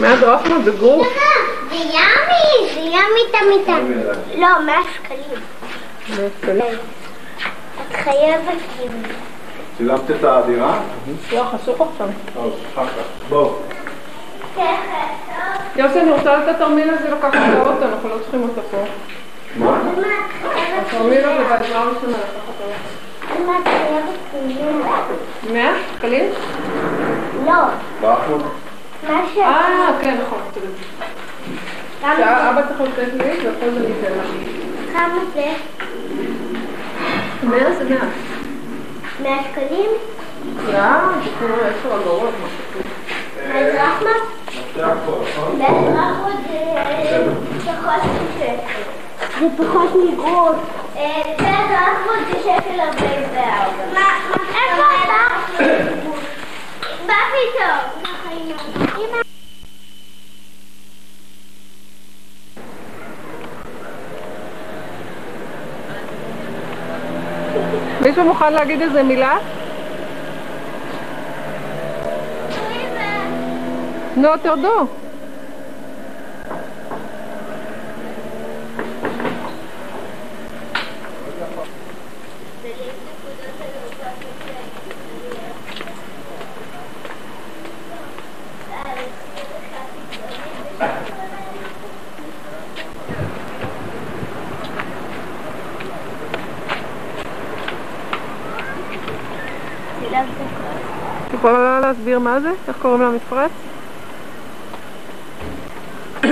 מהדרפמה בגרוף. זה ימי, זה ימי תמיד. לא, 100 שקלים. את חייבת כאילו. צילמת את הדירה? לא, חשוך עכשיו. טוב, אחר כך. בואו. יוסי, אני רוצה לתת תרמיל הזה לקחת את האוטו, אנחנו לא צריכים אותה פה. מה? התרמיל הזה בעזרה ראשונה לקחת את האוטו. אמא, את חייבת כאילו. 100 שקלים? לא. אה, כן, נכון. שאבא צריך לתת לי, ואחרי זה ניתן לך. כמה זה? 100 זה 100. 100 שקלים? לא, כמו 10 אגורות, משהו כזה. האזרח מה? מפתח פה? באזרח עוד זה פחות מגרוש. באזרח עוד זה שקל 44. מה? איפה אתה? מה פתאום? אמא מישהו מוכן להגיד איזה מילה? נו, תרדו. את יכולה להסביר מה זה? איך קוראים למפרץ?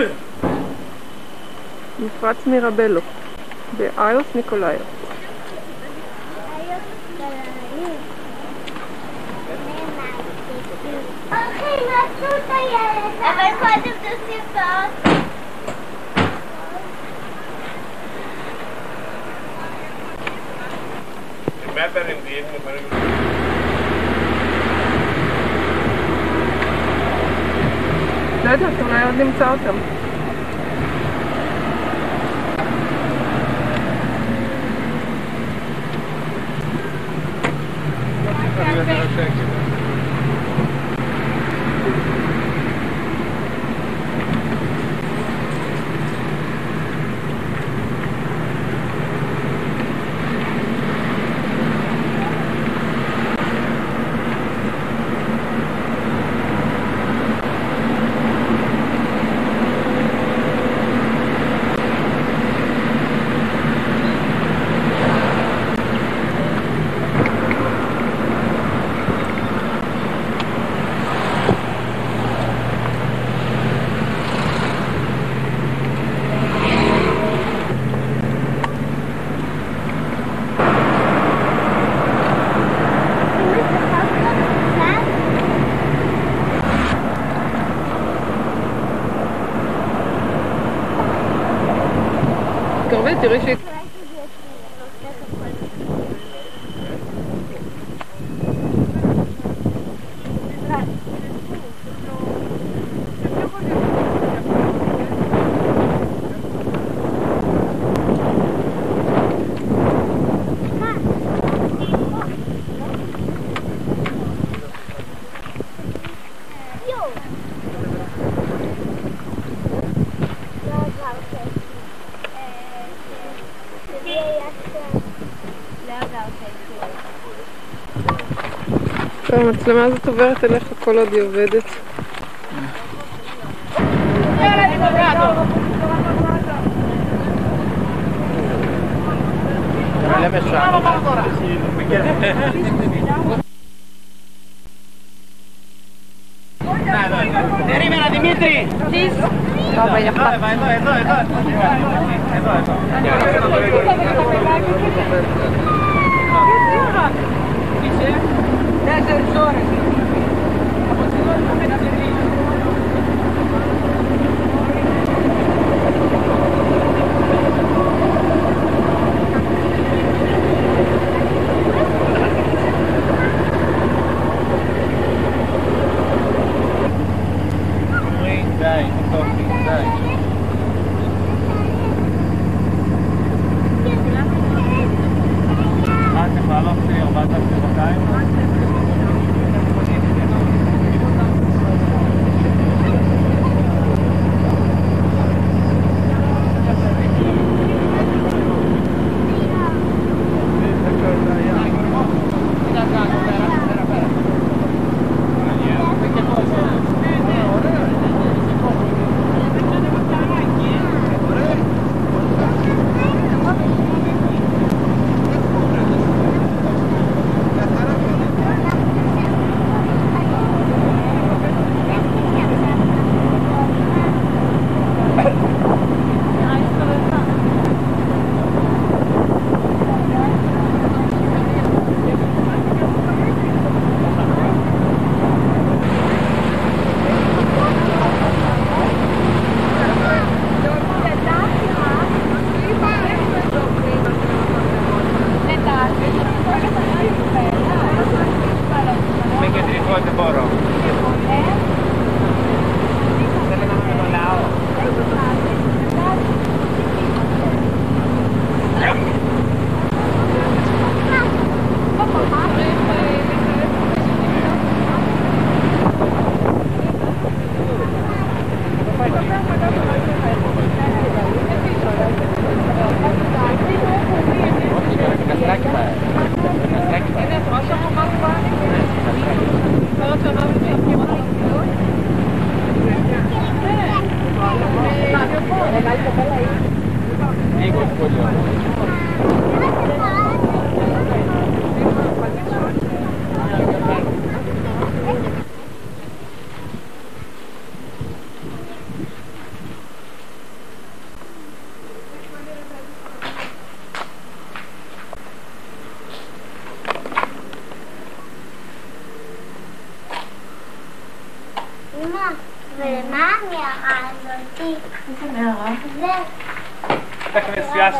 מפרץ מירבלו, באיוס ניקולאיוס. הולכים לעשו את הילד. אבל קודם תוסיף באוטו. לא יודעת, אולי עוד נמצא אותם. תקרבי, תראי שהיא... טוב, המצלמה הזאת עוברת אליך כל עוד היא עובדת.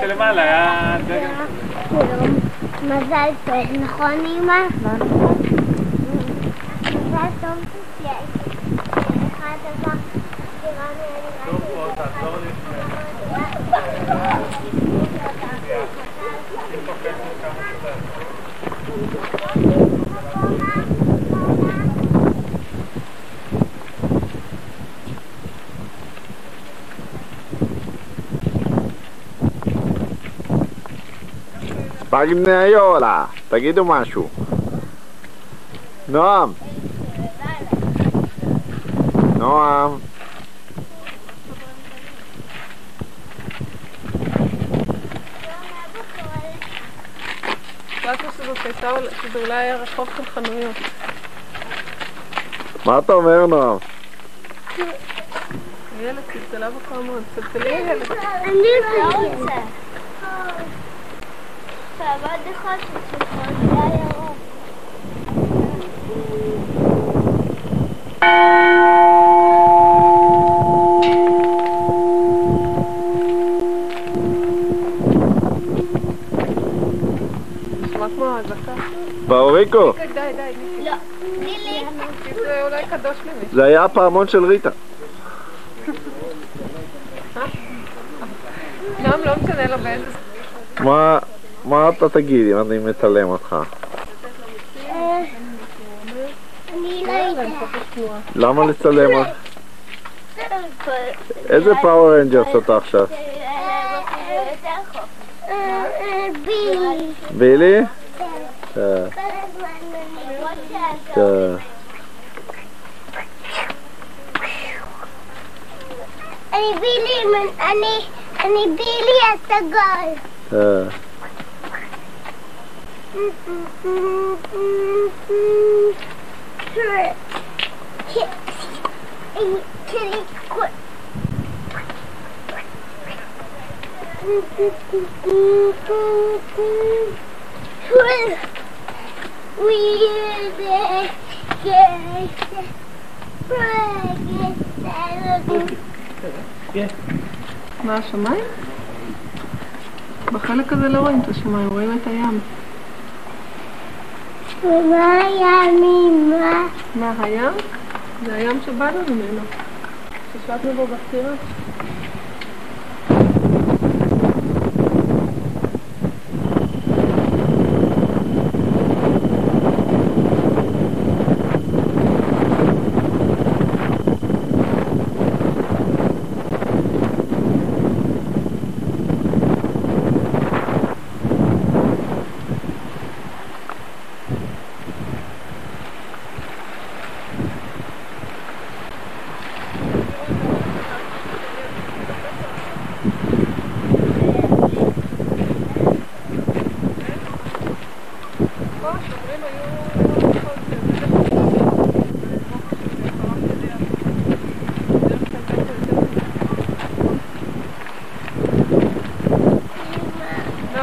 שלמעלה היה. שלום. מזל טוב, נכון אמא? מזל טוב. אחד הדבר שרמי אני תעזור לי. פגניולה, תגידו משהו. נועם. נועם. שזה אולי היה רחוב של חנויות. מה אתה אומר, נועם? הילד צלצלה בפעמון, צלצלי הילד. אני רוצה. כי זה אולי קדוש למישהו. זה היה הפעמון של ריטה. אתה תגיד אם אני מצלם אותך? אה, אני לא יודעת. למה לצלם אותך? איזה Power Rangers אתה עכשיו? אה, אה, בילי. בילי? אה, כל הזמן אני רוצה אה. אני בילי, אני, אני בילי הסגול. אה. מה, השמיים? בחלק הזה לא רואים את השמיים, רואים את הים. ומה היה ממה? מה, הים? זה הים שבאנו ממנו. ששטנו בו בסטירה.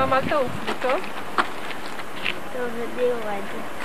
נועם, אל תעוף לי, טוב? טוב,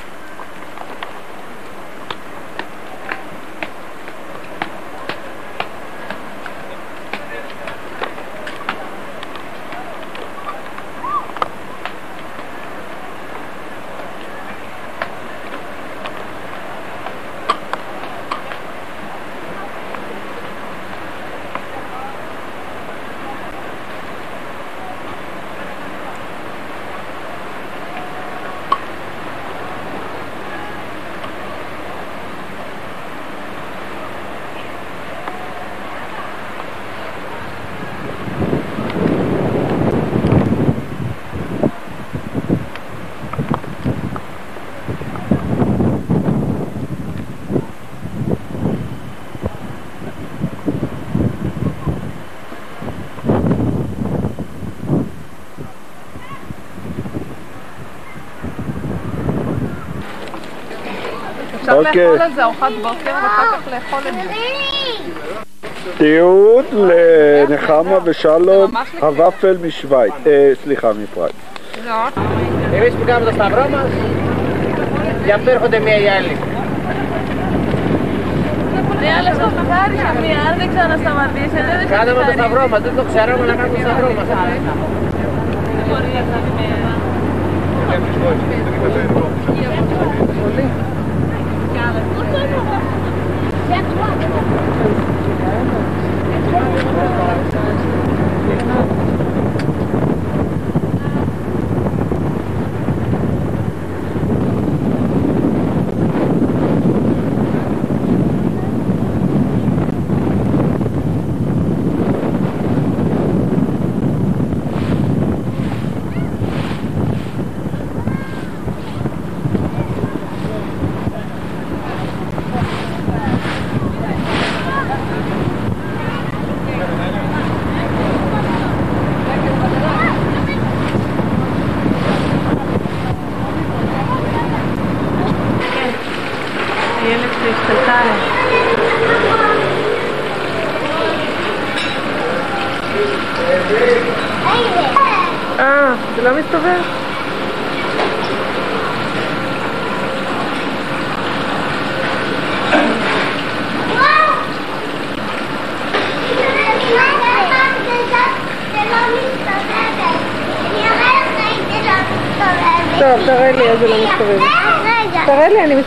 לאכול על זה ארוחת בוקר ואחר כך לאכול את זה. תיעוד לנחמה ושלום, ממש לכיף. הוואפל משוויץ, אה, סליחה, מפרייס. לא. Εμείς που κάνουμε το σταυρό μας, για που έρχονται μια ή άλλη. יאללה, χάρισα μία, αν δεν ξανασταματήσετε, δεν Κάνε με το σας σταυρό μας, δεν το ξέρουμε να κάνουμε το σταυρό μας. Δεν μπορεί αυτά τη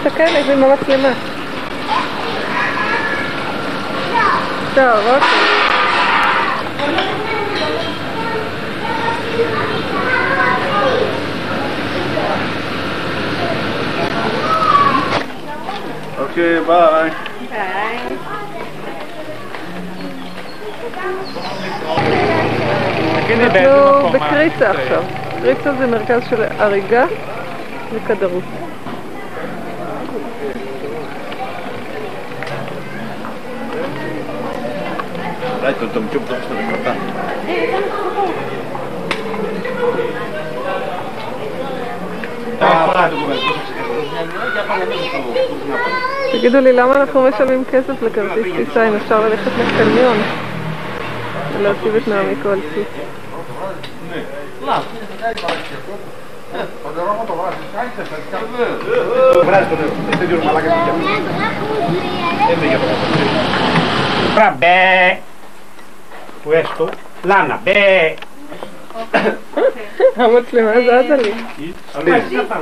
מסתכלת עם המצלמה. טוב, אוקיי. אוקיי, ביי. באיזה אנחנו. בקריצה עכשיו. קריצה זה מרכז של הריגה וכדרות. Dai, tu tam čup, to što nekata. תגידו לי, למה אנחנו משלמים כסף לכרטיס טיסה אם אפשר ללכת לקניון ולהציב את נעמי קולצי? Vabbè, questo, Lana, beh, המצלמה זזה לי. אני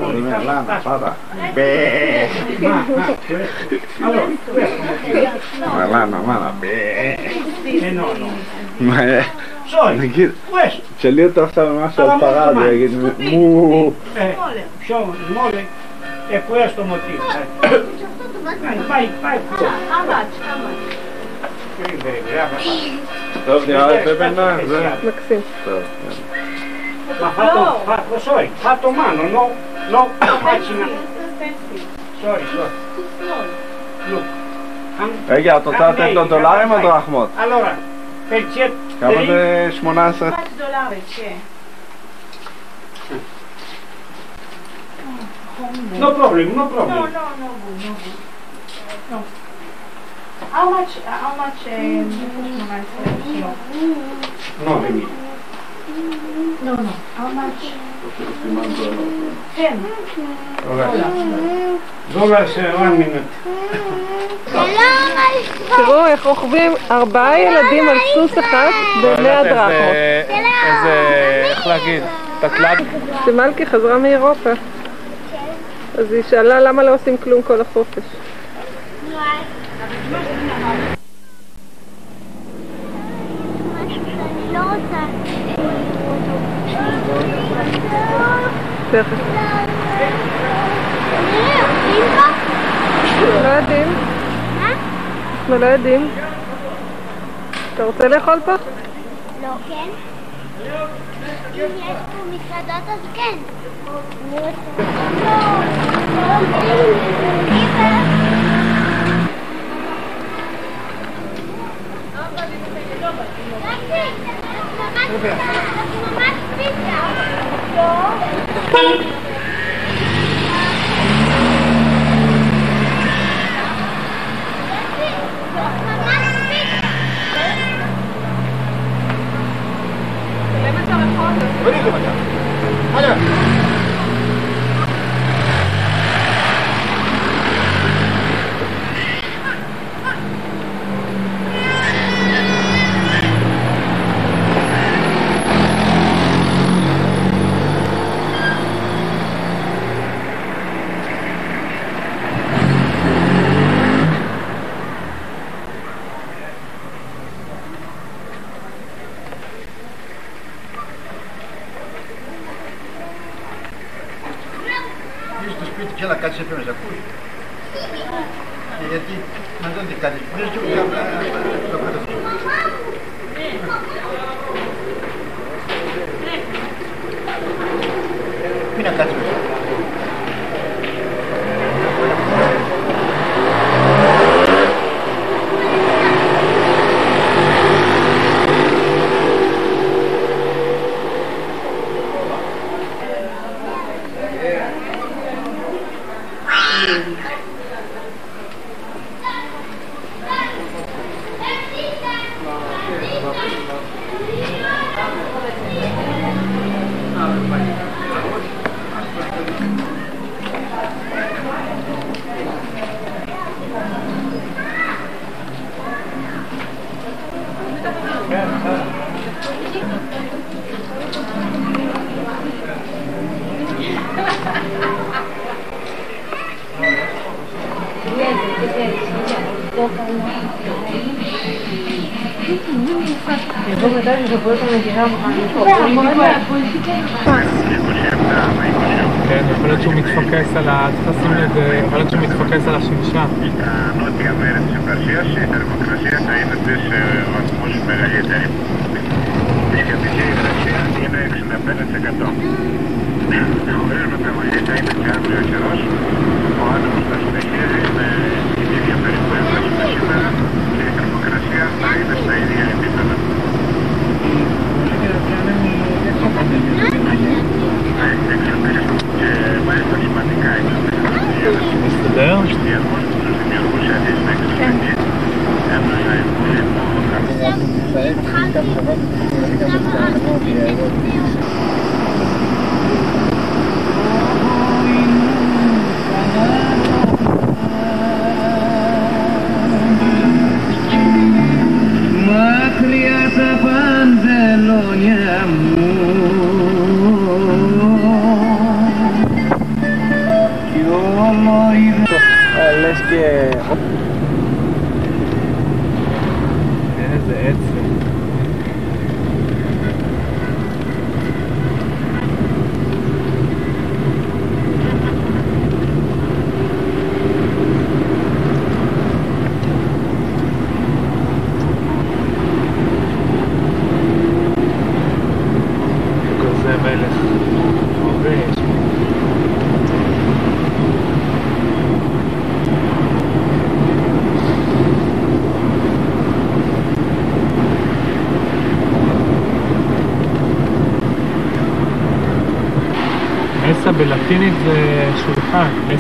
אומר, למה, פרה. ב... allora, questo, מה, למה, מה, ב... eh, no, no, מה, solo, נגיד, questo, תשאלי אותו עכשיו משהו על פרה, אז הוא יגיד מו... eh, sono il mole è questo motivo. eh. Vai, vai, vai. Che vedi, eh, טוב, נראה יפה בעיניי, זה... מקסים. טוב, Ma fatto, fatto, sorry, fatto mano, no, no, facina. Sorry, sorry. Look. I'm- רגע, את רוצה לתת לו דולרים או דרחמות? Allora, per cert- כמה זה 18? No problem, no problem. How much, how much, um, No, vedi. no, no, how much? Ten. Dollars, one minute. תראו איך רוכבים ארבעה ילדים על סוס אחד במאה דרחמות. איזה, איזה, איך להגיד, תתל"ג. שמלכי חזרה מאירופה. אז היא שאלה למה לא עושים כלום כל החופש. לא. לא? אנחנו לא יודעים. אתה רוצה לאכול פה? לא, כן. אם יש פה מסעדות אז כן. 这边。妈妈睡觉。有。妈妈睡。来，我们上车。我领着你。来。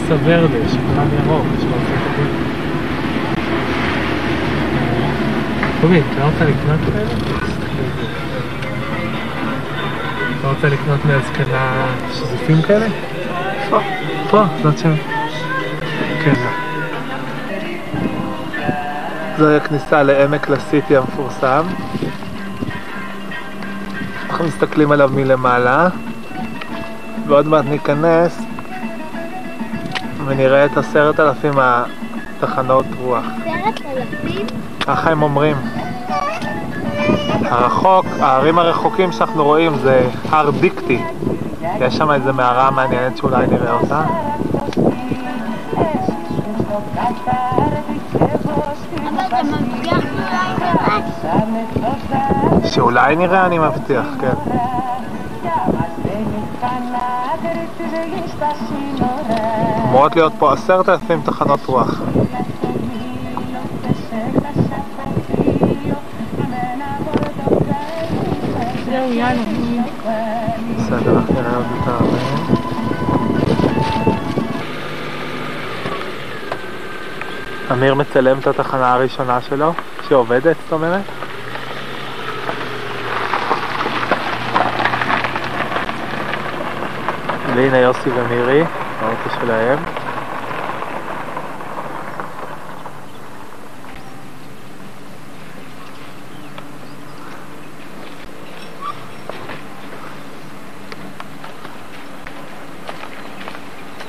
מסה ורדה, שולחן ירוק, יש בארצות הברית. טובי, אתה רוצה לקנות כאלה? אתה רוצה לקנות מהזקנה שזיפים כאלה? פה. פה, זאת שם. כן. זוהי הכניסה לעמק לסיטי המפורסם. אנחנו מסתכלים עליו מלמעלה, ועוד מעט ניכנס ונראה את עשרת אלפים התחנות רוח. עשרת אלפים? ככה הם אומרים. הרחוק, הערים הרחוקים שאנחנו רואים זה הר דיקטי. יש שם איזה מערה מעניינת שאולי נראה אותה. שאולי נראה אני מבטיח, כן. אמורות להיות פה עשרת אלפים תחנות רוח. בסדר, רק נראה עוד את הרבה. אמיר מצלם את התחנה הראשונה שלו, שעובדת, זאת אומרת. והנה יוסי ומירי, האוטו שלהם.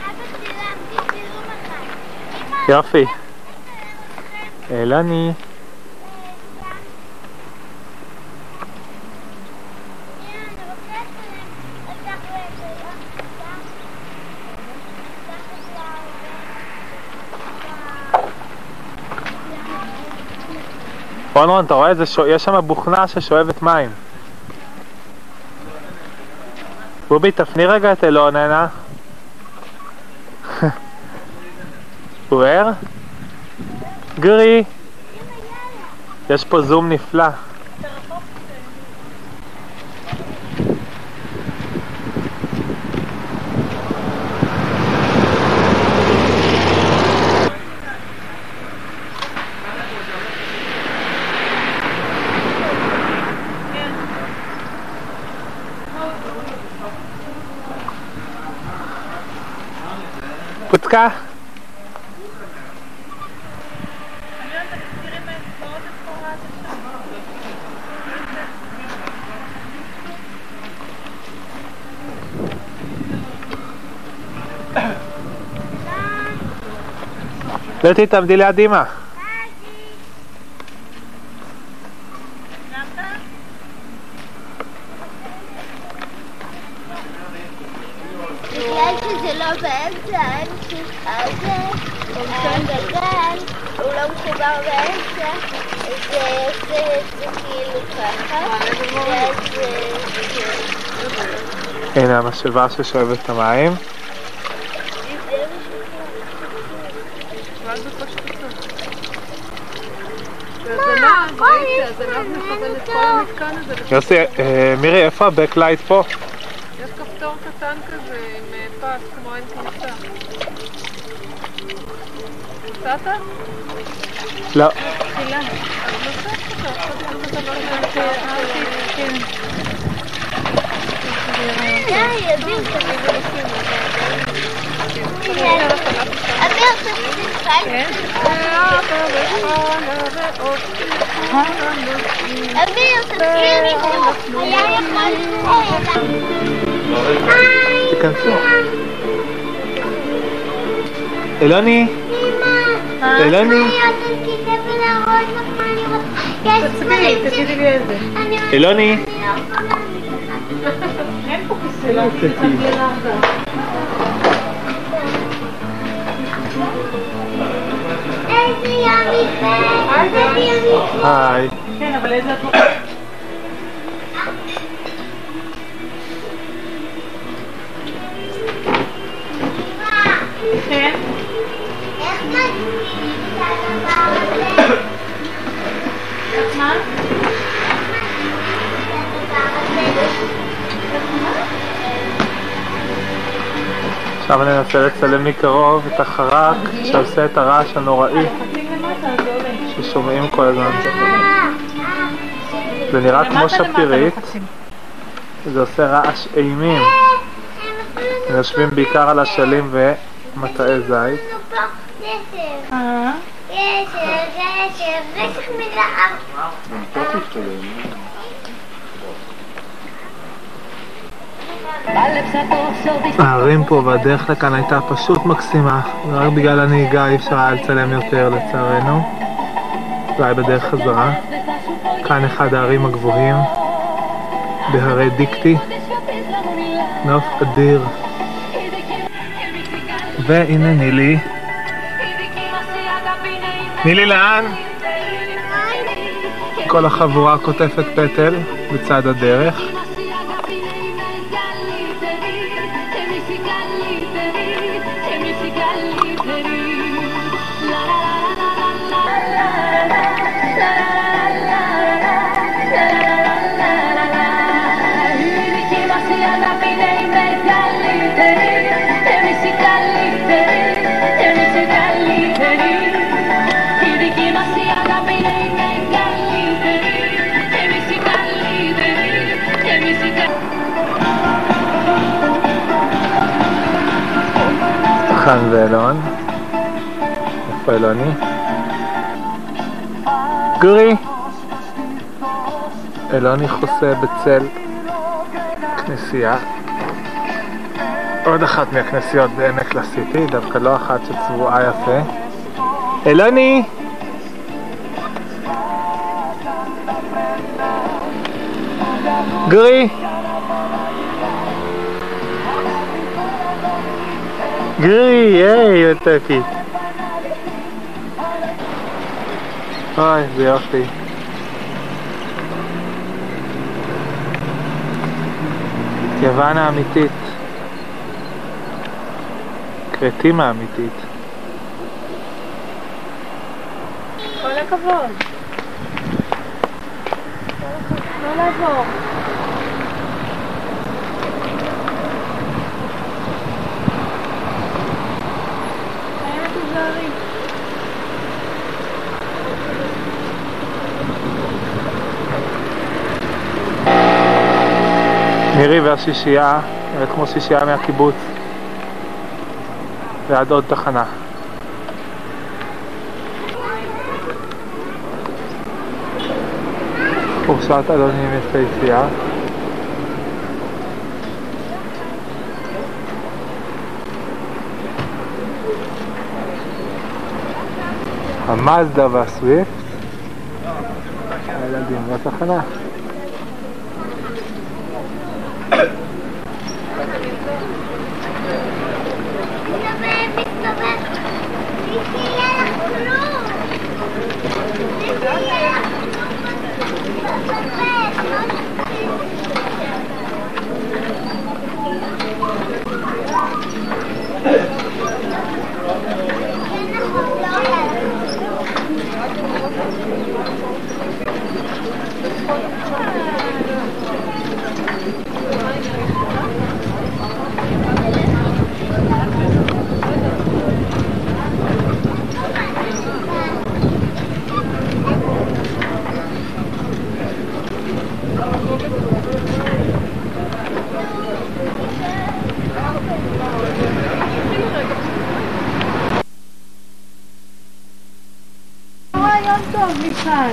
אבא צילמתי צילום אחד. יופי. אלני. הנה, אני רוצה לצלם אותך ואת ה- רון, אתה רואה? שו- יש שם בוכנה ששואבת מים. בובי, תפני רגע את אלון הנה. הוא ער? גרי! יש פה זום נפלא. פוצקה? לטי, תעמדי ליד אמא. בגלל שזה לא באמצע, אין שיחה זה, הגלגל, הוא לא מחובר באמצע, זה עושה את זה כאילו ככה, ואז זה... הנה המשאבה ששואבת את המים. יוסי, אה, מירי, איפה ה backlight פה? יש כפתור קטן כזה עם אה, פס כמו אין כניסה. מצאת? לא. תחילה. אז נוסף אותו, עכשיו יש לך דבר די, אביר, תביא אביר, אביר, תזכיר לי שהוא היה יכול תיכנסו. אלוני, אלוני, תצביעי, תגידי לי איזה. אלוני. איזה ים יפה, איזה עכשיו אני אנסה לצלם מקרוב את החרק שעושה את הרעש הנוראי. ששומעים כל הזמן. זה נראה כמו שפירית. זה עושה רעש אימים. הם יושבים בעיקר על אשלים ומטעי זית. אה? הערים פה והדרך לכאן הייתה פשוט מקסימה, ורק בגלל הנהיגה אי אפשר היה לצלם יותר לצערנו. אולי בדרך חזרה. כאן אחד הערים הגבוהים, בהרי דיקטי. נוף אדיר. והנה נילי. נילי לאן? כל החבורה קוטפת פטל בצד הדרך. חן ואלון. איפה אלוני? גורי! אלוני חוסה בצל כנסייה. עוד אחת מהכנסיות בעמק לסיטי, דווקא לא אחת שצבועה יפה. אלוני! גורי! Gri, ej, on taki. Oj, wyjazd יוון האמיתית. כרתים האמיתית. כל הכבוד. לא לעבור. מירי והשישייה, נראית כמו שישייה מהקיבוץ. ועד עוד תחנה. חורשת אלונים יפהפייה. המאזדה והסוויפט. הילדים בתחנה. מסתובב, מסתובב. תחיה לחלום. תחיה רעיון טוב מכאן.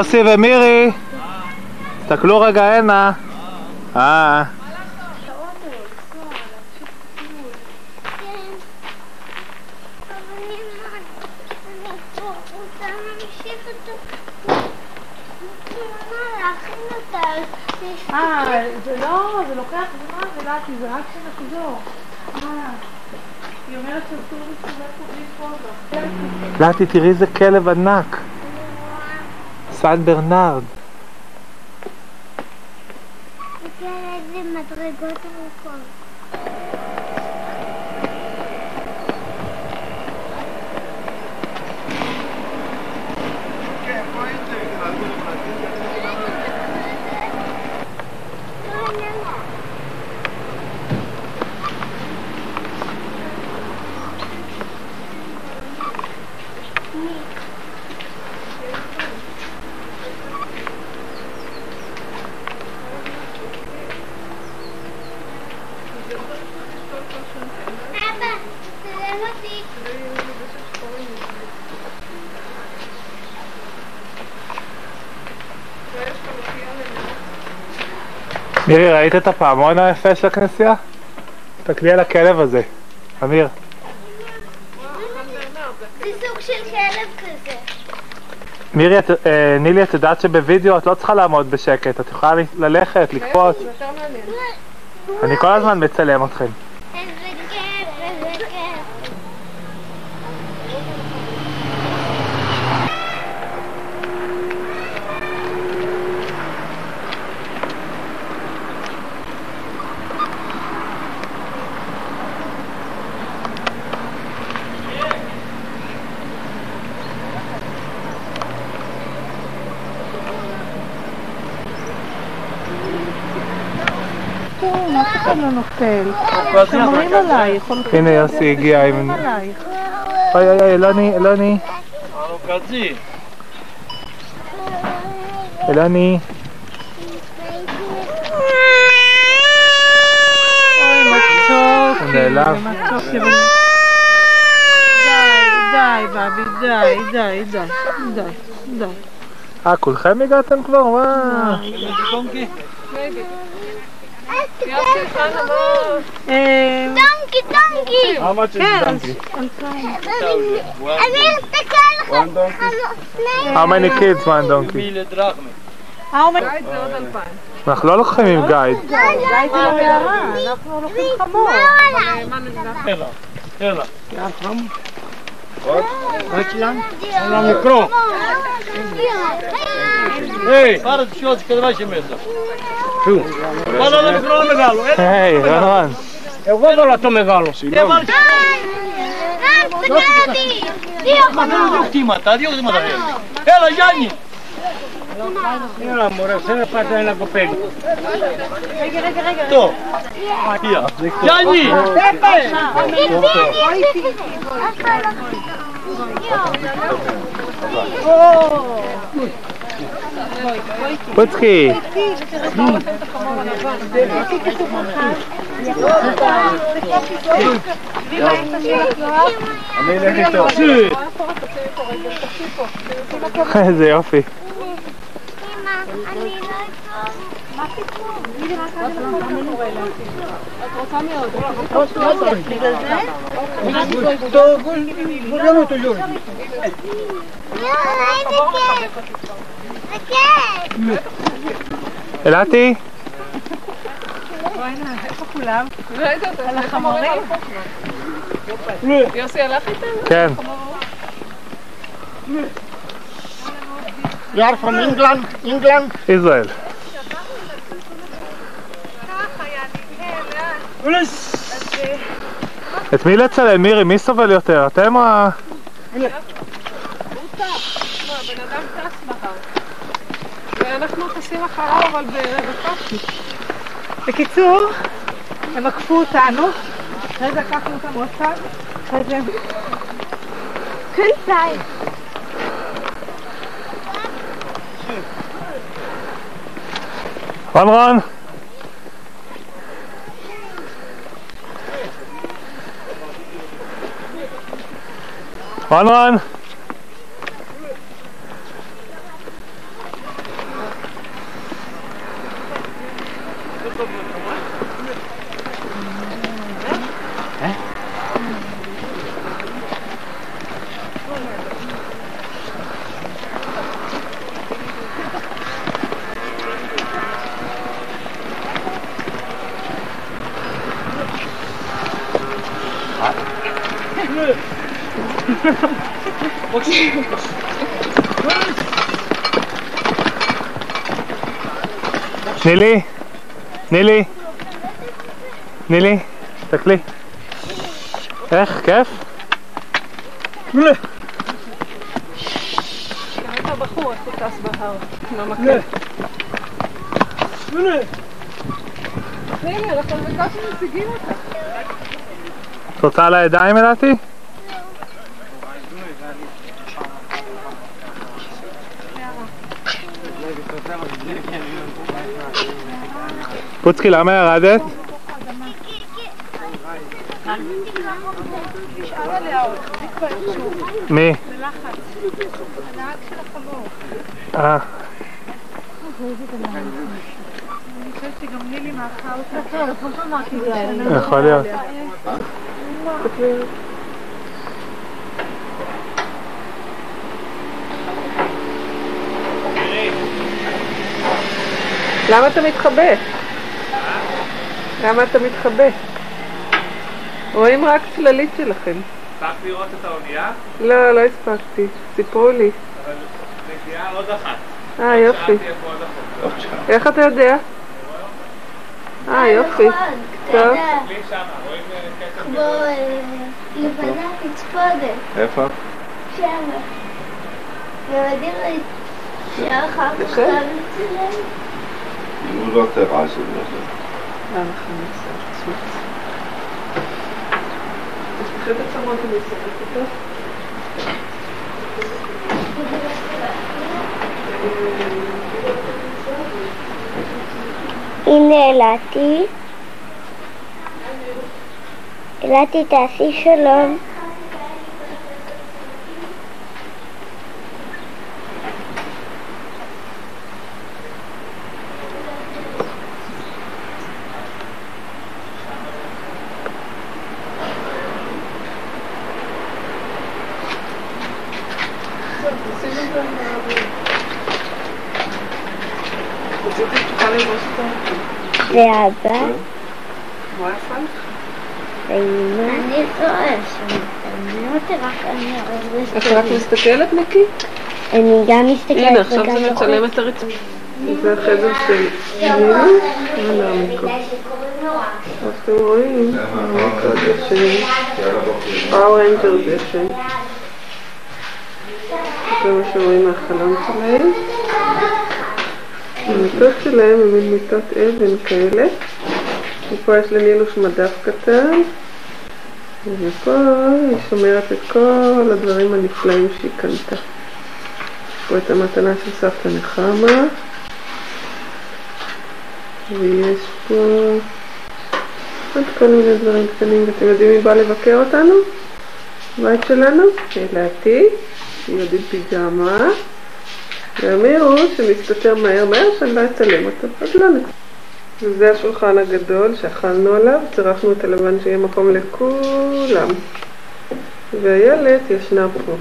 יוסי ומירי, תסתכלו רגע הנה. אה. אה, זה לא, זה לוקח זמן, ולאתי, זה רק שנחזור. אה, היא אומרת שאסור להסתובב פה בלי כובע. לטי, תראי איזה כלב ענק. سعد برنارد מירי, ראית את הפעמון היפה של הכנסייה? תסתכלי על הכלב הזה. אמיר. זה סוג של כלב כזה. מירי, את, אה, נילי, את יודעת שבווידאו את לא צריכה לעמוד בשקט, את יכולה ללכת, לקפוץ. אני כל הזמן מצלם אתכם. איזה כיף, איזה כיף. פתאום לא נופל? שומרים עלייך, הנה יוסי הגיע עם... אוי אוי אוי, אלוני, אלוני, אלוני. אוי, מתוק. הוא נעלב. די, די, בבי, די, די, די, די, די. אה, כולכם הגעתם כבר? וואו. אה, דונקי, דונקי! כן, אז אלפיים. אמיר, תסתכל לך. How many kids one donkey? How many? אנחנו לא לוקחים עם גייד. גיא זה לא הערה, אנחנו לוקחים חמור. לקרוא. Ej, para de shows, que vai ser mesmo. Guarda dove Που; Βάλε το μικρό μεγάλο. Εγώ βάλα το μεγάλο. Συγγνώμη. Δύο χωνών. Δύο χτήματα, δύο χτήματα. Έλα Γιάννη. Έλα μωρέ, σε πάτε ένα κοπέλι. Το. Γιάννη. Έπε. una coppetta. Tu. Via. Gianni. פוצקי. אני אלך איתו. איזה יופי. Giorgio. אלעתי? על החמורים? יוסי הלך איתם? כן. You are from England? England? ישראל. את מי לצלם, מירי? מי סובל יותר? אתם או... ה- ואנחנו טסים אחריו, אבל בקושי. בקיצור, הם עקפו אותנו, אחרי זה לקחנו אותם עוד פעם, אחרי זה... רון רון? רון רון? תני לי, תני לי, תני לי, תסתכלי. איך, כיף? באמת הבחור, איך הוא טס בהר, עם המקל. הנה, אנחנו בקושי משיגים אותה. את רוצה על הידיים אלעתי? פוצקי, למה ירדת? מי? אה. יכול להיות. למה אתה מתחבא? למה אתה מתחבא? רואים רק צללית שלכם. הספקת לראות את האונייה? לא, לא הספקתי. סיפרו לי. אבל מגיעה עוד אחת. אה, יופי. איפה אחת? איך אתה יודע? אה, יופי. טוב. לי שמה, רואים קטע כמו אה, לבנה פצפונת, איפה? שמה. ילדים ראיתי. אפשר אחר כך כן. גם לצלם? הוא לא טרס, הוא לא זה. הנה אילתי. אילתי תעשי שלום. ואבא. ואמא. אני אותי, רק אני את רק מסתכלת, ניקי? אני גם מסתכלת הנה, עכשיו זה. מצלם את הרצפה. זה החדר של נינו, הנה המיקרו. אז אתם רואים, Power Ranger ישן. זה מה שרואים מהחלון שלהם. המיטות שלהם הם מין מיטות אבן כאלה. ופה יש לנילוש מדף קטן. ופה היא שומרת את כל הדברים הנפלאים שהיא קנתה. פה את המתנה של סבתא נחמה. ויש פה עוד כל מיני דברים קטנים, ואתם יודעים מי בא לבקר אותנו? בבית שלנו? אלעתי, היא עוד עם פיג'מה, ואמירו שמסתתר מהר מהר שאני לא אצלם אותו, אז לא נצא. וזה השולחן הגדול שאכלנו עליו, צירפנו את הלבן שיהיה מקום לכולם. והילד ישנה פה.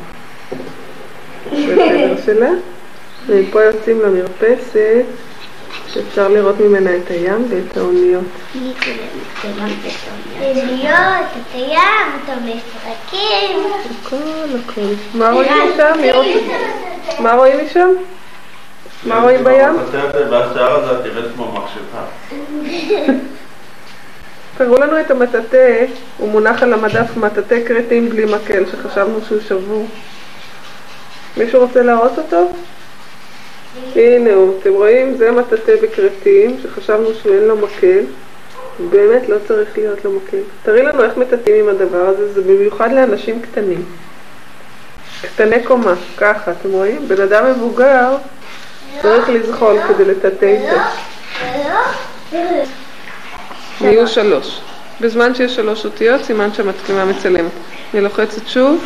החדר שלה. ומפה יוצאים למרפסת, שאפשר לראות ממנה את הים ואת האוניות. להיות, את הים, את המשחקים. הכל הכל. מה רואים משם? מה רואים משם? מה רואים בים? והשיער הזה תראה כמו מכשפה. תראו לנו את המטאטא, הוא מונח על המדף מטאטא כרתים בלי מקל, שחשבנו שהוא שבור. מישהו רוצה להראות אותו? הנה הוא, אתם רואים? זה מטאטא בכרתים, שחשבנו שאין לו מקל. באמת לא צריך להיות לו מקל. תראי לנו איך מטאטאים עם הדבר הזה, זה במיוחד לאנשים קטנים. קטני קומה, ככה, אתם רואים? בן אדם מבוגר צריך לזחול כדי לטאטא איתו. נהיו שלוש. בזמן שיש שלוש אותיות, סימן שהמצלמה מצלמת. אני לוחצת שוב.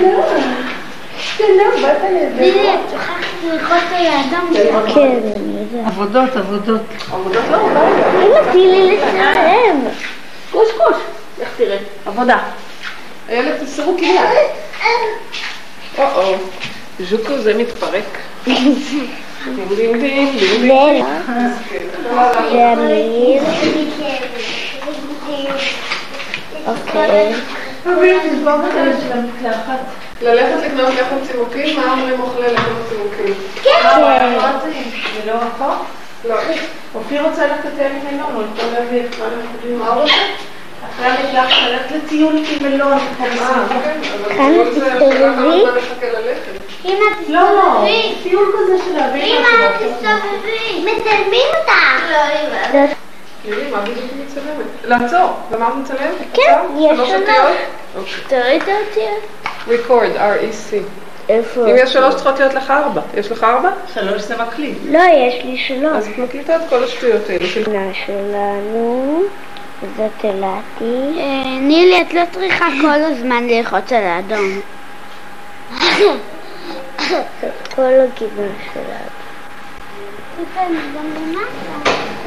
זאת כן. עבודות, עבודות. עבודות לא, אמא, תני לי לצלם. קוש קוש. איך תראה? עבודה. הילד תסרו כליה. או-או. ז'וקו זה מתפרק. אמיר. אוקיי. ללכת לקנות לחם צימוקים? מה אומרים אוכלי לחם צימוקים? כן. זה לא רחוק? לא. אופיר רוצה ללכת לטייל עם מלון, הוא יכול להביא את מה אנחנו מה הוא רוצה? אחרי המקלחת ללכת לטיול עם מלון. כאן תסתובבי. אמא, לא, לא, תסתובבי. טיול כזה של להביא אמא, תסתובבי. מצלמים אותך. לא, מה בדיוק מצלמת? לעצור, את מצלמת? כן? יש לנו. תראי את האותיות. record, R-E-C. איפה? אם יש שלוש צריכות להיות לך ארבע. יש לך ארבע? שלוש זה מקליט. לא, יש לי שלוש. אז את מקליטה את כל השטויות האלה. המדינה שלנו, זאת אילתי. נילי, את לא צריכה כל הזמן ללחוץ על האדום. כל הכיוון שלנו.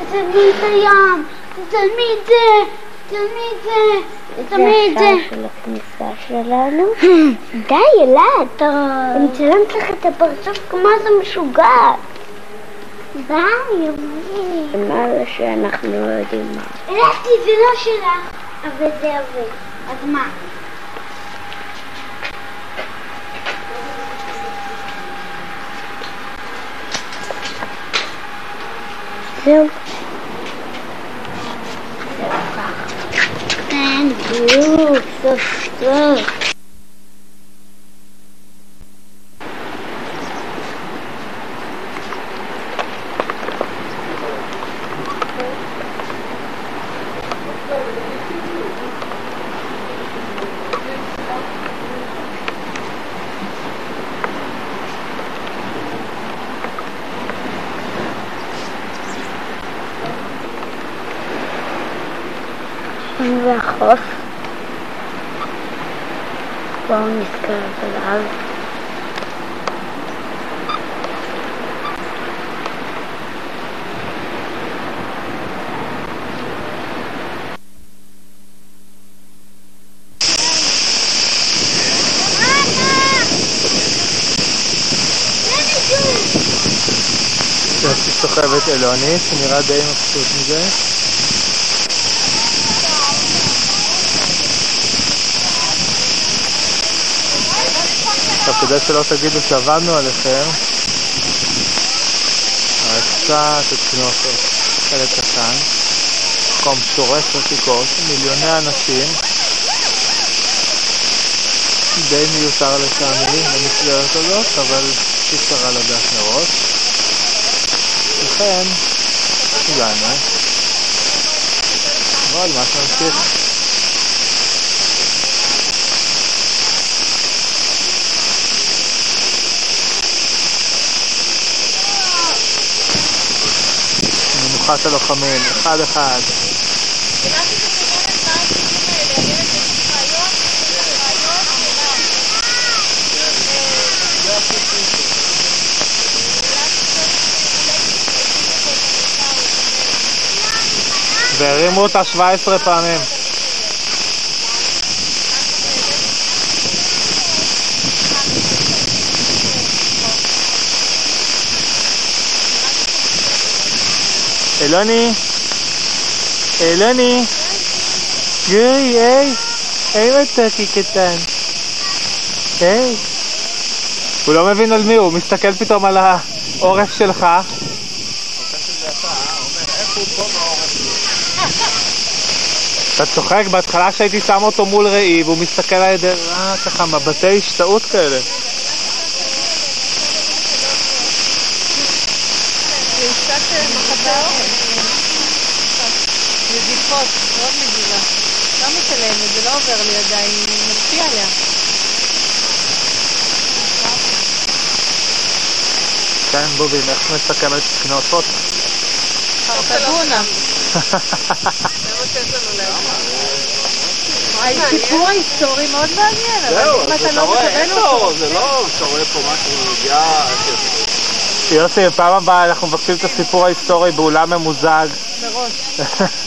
תצלמי את הים. תצלמי את זה. תצלמי את זה. תצלמי את זה. זה של הכניסה שלנו. די, אילת. אני מצלמת לך את הפרצוף כמו איזה משוגעת. די, יומי. מה זה שאנחנו לא יודעים מה? הלכתי, זה לא שלך. אבל זה עובד. אז מה? זהו. כן, בדיוק, סוף סוף. והחוף. בואו נתקרב אליו. יוסי סוחב את אלוני, שנראה די מבסוט מזה. עכשיו, כדי שלא תגידו שעבדנו עליכם, אבל קצת אותו חלק קטן, מקום שורף עתיקות, מיליוני אנשים, די מיותר לטעמי במסגרת הזאת, אבל אי אפשר לדעת מראש. לכן, הגענו. אבל מה שנמשיך. מנוחת הלוחמים, אחד אחד. והרימו אותה 17 פעמים. אלוני, אלוני, יואי, היי, היי מתוקי קטן, היי. הוא לא מבין על מי הוא מסתכל פתאום על העורף שלך. אתה צוחק, בהתחלה שהייתי שם אותו מול ראי והוא מסתכל על ידי, אה, ככה מבטי השתאות כאלה. נזיפות, מאוד נדיבה. לא עובר לי עדיין, משפיע עליה. כן, בובי, איך מסכמת כנופות? חרטגונה. הסיפור ההיסטורי מאוד מעניין, אבל אם אתה לא מקבל אותו... זה לא, אתה רואה פה משהו. יוסי, בפעם הבאה אנחנו מבקשים את הסיפור ההיסטורי באולם ממוזג. מראש.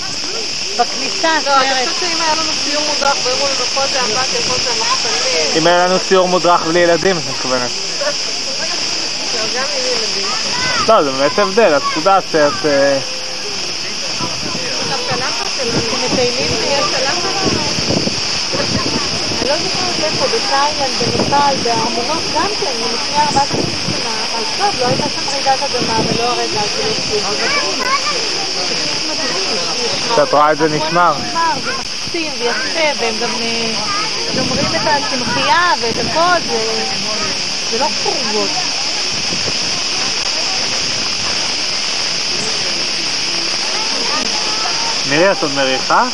בכניסה, לא, אני חושבת שאם היה לנו סיור מודרך והראו לנו פה זה אמבטיה, פה זה המחסנים. אם היה לנו סיור מודרך בלי ילדים, את מתכוונת. לא. לא, זה באמת הבדל, את יודעת שאת... אני לא זוכרת איפה, בתאילנד, בנפאל, בארמונות גם כן, מלפני 4,000 שנה, אז טוב, לא הייתה שם רעידת אדמה ולא הרגע הזה יוצאים, זה מדהים. פשוט מדהים. שאת רואה את זה נשמר. זה מקסים ויפה, והם גם אה, שומרים את הצמחייה ואת הכל, זה- זה לא חורבות. מירי, את עוד מריחה?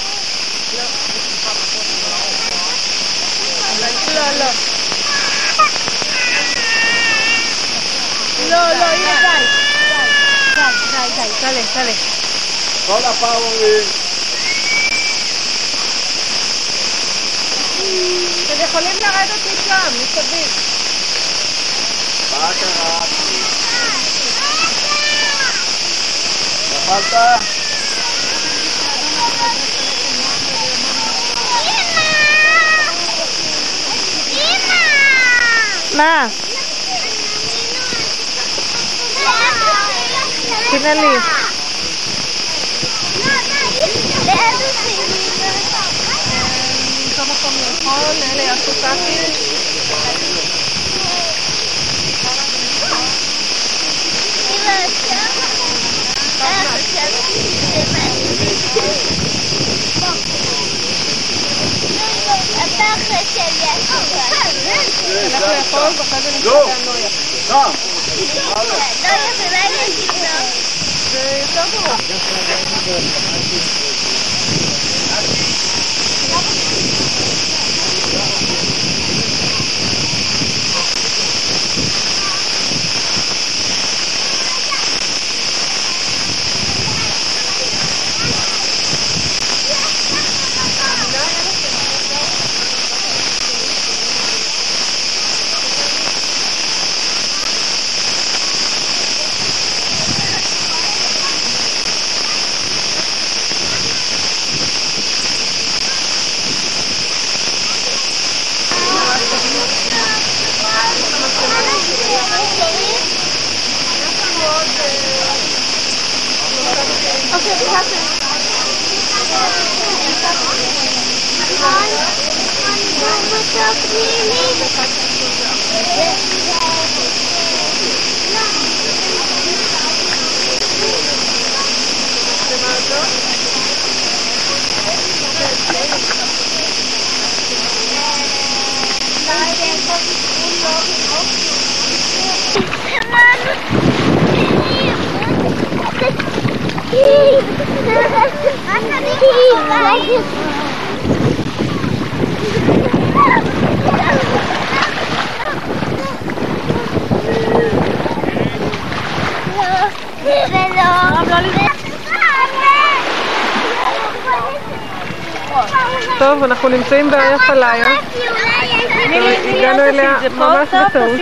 לא, לא. לא, לא, הנה די. די, די, די, תעלה, תעלה. כל הפאוורים. אתם יכולים לרדת משם, מסביב. מה קרה? נפלת? מה? תנעלי. לאכול, אלה יעשו שלי אנחנו לאכול ואחרי זה נמצא. גם. לא יכולה להגיד לו. זה יותר גרוע. טוב, אנחנו נמצאים בעיה חליה. הגענו אליה ממש בטעות.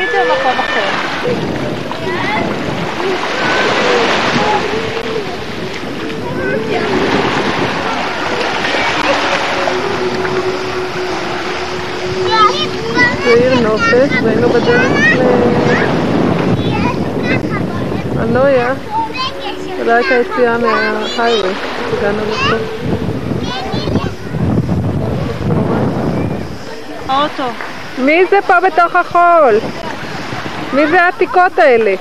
תעשי את זה במקום אחר. זה עיר נופש, והיינו בדרך לאנויה. זו הייתה יציאה מההייווי, הגענו לפה. האוטו. מי זה פה בתוך החול? מי זה העתיקות האלה?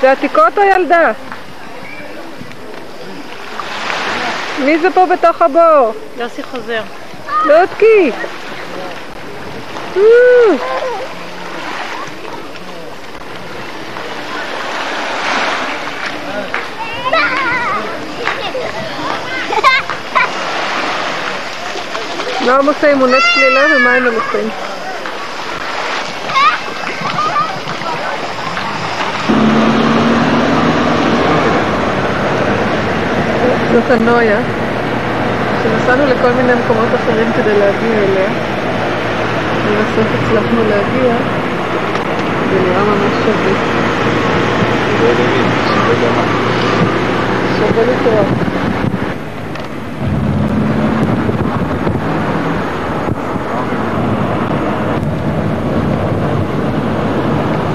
זה עתיקות או ילדה? מי זה פה בתוך הבור? יוסי חוזר. לודקי! אה. מה הם עושים? אימוני צלילה ומה הם עושים? זאת הנויה, שנסענו לכל מיני מקומות אחרים כדי להגיע אליה, ובסוף הצלחנו להגיע, זה נראה ממש שווה. שווה לתורה.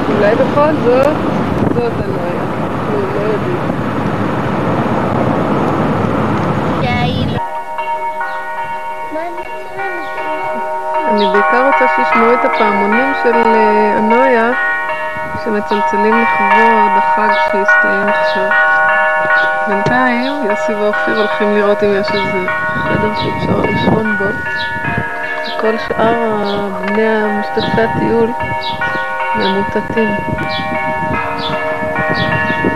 אולי בכל זאת, זאת הנויה. שמצלצלים לכבוד החג שהסתיים עכשיו. בינתיים יוסי ואופיר הולכים לראות אם יש איזה חדר שאפשר לישון בו. וכל שאר בני משתתפי הטיול ממוטטים.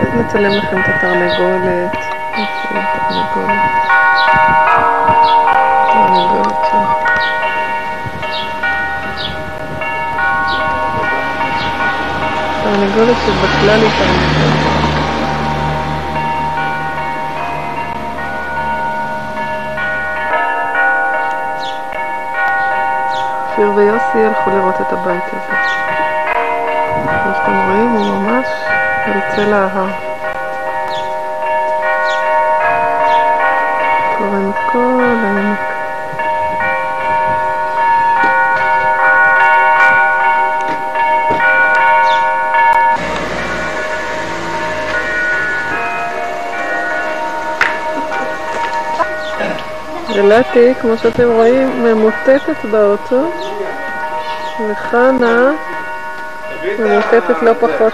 אז נצלם לכם את התרנגולת. איפה התרנגולת? תרנגולת שם. תרנגולת שבכלל היא תרנגולת. אופיר ויוסי הלכו לראות את הבית הזה. כמו שאתם רואים, הוא ממש על צל ההר. גלתי, כמו שאתם רואים, ממוטטת באוטו, וחנה ממוטטת לא פחות.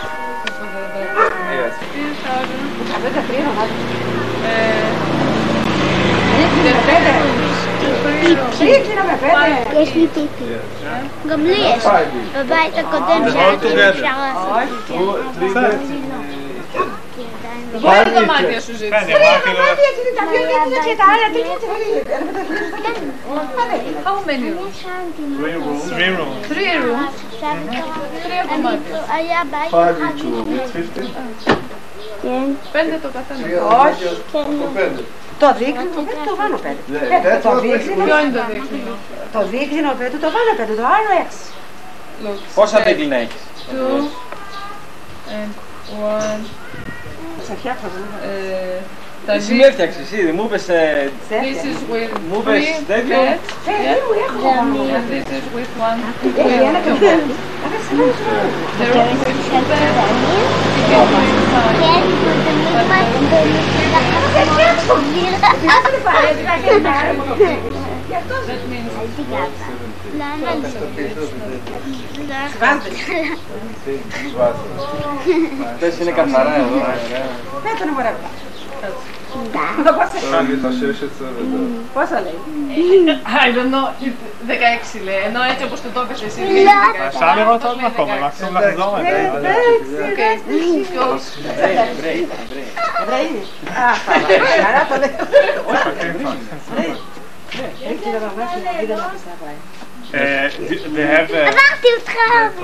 יש לי פיפי. גם לי יש. בבית הקודם שהיה אפשר לעשות כן, היא אמרה כאילו... How many rooms? Three rooms. Three rooms. Three rooms. Mm -hmm. Five each fifteen. Πέντε το καθένα. Όχι. Το δείκνυνο πέντε το βάλω πέντε. Το δείκνυνο. Το δείκνυνο πέντε το πάνω πέντε. Το άλλο έξι. Πόσα δείκνυνα έχεις. Two and one. Σε φτιάχνω. Εσύ με έφτιαξες ήδη, μου είπες... This is with three beds. This is with one Πες είναι καθαρά εδώ. Πέτω να Πόσα λέει; ε, I don't know, 16 λέει, ενώ έτσι όπως το το έπαιζε εσύ λέει 16. Σαν εγώ το έλεγα ακόμα, να ξέρω να δω. 16. Ε, they have... Wacht, u trouwt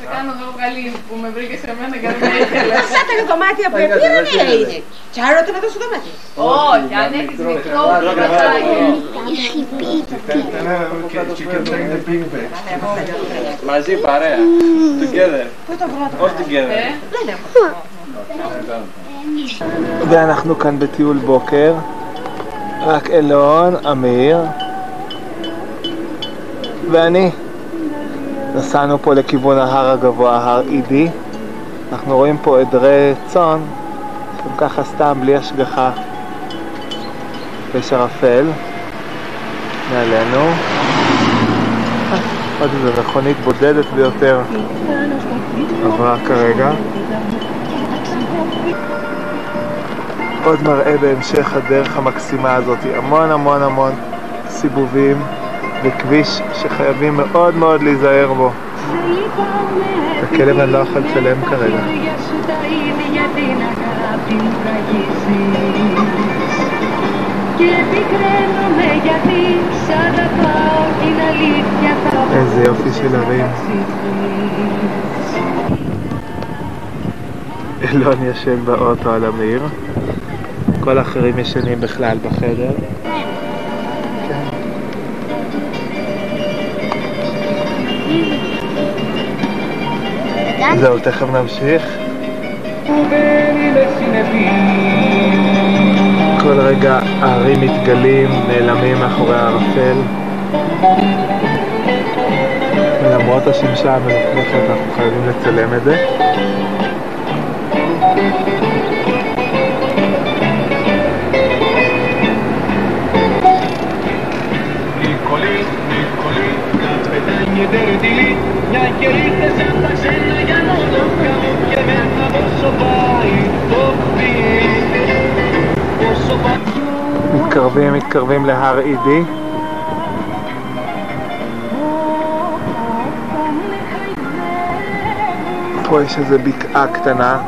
σε κάνω εδώ βγαλή που με βρήκε σε μένα και δεν με ήθελες. Σαν τα δωμάτια που επήραν είναι. Τσάρωτε να δώσω δωμάτια. Όχι, αν έχεις μικρό κρεβατάκι. Μαζί παρέα. Together. All together. ואנחנו כאן בטיול בוקר, רק אלון, אמיר ואני. נסענו פה לכיוון ההר הגבוה, הר אידי. אנחנו רואים פה עדרי צאן, גם ככה סתם, בלי השגחה. יש ערפל מעלינו. עוד איזה מכונית בודדת ביותר עברה כרגע. עוד מראה בהמשך הדרך המקסימה הזאת, המון המון המון סיבובים וכביש שחייבים מאוד מאוד להיזהר בו. את הכלב אני לא יכול לצלם כרגע. איזה יופי של ערים. אלון ישן באוטו על אמיר. כל האחרים ישנים בכלל בחדר. זהו, תכף נמשיך. כל רגע הערים מתגלים, נעלמים מאחורי הערפל. ולמרות השמשה המלוכלכת אנחנו חייבים לצלם את זה. מתקרבים, מתקרבים להר אידי. פה יש איזו בקעה קטנה.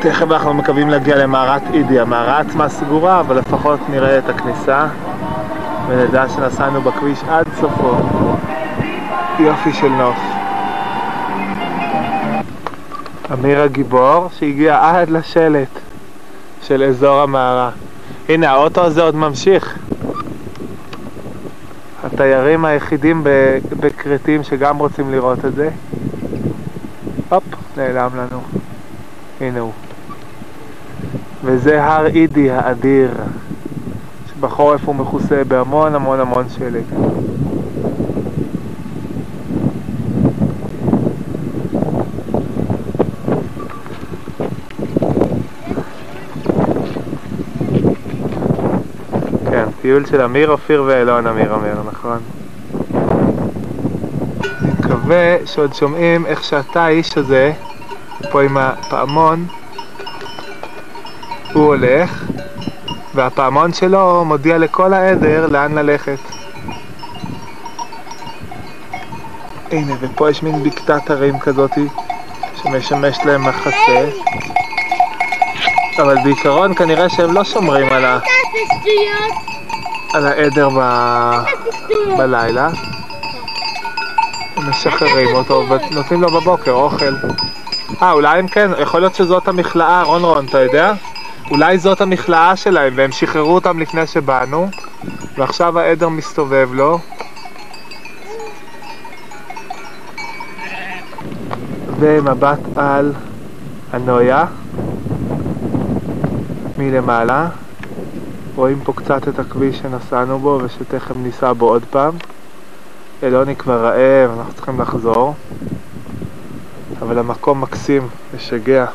תכף אנחנו מקווים להגיע למערת אידי. המערה עצמה סגורה, אבל לפחות נראה את הכניסה ונדע שנסענו בכביש עד סופו. יופי של נוף. אמיר הגיבור שהגיע עד לשלט של אזור המערה. הנה האוטו הזה עוד ממשיך. התיירים היחידים בכרתים שגם רוצים לראות את זה. הופ, נעלם לנו. הנה הוא. וזה הר אידי האדיר, שבחורף הוא מכוסה בהמון המון המון שלג. כן, טיול של אמיר, אופיר ואלון אמיר אומר, נכון. אני מקווה שעוד שומעים איך שאתה האיש הזה, פה עם הפעמון, הוא הולך, והפעמון שלו מודיע לכל העדר לאן ללכת. הנה, ופה יש מין בקתת הרים כזאתי, שמשמש להם מחסה. אבל בעיקרון כנראה שהם לא שומרים על, ה... על העדר ב... בלילה. משחררים אותו ונותנים לו בבוקר אוכל. אה, אולי הם כן, יכול להיות שזאת המכלאה, רון רון, אתה יודע? אולי זאת המכלאה שלהם והם שחררו אותם לפני שבאנו ועכשיו העדר מסתובב לו ומבט על הנויה מלמעלה רואים פה קצת את הכביש שנסענו בו ושתכף ניסע בו עוד פעם. אלוני כבר רעב, אנחנו צריכים לחזור. אבל המקום מקסים, משגע.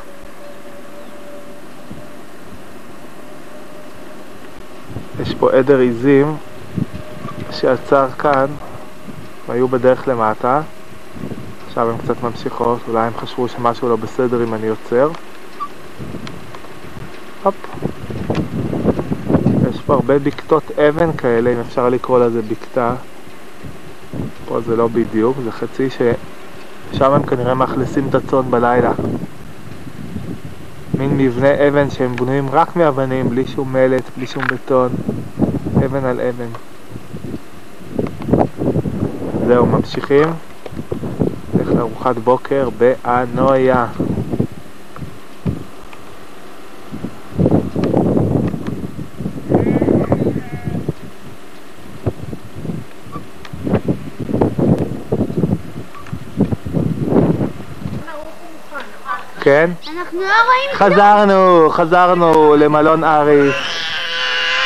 יש פה עדר עיזים שעצר כאן, והיו בדרך למטה. עכשיו הן קצת ממשיכות, אולי הם חשבו שמשהו לא בסדר אם אני עוצר. הופ. פה הרבה בקתות אבן כאלה, אם אפשר לקרוא לזה בקתה. פה זה לא בדיוק, זה חצי ששם הם כנראה מאכלסים את הצאן בלילה. מין מבנה אבן שהם בנויים רק מאבנים, בלי שום מלט, בלי שום בטון. אבן על אבן. זהו, ממשיכים. נלך לארוחת בוקר באנויה. כן? אנחנו לא רואים חזרנו, חזרנו למלון אריס.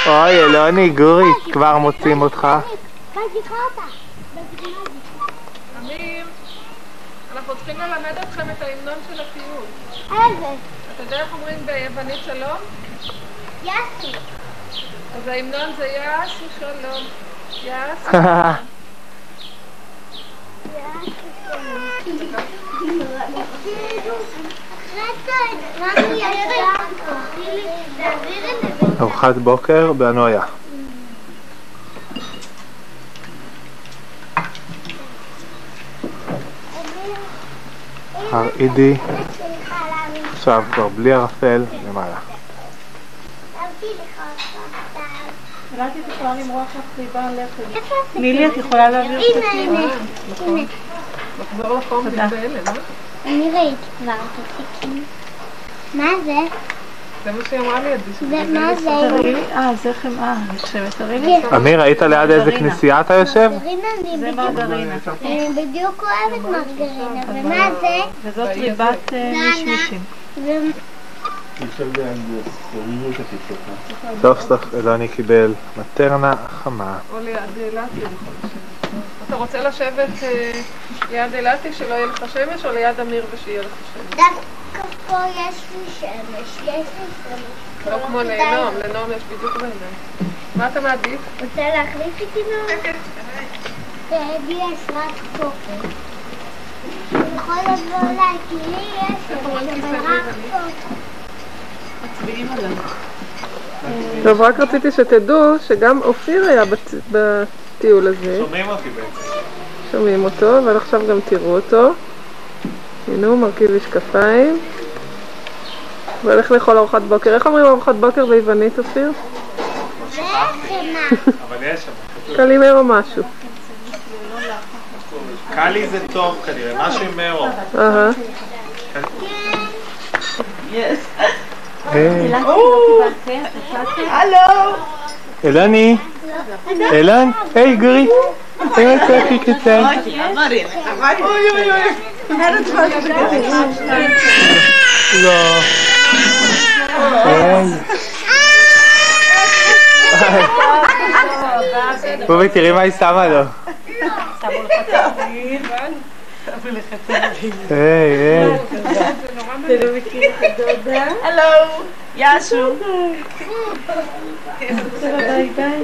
אוי, אלוני, גורי, כבר מוצאים אותך. כאן תקרא אותה. אמיר, אנחנו צריכים ללמד אתכם את ההמנון של הטיול. איזה? אתה יודע איך אומרים ביוונית שלום? יאסי. אז ההמנון זה יאסו שלום. יאסו. ארוחת בוקר באנויה. הר אידי, עכשיו כבר בלי ערפל, למעלה. נילי, את יכולה להעביר את הנה, הנה, לחום אה? אני ראיתי כבר את התיקים. מה זה? זה מה שהיא אמרה לי, עדי. זה מה זה? אה, זה חמאה, אני חושבת. תראי לי. אמיר, היית ליד איזה כנסייה אתה יושב? מרגרינה אני זה בדיוק- מרגרינה. אני בדיוק אוהבת מרגרינה. ומה זה? וזאת ריבת אה, מישמישים. ו- סוף סוף אלוני קיבל מטרנה חמה. או ליד. אתה רוצה לשבת אה, ליד אילתי שלא יהיה לך שמש, או ליד אמיר ושיהיה לך שמש? דווקא פה יש לי שמש, יש לי שמש. לא כמו לנועם, לנועם יש בדיוק בעיניים. מה אתה מעדיף? רוצה להחליף איתי נועם? לי יש רק. הוא יכול לבוא אליי, כי לי יש שמש, אבל רק פופר. מצביעים עליו. טוב, רק רציתי שתדעו שגם אופיר היה בטיול הזה. שומעים אותי בעצם. שומעים אותו, אבל עכשיו גם תראו אותו. הנה הוא מרכיב משקפיים. והולך לאכול ארוחת בוקר. איך אומרים ארוחת בוקר ביוונית, אופיר? קלימר או משהו. קאלי זה טוב כנראה, משהו עם. אהה. היי. הלו! אלני, אלן, היי גורי. היי צחי קטן. אוי אוי אוי. אין את מה לא. היי. בובי, תראי מה היא שמה לו. היי, היי. הלו! יאשו! ביי ביי.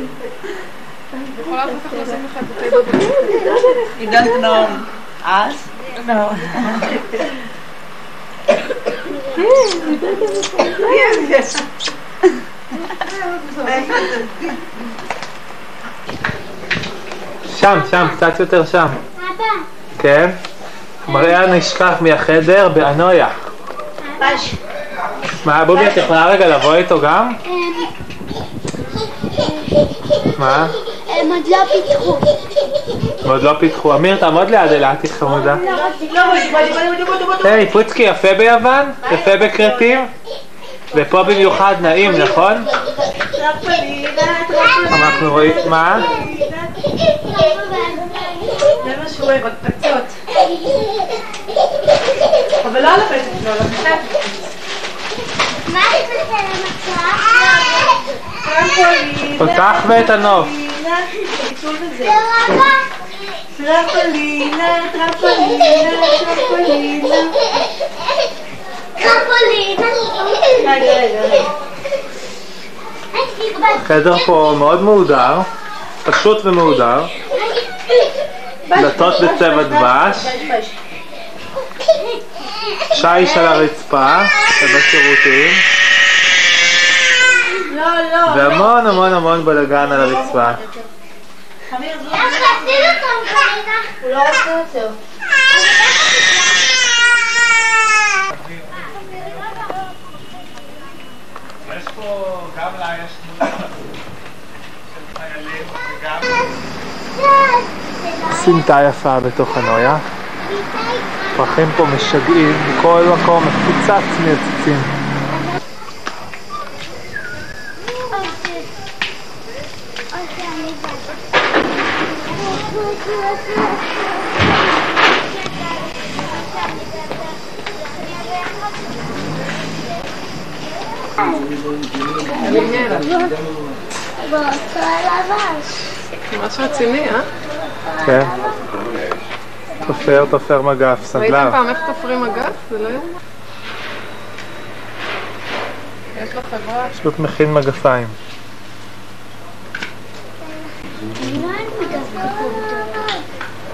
You don't know us? No. yes, yes. שם, שם, קצת יותר שם. אבא, כן? מראה נשכח מהחדר באנויה. מה, בובי, את יכולה רגע לבוא איתו גם? מה? הם עוד לא פיתחו. עוד לא פיתחו. אמיר, תעמוד ליד אלעתי חמודה. היי, פוצקי יפה ביוון? יפה בכרתים? ופה במיוחד נעים, נכון? אנחנו רואים, מה? זה מה שהוא אוהב, הקפצות. אבל לא על הפצת שלו, על הפצת. מה עכשיו? טרמפולינה, אותך ואת הנוף. טרמפולינה, טרמפולינה, טרמפולינה. טרמפולינה. רגע, רגע, חדר פה מאוד מהודר, פשוט ומהודר. דלתות בצבע דבש, שיש על הרצפה ובשירותים, והמון המון המון בלאגן על הרצפה. וגם... סמטה יפה בתוך הנויה. פרחים פה משגעים, מכל מקום מפוצץ לבש. ממש רציני, אה? כן. תופר, תופר מגף, ראיתם סנדלר. פעם איך תופרים אגף? זה לא יאומן. יש לו חברה. פשוט מכין מגפיים.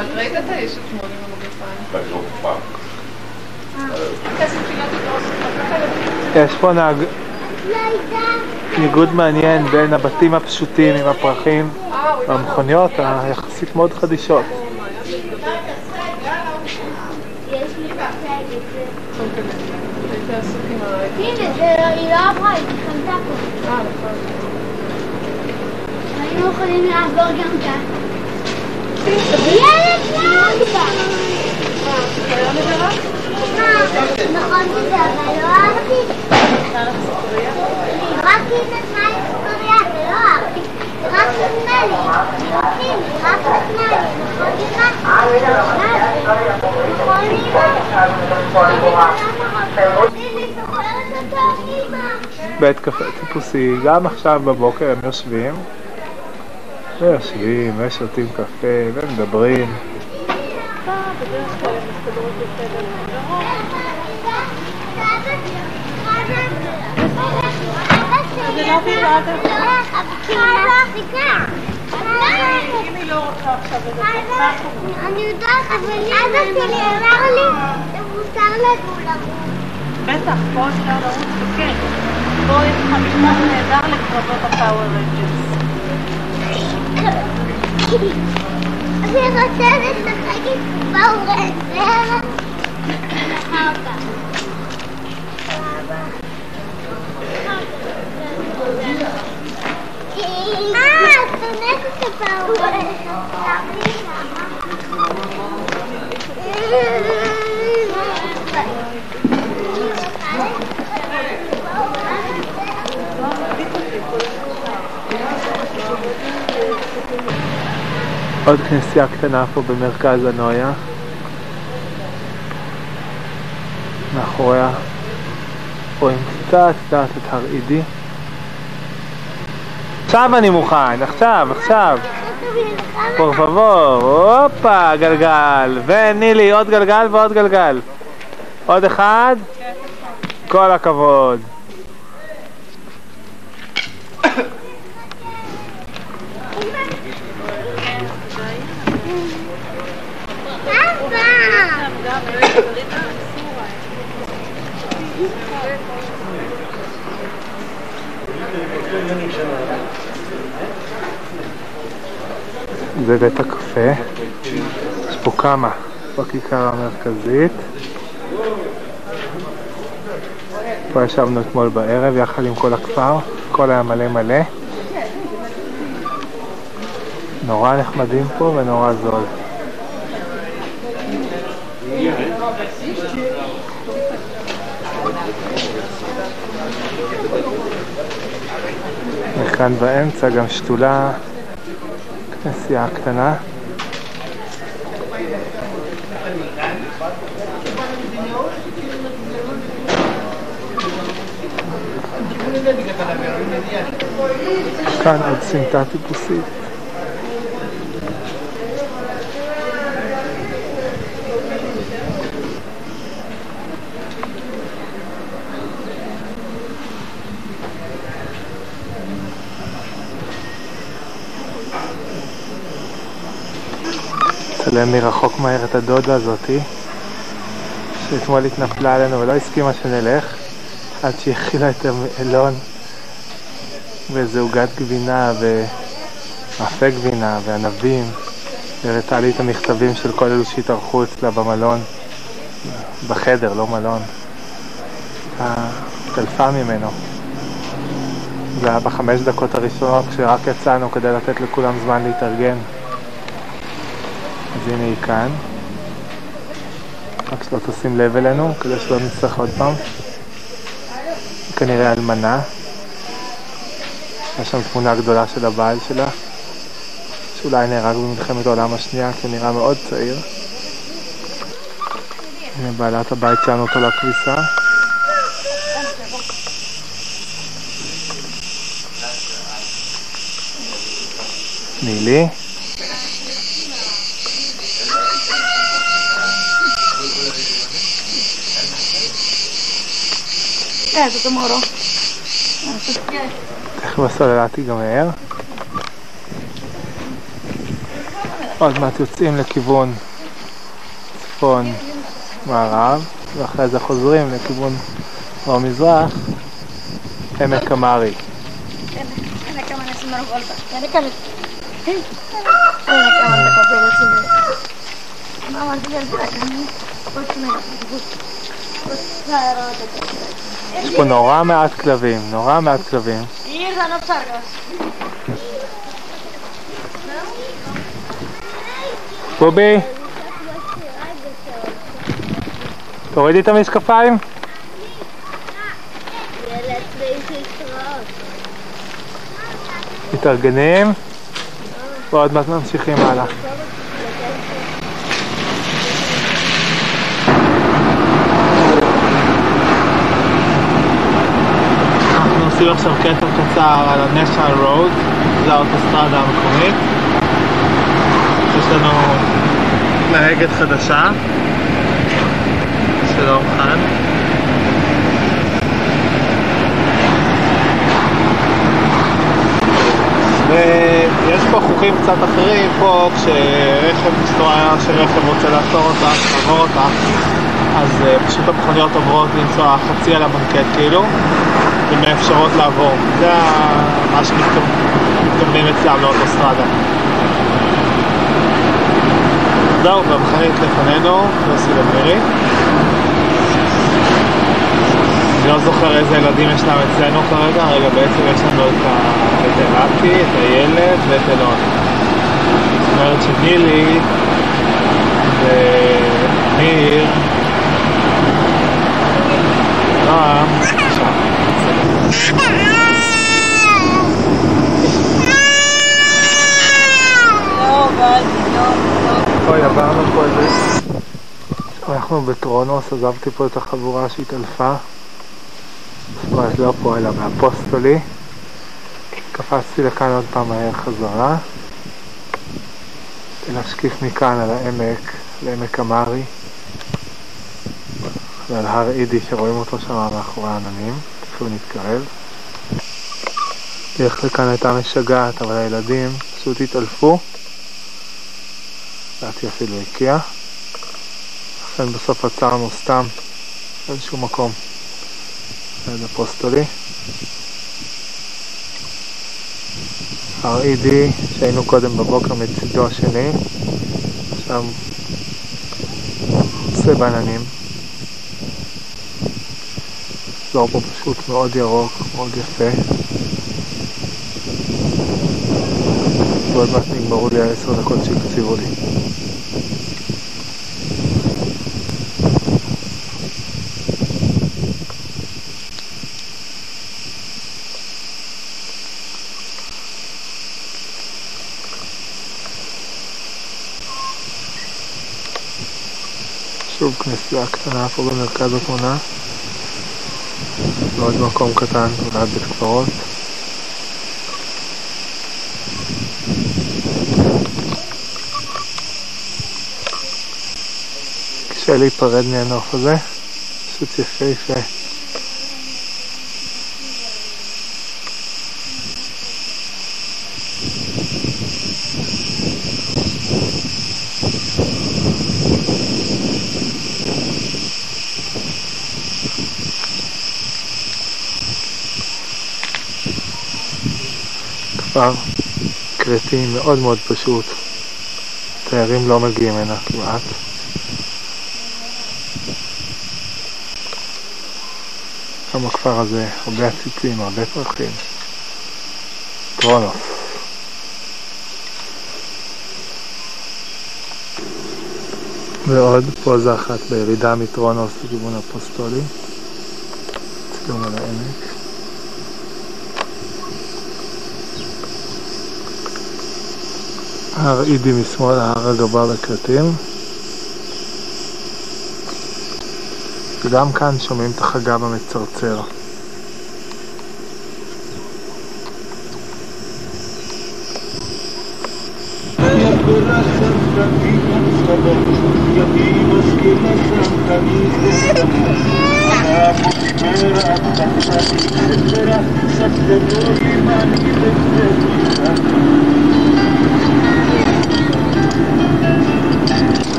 את ראית את האיש אתמול עם המגפיים? יש פה נהג... ניגוד מעניין בין הבתים הפשוטים עם הפרחים והמכוניות היחסית מאוד חדישות. לא. אה, נכון. היינו יכולים! נכון שזה, אבל לא אהבתי. רק היא נתנה לי סוכריה, ולא אהבתי. רק נתנה לי. יופי, רק נתנה לי. נכון אמא? נכון אמא? אני זוכרת אותו אמא. בית קפה טיפוסי, גם עכשיו בבוקר הם יושבים, ויושבים, ושותים קפה, ומדברים. אם היא לא רוצה עכשיו לדבר, אני יודעת, אבל שלי אמר לי שמותר לנו לרוץ. בטח, פה אפשר לרוץ בכיף. פה יש לך משטח נהדר לקרבות ה Power Rangers. אני רוצה לשחק עם Power Rangers. אחר עוד כנסייה קטנה פה במרכז הנויה. מאחוריה רואים קצת קצת את הר אידי. עכשיו אני מוכן, עכשיו, עכשיו. פור פבור, הופה, גלגל. ונילי, עוד גלגל ועוד גלגל. עוד אחד. כל הכבוד. זה בית הקפה. יש פה כמה בכיכר המרכזית. פה ישבנו אתמול בערב יחד עם כל הכפר, הכל היה מלא מלא. נורא נחמדים פה ונורא זול. וכאן באמצע גם שתולה, כנסייה קטנה. כאן עוד סמטה טיפוסית. לצלם מרחוק מהר את הדודה הזאתי שאתמול התנפלה עלינו ולא הסכימה שנלך עד שהיא הכילה את האלון ואיזה עוגת גבינה ומאפה גבינה וענבים והראתה לי את המכתבים של כל אלו שהתארחו אצלה במלון בחדר, לא מלון. התעלפה ממנו. זה היה בחמש דקות הראשונות כשרק יצאנו כדי לתת לכולם זמן להתארגן אז הנה היא כאן. רק שלא תשים לב אלינו כדי שלא נצטרך עוד פעם. כנראה אלמנה. יש שם תמונה גדולה של הבעל שלה שאולי נהרג במלחמת העולם השנייה כי נראה מאוד צעיר. הנה בעלת הבית שלנו אותו לכביסה. נילי Eh, tutto moro. תכף הסוללה תיגמר. עוד מעט יוצאים לכיוון צפון מערב, ואחרי זה חוזרים לכיוון דרום מזרח, עמק המרי. Mamá, יש פה נורא מעט כלבים, נורא מעט כלבים. בובי, תורידי את המשקפיים. מתארגנים, ועוד מעט ממשיכים הלאה. עושים עכשיו קטע קצר על ה-National Road, זה האוטוסטרדה המקומית. יש לנו נהגת חדשה, שלום חן. ויש פה חוקים קצת אחרים, פה כשרכב, כשתנועה שרכב רוצה לעצור אותה, לעבור אותה, אז uh, פשוט המכוניות עוברות לנסוע חצי על המנקט כאילו, ומאפשרות לעבור. זה מה שמתכוונים אצלם לאוטוסטרדה. זהו, והמכונית לפנינו, יוסי ומירי. אני לא זוכר איזה ילדים יש להם אצלנו כרגע, רגע בעצם יש לנו את אלעתי, את הילד ואת אלון. זאת אומרת שנילי וניר, נועם, בבקשה. לא, גדי, לא, לא. אוי, עברנו פה איזה... אנחנו בקרונוס, עזבתי פה את החבורה שהתעלפה. אומרת, לא פה, אלא באפוסטולי. קפצתי לכאן עוד פעם מהר חזרה. להשקיף מכאן על העמק, על עמק המרי. ועל הר אידי שרואים אותו שם מאחורי העננים, כשהוא נתקרב. דרך לכאן הייתה משגעת, אבל הילדים פשוט התעלפו. לדעתי אפילו איקאה. לכן בסוף עצרנו סתם באיזשהו מקום ליד אפוסטולי. הר אידי שהיינו קודם בבוקר מצידו השני, עכשיו עושה בעננים. אזור פה פשוט מאוד ירוק, מאוד יפה. ועוד מעט נגמרו לי העשר דקות שהקציבו לי. שוב כנסייה קטנה פה במרכז התמונה. ועוד מקום קטן, ליד בית קברות. קשה להיפרד מהנוף הזה, פשוט יפהפה. כפר כרתי מאוד מאוד פשוט. תיירים לא מגיעים הנה כמעט. גם בכפר הזה הרבה עציצים, הרבה פרחים. טרונוס. ועוד פוזה אחת בירידה מטרונוס לכיוון אפוסטולי. צילום על העמק. הר אידי משמאל, ההר הגבוה בכרתים. וגם כאן שומעים את החגב המצרצר.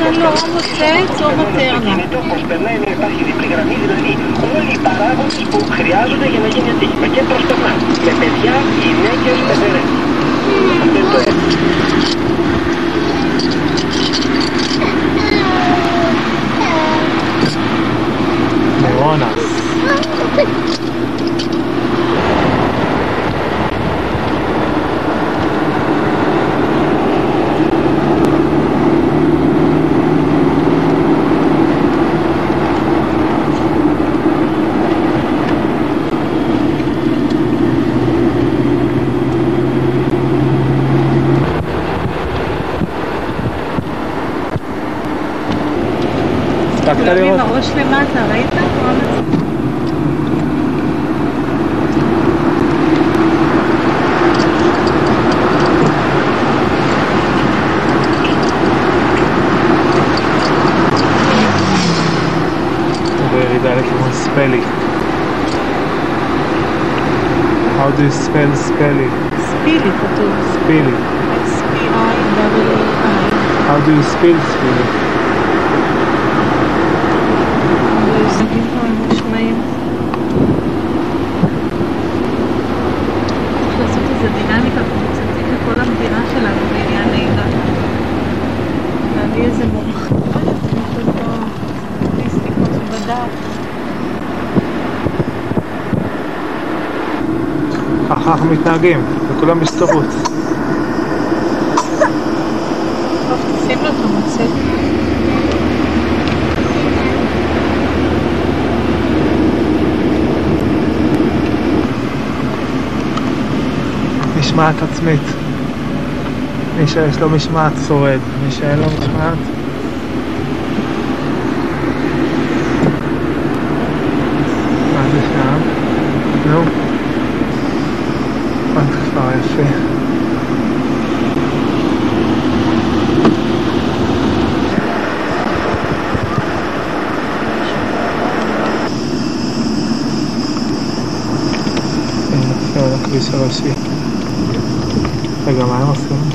Ήταν όμως το μοντέρνα. Είναι το πως περνάει υπάρχει διπλή γραμμή, δηλαδή όλοι οι παράγοντες που χρειάζονται για να γίνει ατύχημα και προσπερνά. Με παιδιά, γυναίκες, παιδερές. Αυτό είναι το έτσι. כולם עם לראות? הראש למטה, ראית? בירידה לכיוון ספלי. How do you spell ספלי? ספילי כתוב. ספילי. S-P-I-W-I. How do you spell ספילי? מושגים פה ממושמעים. צריך לעשות איזה דינמיקה קבוצתית לכל המדינה שלנו בעניין נהיגה. להביא איזה מומחיות, מישהו פה, סטטיסטיקות ובדף. ככה אנחנו מתנהגים, את המצגת. משמעת עצמית. מי שיש לו משמעת שורד, מי שאין לו משמעת... מה זה שם? נו. יפה. הכביש הראשי. רגע, מה הם עושים?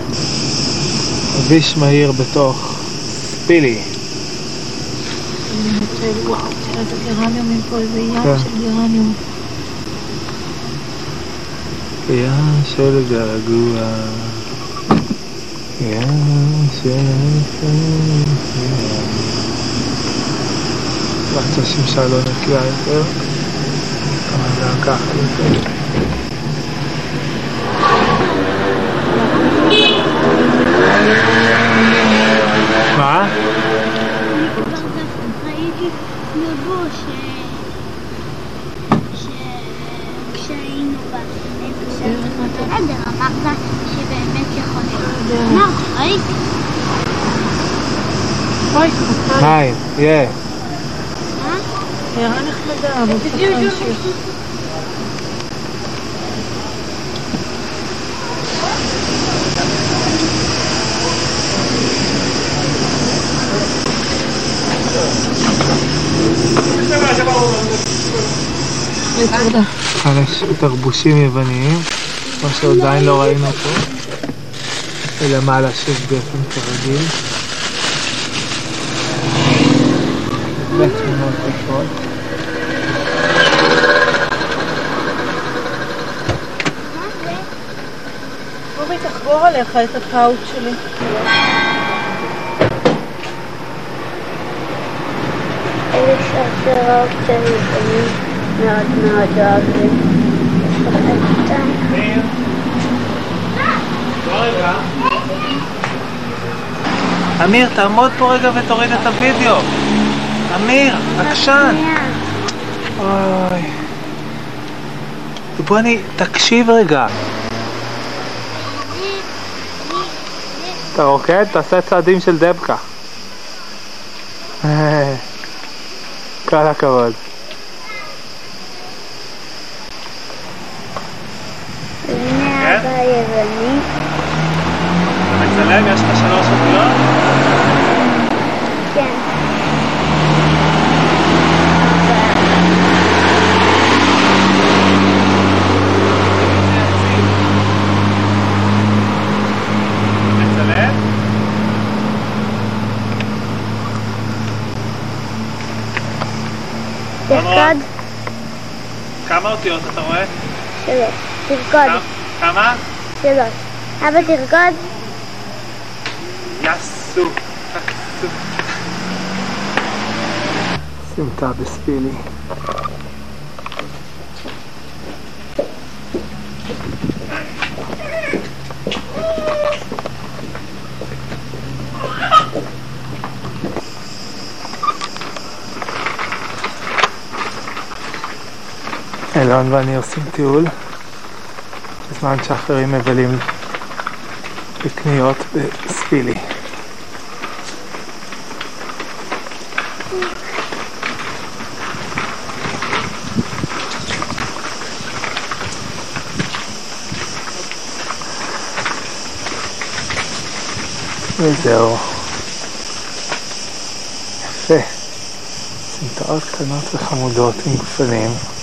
כביש מהיר בתוך ספילי. וואו, תראה איזה גרניומים פה, איזה ים כן. של גרניום. ים של געגוע. ים של געגוע. רק שהשמשה לא נקייה יותר. אבל גם ככה יותר. מה? ראיתי לבוש כשהיינו בסדר, אמרת שבאמת יכול להיות. אמרתי, ראיתי. אוי, היי, יא. הערה נחמדה, אבל צריך להמשיך. תרבושים יווניים, שעדיין לא ראינו פה. ולמעלה שש גפן כרגיל. ותמונות יפות. רובי, תחגור עליך את הפאוט שלי. אלה מאוד מאוד אוהבים. אמיר, תעמוד פה רגע ותוריד את הוידאו. אמיר, עקשן. אוי. בוא אני... תקשיב רגע. אתה רוקד? תעשה צעדים של דבקה. כל הכבוד. והנה אבא היווני. אתה מצלם? יש לך שלוש אותיות? כן. מצלם? תרקוד. כמה אותיות אתה רואה? שלוש. תרקוד. כמה? שלוש. אבא תרקוד. יסו. תקסו. סמטה בספילי. אילון ואני עושים טיול בזמן שאחרים מבלים בקניות בספילי. וזהו. יפה. סמטאות קטנות וחמודות עם גפנים.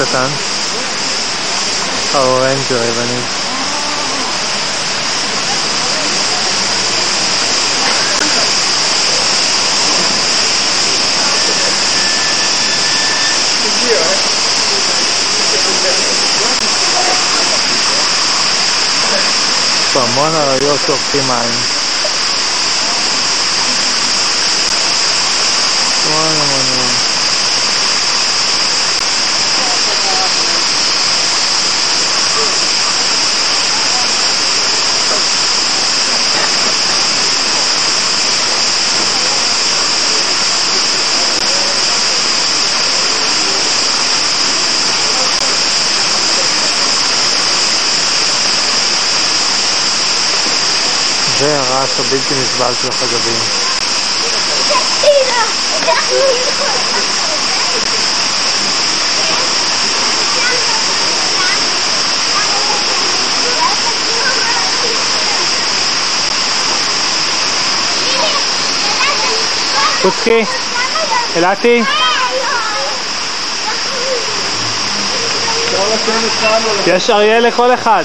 איזה יווני קטן. ה Power Ranger יווני. יש פה המון אריות שופכים מים. והרעש הבלתי נסבל של החגבים. קוצקי, אלעתי. יש אריה לכל אחד.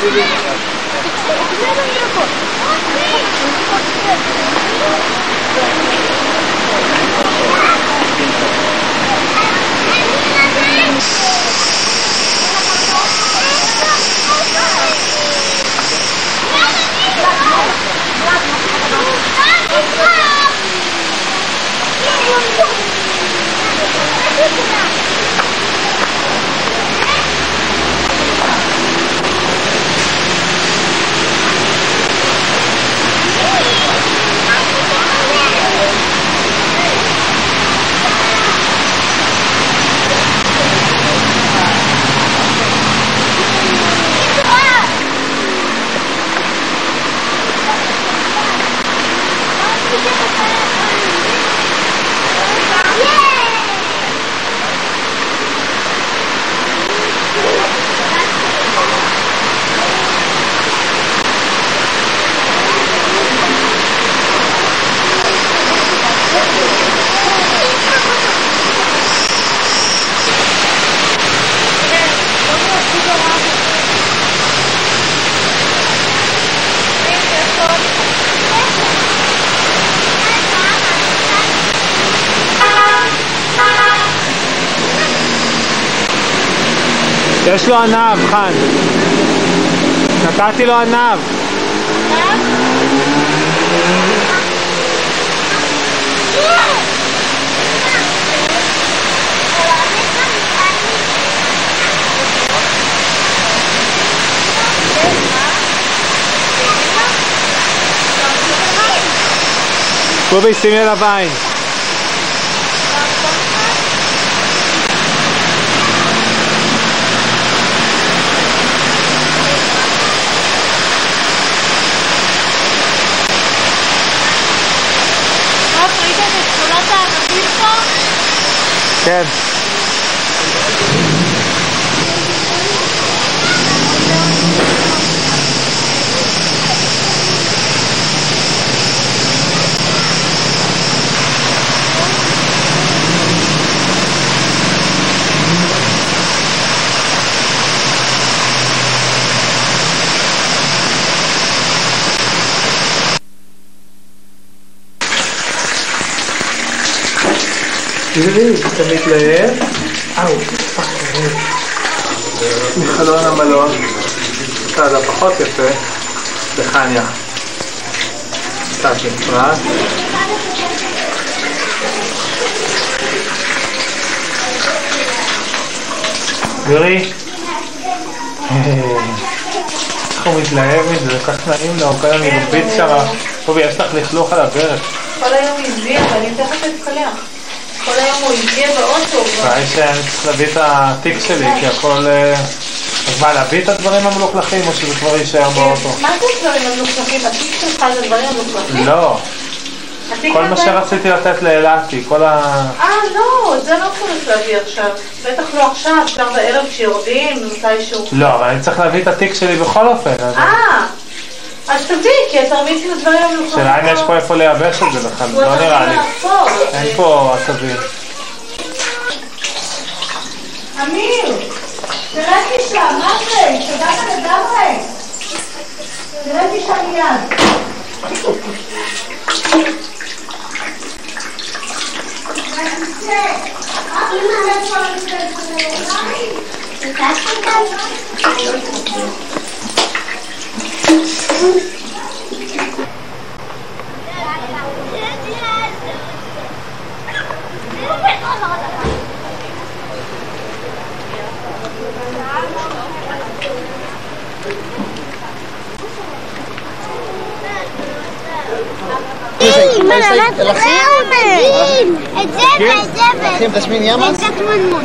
זה כן אותנטי. יש לו ענב, חן. נתתי לו ענב. רובי, שימי עליו עין. כן. תראי, אתה מתלהב? אאו, fuck, מחלון המלון, הצד הפחות יפה, בחניה. קצת נפרד. גרי, איך הוא מתלהב מזה, זה כל כך נעים לו, כל היום מרביץ שם. טובי, יש לך לכלוך על הברך. כל היום הזיע ואני תכף אתקלח. הוא הזיע באוטו. שאני צריך להביא את התיק שלי, כי הכל... אה, אז מה, להביא את הדברים המלוכלכים או שזה כבר יישאר באוטו? מה זה דברים המלוכלכים? התיק שלך זה דברים המלוכלכים? לא, כל מה שרציתי לתת לאלעתי, כל ה... אה, לא, זה לא צריך להביא עכשיו. בטח לא עכשיו, אפשר בערב כשיורדים, מתישהו. לא, אבל אני צריך להביא את התיק שלי בכל אופן, אה, אז תביא, כי התרמית של הדברים המלוכלכים. השאלה אם יש פה איפה לייבש את זה בכלל, לא נראה לי. אין פה עשבים. caminhada, na frente, da frente, da frente. Grande caminhada. Abre uma resposta para você. Você está escutando? זה ואת לכם תשמין ימאס? זה תמנון.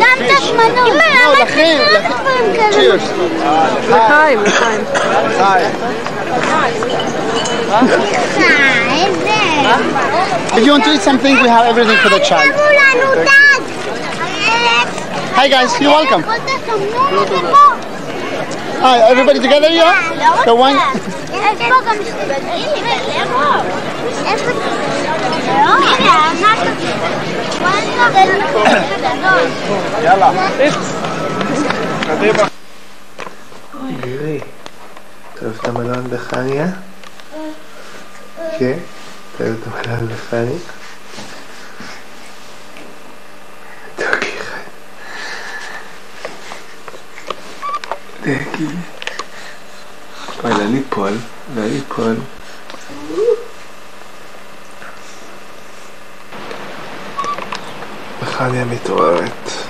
גם תשמנון. אמא, למה לכם, לכם. צ'ירס. לחיים, לחיים. If you want to eat something, we have everything for the child. Hi guys, you're welcome. Hi, everybody together, yeah? The one. גירי, אתה אוהב את המלון בחניה? כן? אתה אוהב את המלון בחניה? חי. דקי. אוי, לא ליפול, לא ליפול. בחניה מתעוררת.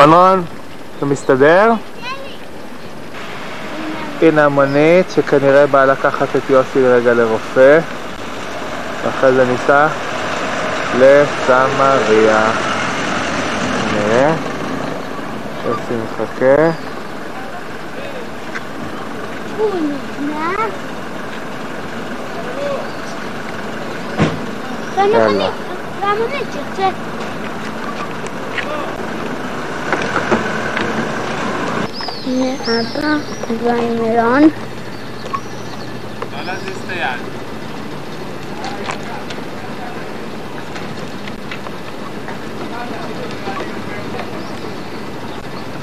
רונרון, אתה מסתדר? הנה המונית שכנראה באה לקחת את יוסי רגע לרופא ואחרי זה ניסע לסמריה. נראה. יוסי מחכה. יאללה. והמונית יוצאת. הנה אבא. לא להזיז את היד.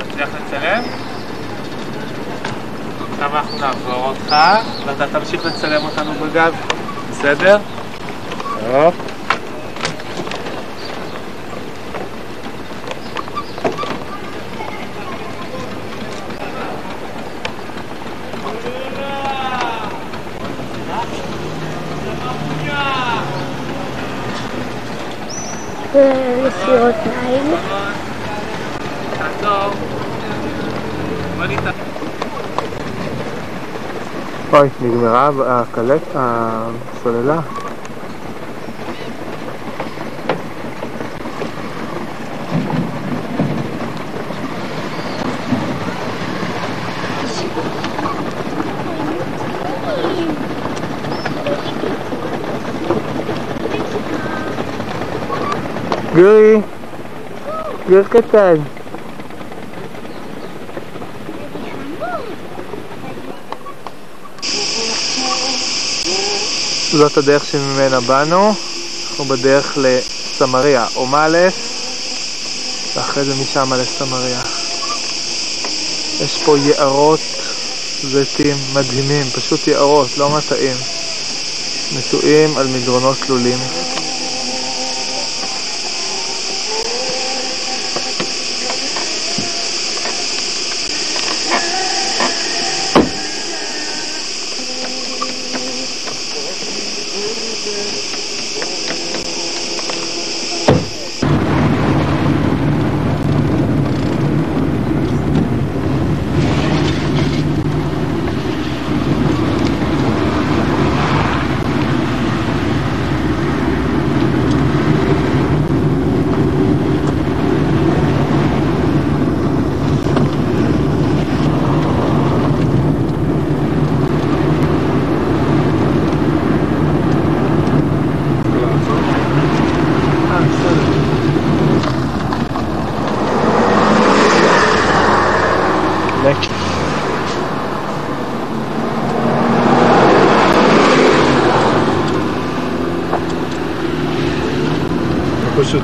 מצליח לצלם? עכשיו אנחנו נעבור אותך, ואתה תמשיך לצלם אותנו בגב, בסדר? טוב. ולסירות מים. אוי, נגמרה הקלט, הסוללה. גורי, גור קטן. זאת הדרך שממנה באנו, אנחנו בדרך לסמריה, אומאלס, ואחרי זה משם לסמריה. יש פה יערות זיתים מדהימים, פשוט יערות, לא מטעים. נטועים על מדרונות תלולים.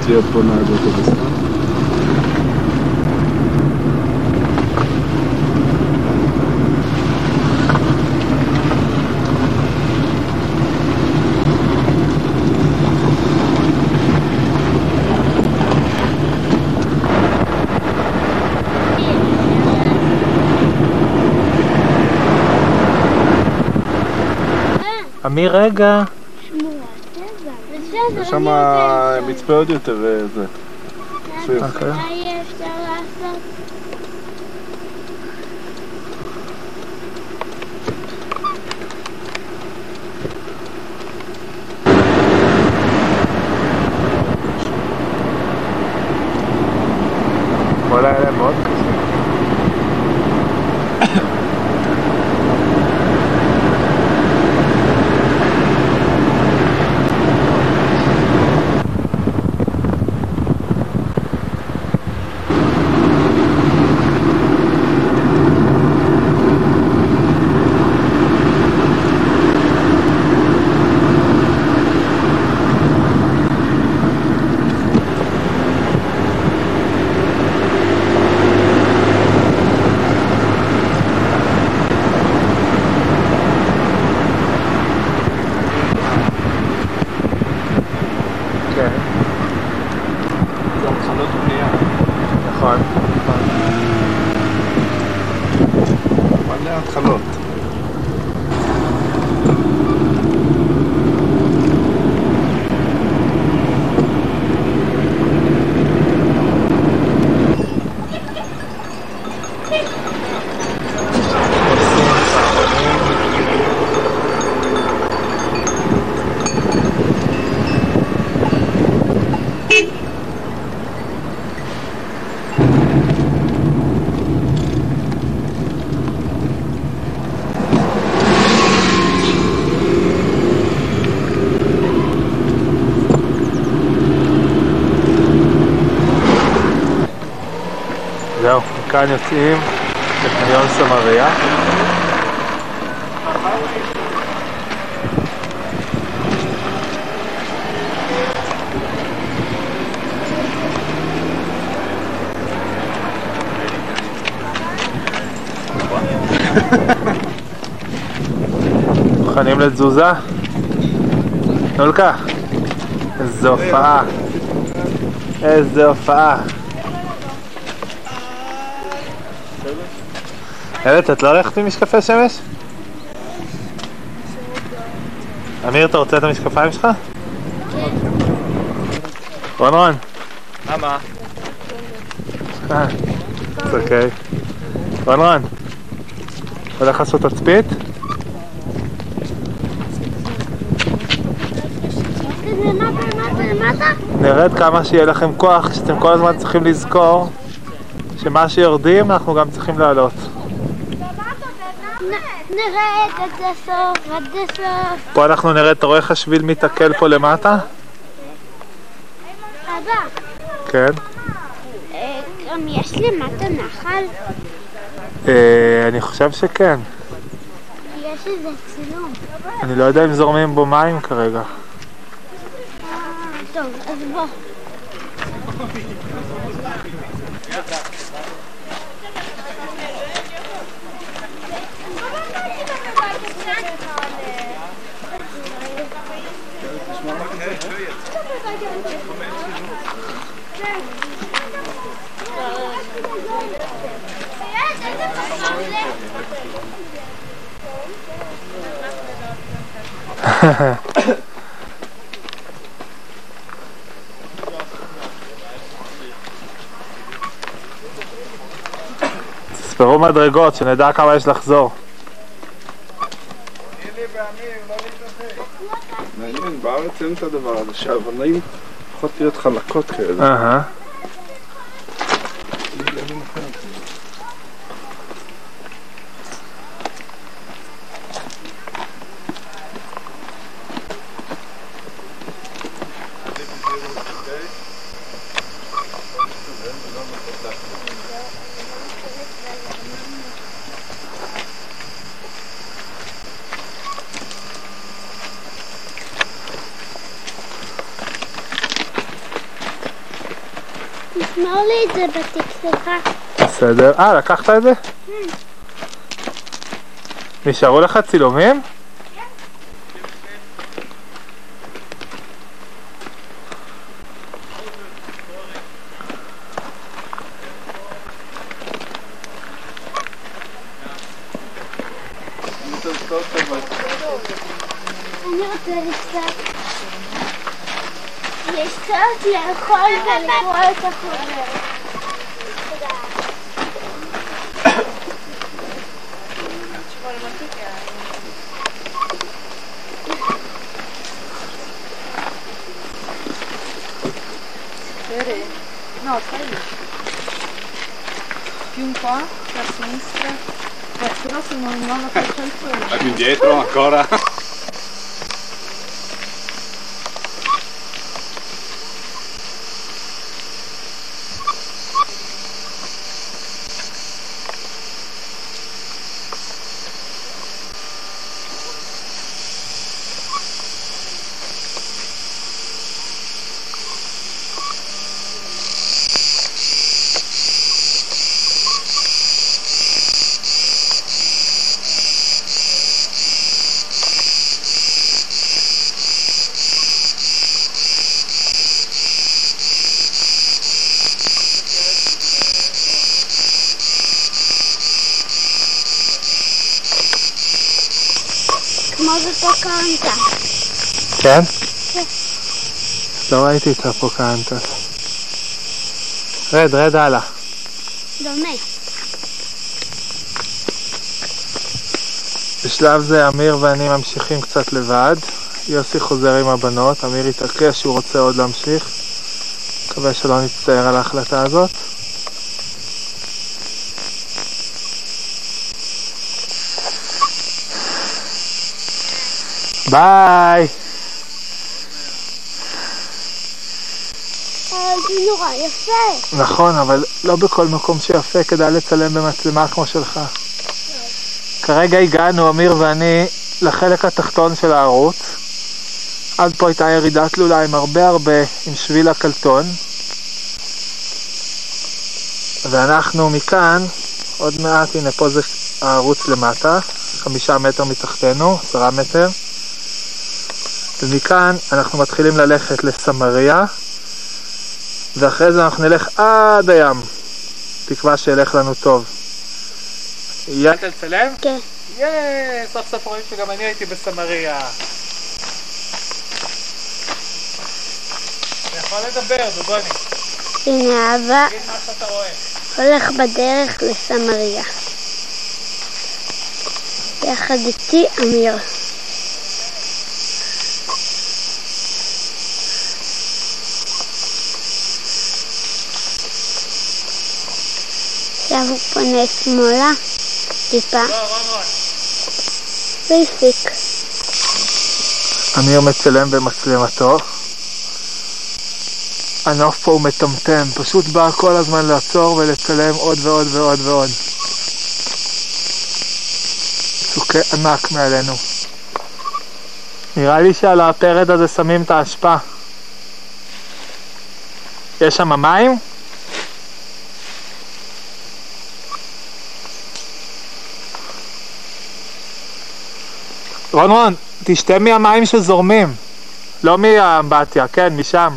פשוט להיות פה נהג אוטובוס, לא? אמיר, רגע. יש שם מצפה עוד יותר אה, זה. צפוף. אוקיי. מה יהיה אפשר לעשות? אולי היה להם מאוד קשה. כן. זה התחלות בנייה. נכון. נכון. מלא התחלות. זהו, מכאן יוצאים לחניון סמריה. מוכנים לתזוזה? נולקה. איזו הופעה. איזו הופעה. איילת, את לא הולכת עם משקפי שמש? אמיר, אתה רוצה את המשקפיים שלך? רון רון. למה? אה, זה אוקיי. רון רון. הולך לעשות תצפית? נרד כמה שיהיה לכם כוח, שאתם כל הזמן צריכים לזכור שמה שיורדים אנחנו גם צריכים לעלות. נרד עד הסוף, עד הסוף. פה אנחנו נרד, אתה רואה איך השביל מתעכל פה למטה? אבא, כן. אה, גם יש למטה נחל? אה, אני חושב שכן. יש איזה צילום. אני לא יודע אם זורמים בו מים כרגע. אה, טוב, אז בוא. תספרו מדרגות, שנדע כמה יש לחזור. מעניין, בארץ אין את הדבר הזה, שהאבנים יכולות להיות חלקות כאלה. בסדר. אה, לקחת את זה? נשארו לך צילומים? יש קצת לאכול ולקרוא את החומר. Non, lo faccio. Vai più indietro ancora. לא ראיתי את הפוקאנטס. רד, רד הלאה. דומה. בשלב זה אמיר ואני ממשיכים קצת לבד. יוסי חוזר עם הבנות, אמיר התעקש שהוא רוצה עוד להמשיך. מקווה שלא נצטער על ההחלטה הזאת. ביי! זה נורא יפה. נכון, אבל לא בכל מקום שיפה כדאי לצלם במצלמה כמו שלך. כרגע הגענו, אמיר ואני, לחלק התחתון של הערוץ. עד פה הייתה ירידה תלולה עם הרבה הרבה, עם שביל הקלטון. ואנחנו מכאן, עוד מעט, הנה פה זה הערוץ למטה, חמישה מטר מתחתנו, עשרה מטר. ומכאן אנחנו מתחילים ללכת לסמריה, ואחרי זה אנחנו נלך עד הים. תקווה שילך לנו טוב. הגעת לצלם? כן. ייי, סוף סוף רואים שגם אני הייתי בסמריה. אתה יכול לדבר, דוגוני. הנה אבא תגיד מה שאתה רואה. הולך בדרך לסמריה. יחד איתי אמיר. עכשיו הוא פונה שמאלה, טיפה, והפסיק. אמיר מצלם במצלמתו. הנוף פה הוא מטמטם, פשוט בא כל הזמן לעצור ולצלם עוד ועוד ועוד ועוד. צוקי ענק מעלינו. נראה לי שעל הפרד הזה שמים את האשפה. יש שם מים? רון רון, תשתה מהמים שזורמים. לא מהאמבטיה, כן, משם.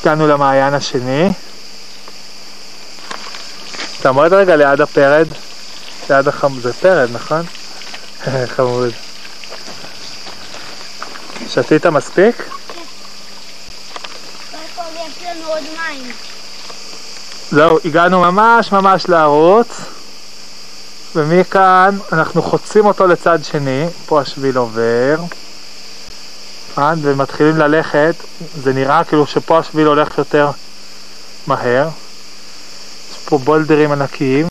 הגענו למעיין השני. תעמוד רגע ליד הפרד. ליד החמ... זה פרד, נכון? חמוד. שתית מספיק? כל יש לנו עוד מים. זהו, הגענו ממש ממש לערוץ, ומכאן אנחנו חוצים אותו לצד שני, פה השביל עובר, עד ומתחילים ללכת, זה נראה כאילו שפה השביל הולך יותר מהר, יש פה בולדרים ענקיים,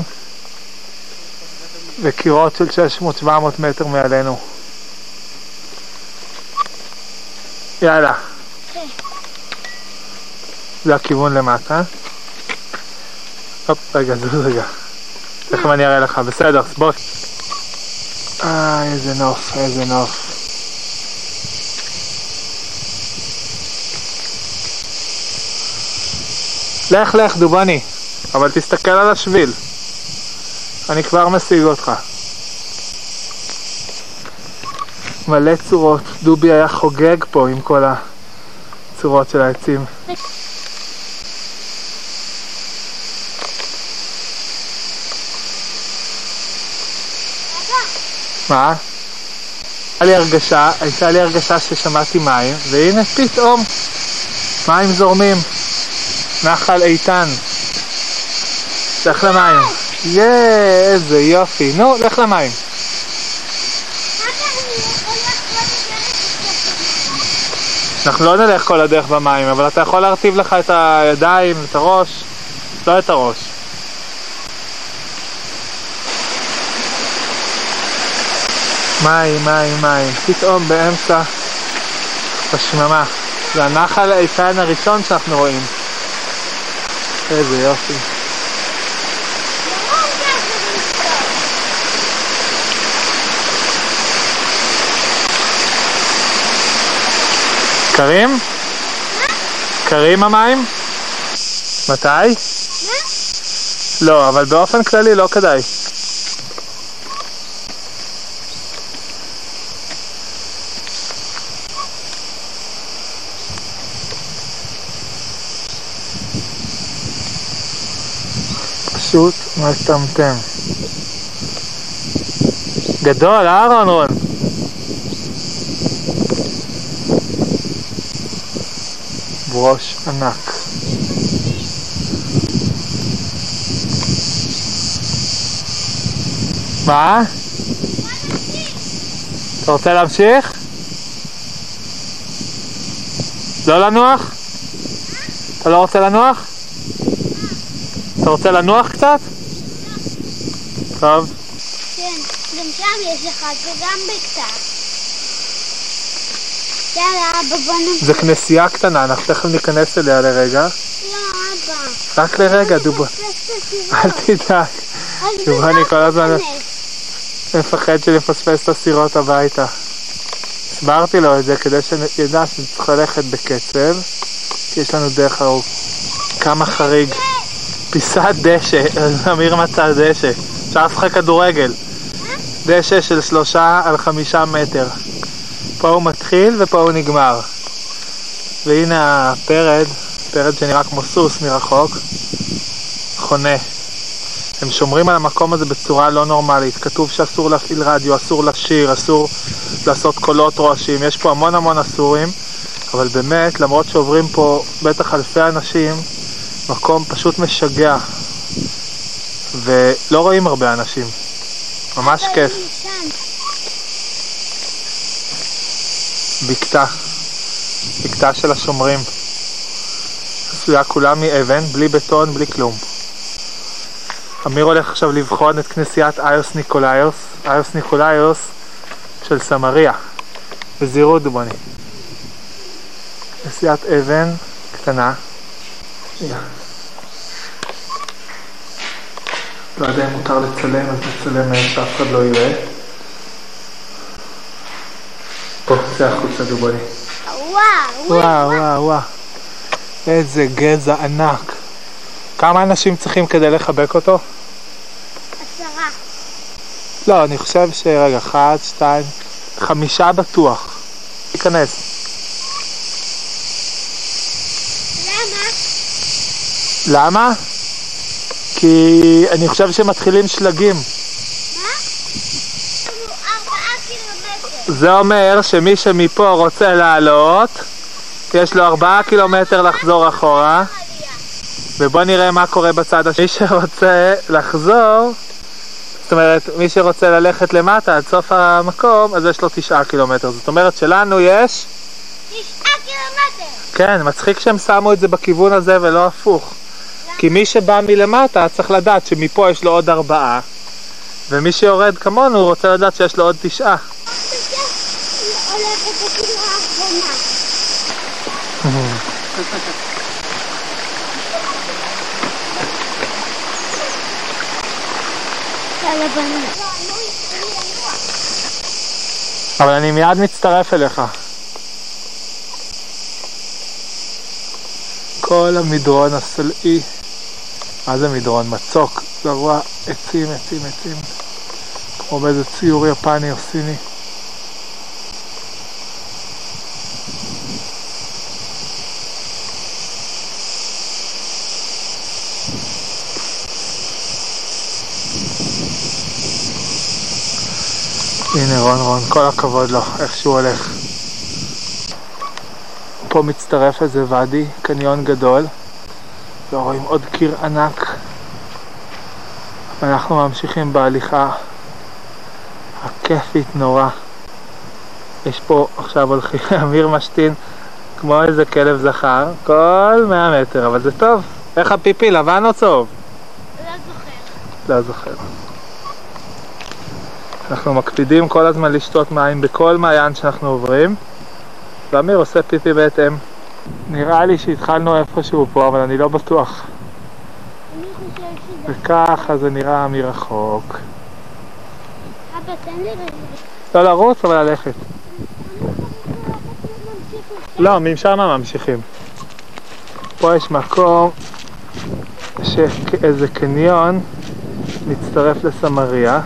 וקירות של 600-700 מטר מעלינו. יאללה. זה הכיוון למטה. הופ, רגע, זוז לא רגע. תכף אני אראה לך, בסדר, בוא. אה, איזה נוף, איזה נוף. לך, לך, דובני, אבל תסתכל על השביל. אני כבר משיג אותך. מלא צורות, דובי היה חוגג פה עם כל הצורות של העצים. מה? הייתה לי הרגשה, הייתה לי הרגשה ששמעתי מים, והנה פתאום מים זורמים. נחל איתן. לך למים. יאה, איזה יופי. נו, לך למים. אנחנו לא נלך כל הדרך במים, אבל אתה יכול להרטיב לך את הידיים, את הראש, לא את הראש. מים, מים, מים, פתאום באמצע השממה. זה הנחל האיתן הראשון שאנחנו רואים. איזה יופי. קרים? קרים המים? מתי? לא, אבל באופן כללי לא כדאי. פשוט מטמטם. גדול, אה רון רון? ברוש ענק. מה? אתה רוצה להמשיך? לא לנוח? אתה לא רוצה לנוח? אתה רוצה לנוח קצת? טוב. כן, גם שם יש אחד וגם בקתה. יאללה, אבא בוא נמשיך. זה כנסייה קטנה, אנחנו תכף ניכנס אליה לרגע. לא, אבא. רק לרגע, דובו. אל תדאג. דובו, אני כל הזמן מפחד שנפספס את הסירות הביתה. הסברתי לו את זה כדי שידע שצריך ללכת בקצב, כי יש לנו דרך ארוך. כמה חריג. פיסת דשא, אמיר מצא דשא. אפשר לשחק כדורגל. דשא של שלושה על חמישה מטר. פה הוא מתחיל ופה הוא נגמר. והנה הפרד, פרד שנראה כמו סוס מרחוק, חונה. הם שומרים על המקום הזה בצורה לא נורמלית. כתוב שאסור להפעיל רדיו, אסור לשיר, אסור לעשות קולות רועשים. יש פה המון המון אסורים, אבל באמת, למרות שעוברים פה בטח אלפי אנשים, מקום פשוט משגע. ולא רואים הרבה אנשים. ממש כיף. בקתה. בקתה של השומרים. עשויה כולה מאבן, בלי בטון, בלי כלום. אמיר הולך עכשיו לבחון את כנסיית איוס ניקולאיוס, איוס ניקולאיוס של סמריה, בזהירות דובוני. כנסיית אבן קטנה. לא יודע אם מותר לצלם, אז נצלם מהם שאף אחד לא יראה. פה, צא החוצה דובוני. וואו, וואו, וואו, וואו. איזה גזע ענק. כמה אנשים צריכים כדי לחבק אותו? עשרה. לא, אני חושב ש... רגע, אחת, שתיים, חמישה בטוח. תיכנס. למה? כי אני חושב שמתחילים שלגים. קילומטר. זה אומר שמי שמפה רוצה לעלות, יש לו ארבעה קילומטר לחזור אחורה. ובוא נראה מה קורה בצד השני. מי שרוצה לחזור, זאת אומרת, מי שרוצה ללכת למטה עד סוף המקום, אז יש לו תשעה קילומטר. זאת אומרת שלנו יש... תשעה קילומטר. כן, מצחיק שהם שמו את זה בכיוון הזה ולא הפוך. כי מי שבא מלמטה צריך לדעת שמפה יש לו עוד ארבעה, ומי שיורד כמונו רוצה לדעת שיש לו עוד תשעה. אבל אני מיד מצטרף אליך. כל המדרון הסלעי, מה זה מדרון? מצוק, גבוה, עצים, עצים, עצים, כמו באיזה ציור יפני או סיני. הנה רון רון, כל הכבוד לו, איך שהוא הולך. פה מצטרף איזה ואדי, קניון גדול, ורואים עוד קיר ענק. ואנחנו ממשיכים בהליכה הכיפית נורא. יש פה עכשיו הולכים, אמיר משתין כמו איזה כלב זכר, כל 100 מטר, אבל זה טוב. איך הפיפי, לבן או צהוב? לא זוכר. אנחנו מקפידים כל הזמן לשתות מים בכל מעיין שאנחנו עוברים ואמיר עושה פיפי בהתאם. נראה לי שהתחלנו איפשהו פה, אבל אני לא בטוח. וככה זה נראה מרחוק. אבא, תן לי רגע. לא לרוץ, אבל ללכת. לא, משם ממשיכים. פה יש מקום שאיזה קניון מצטרף לסמריה,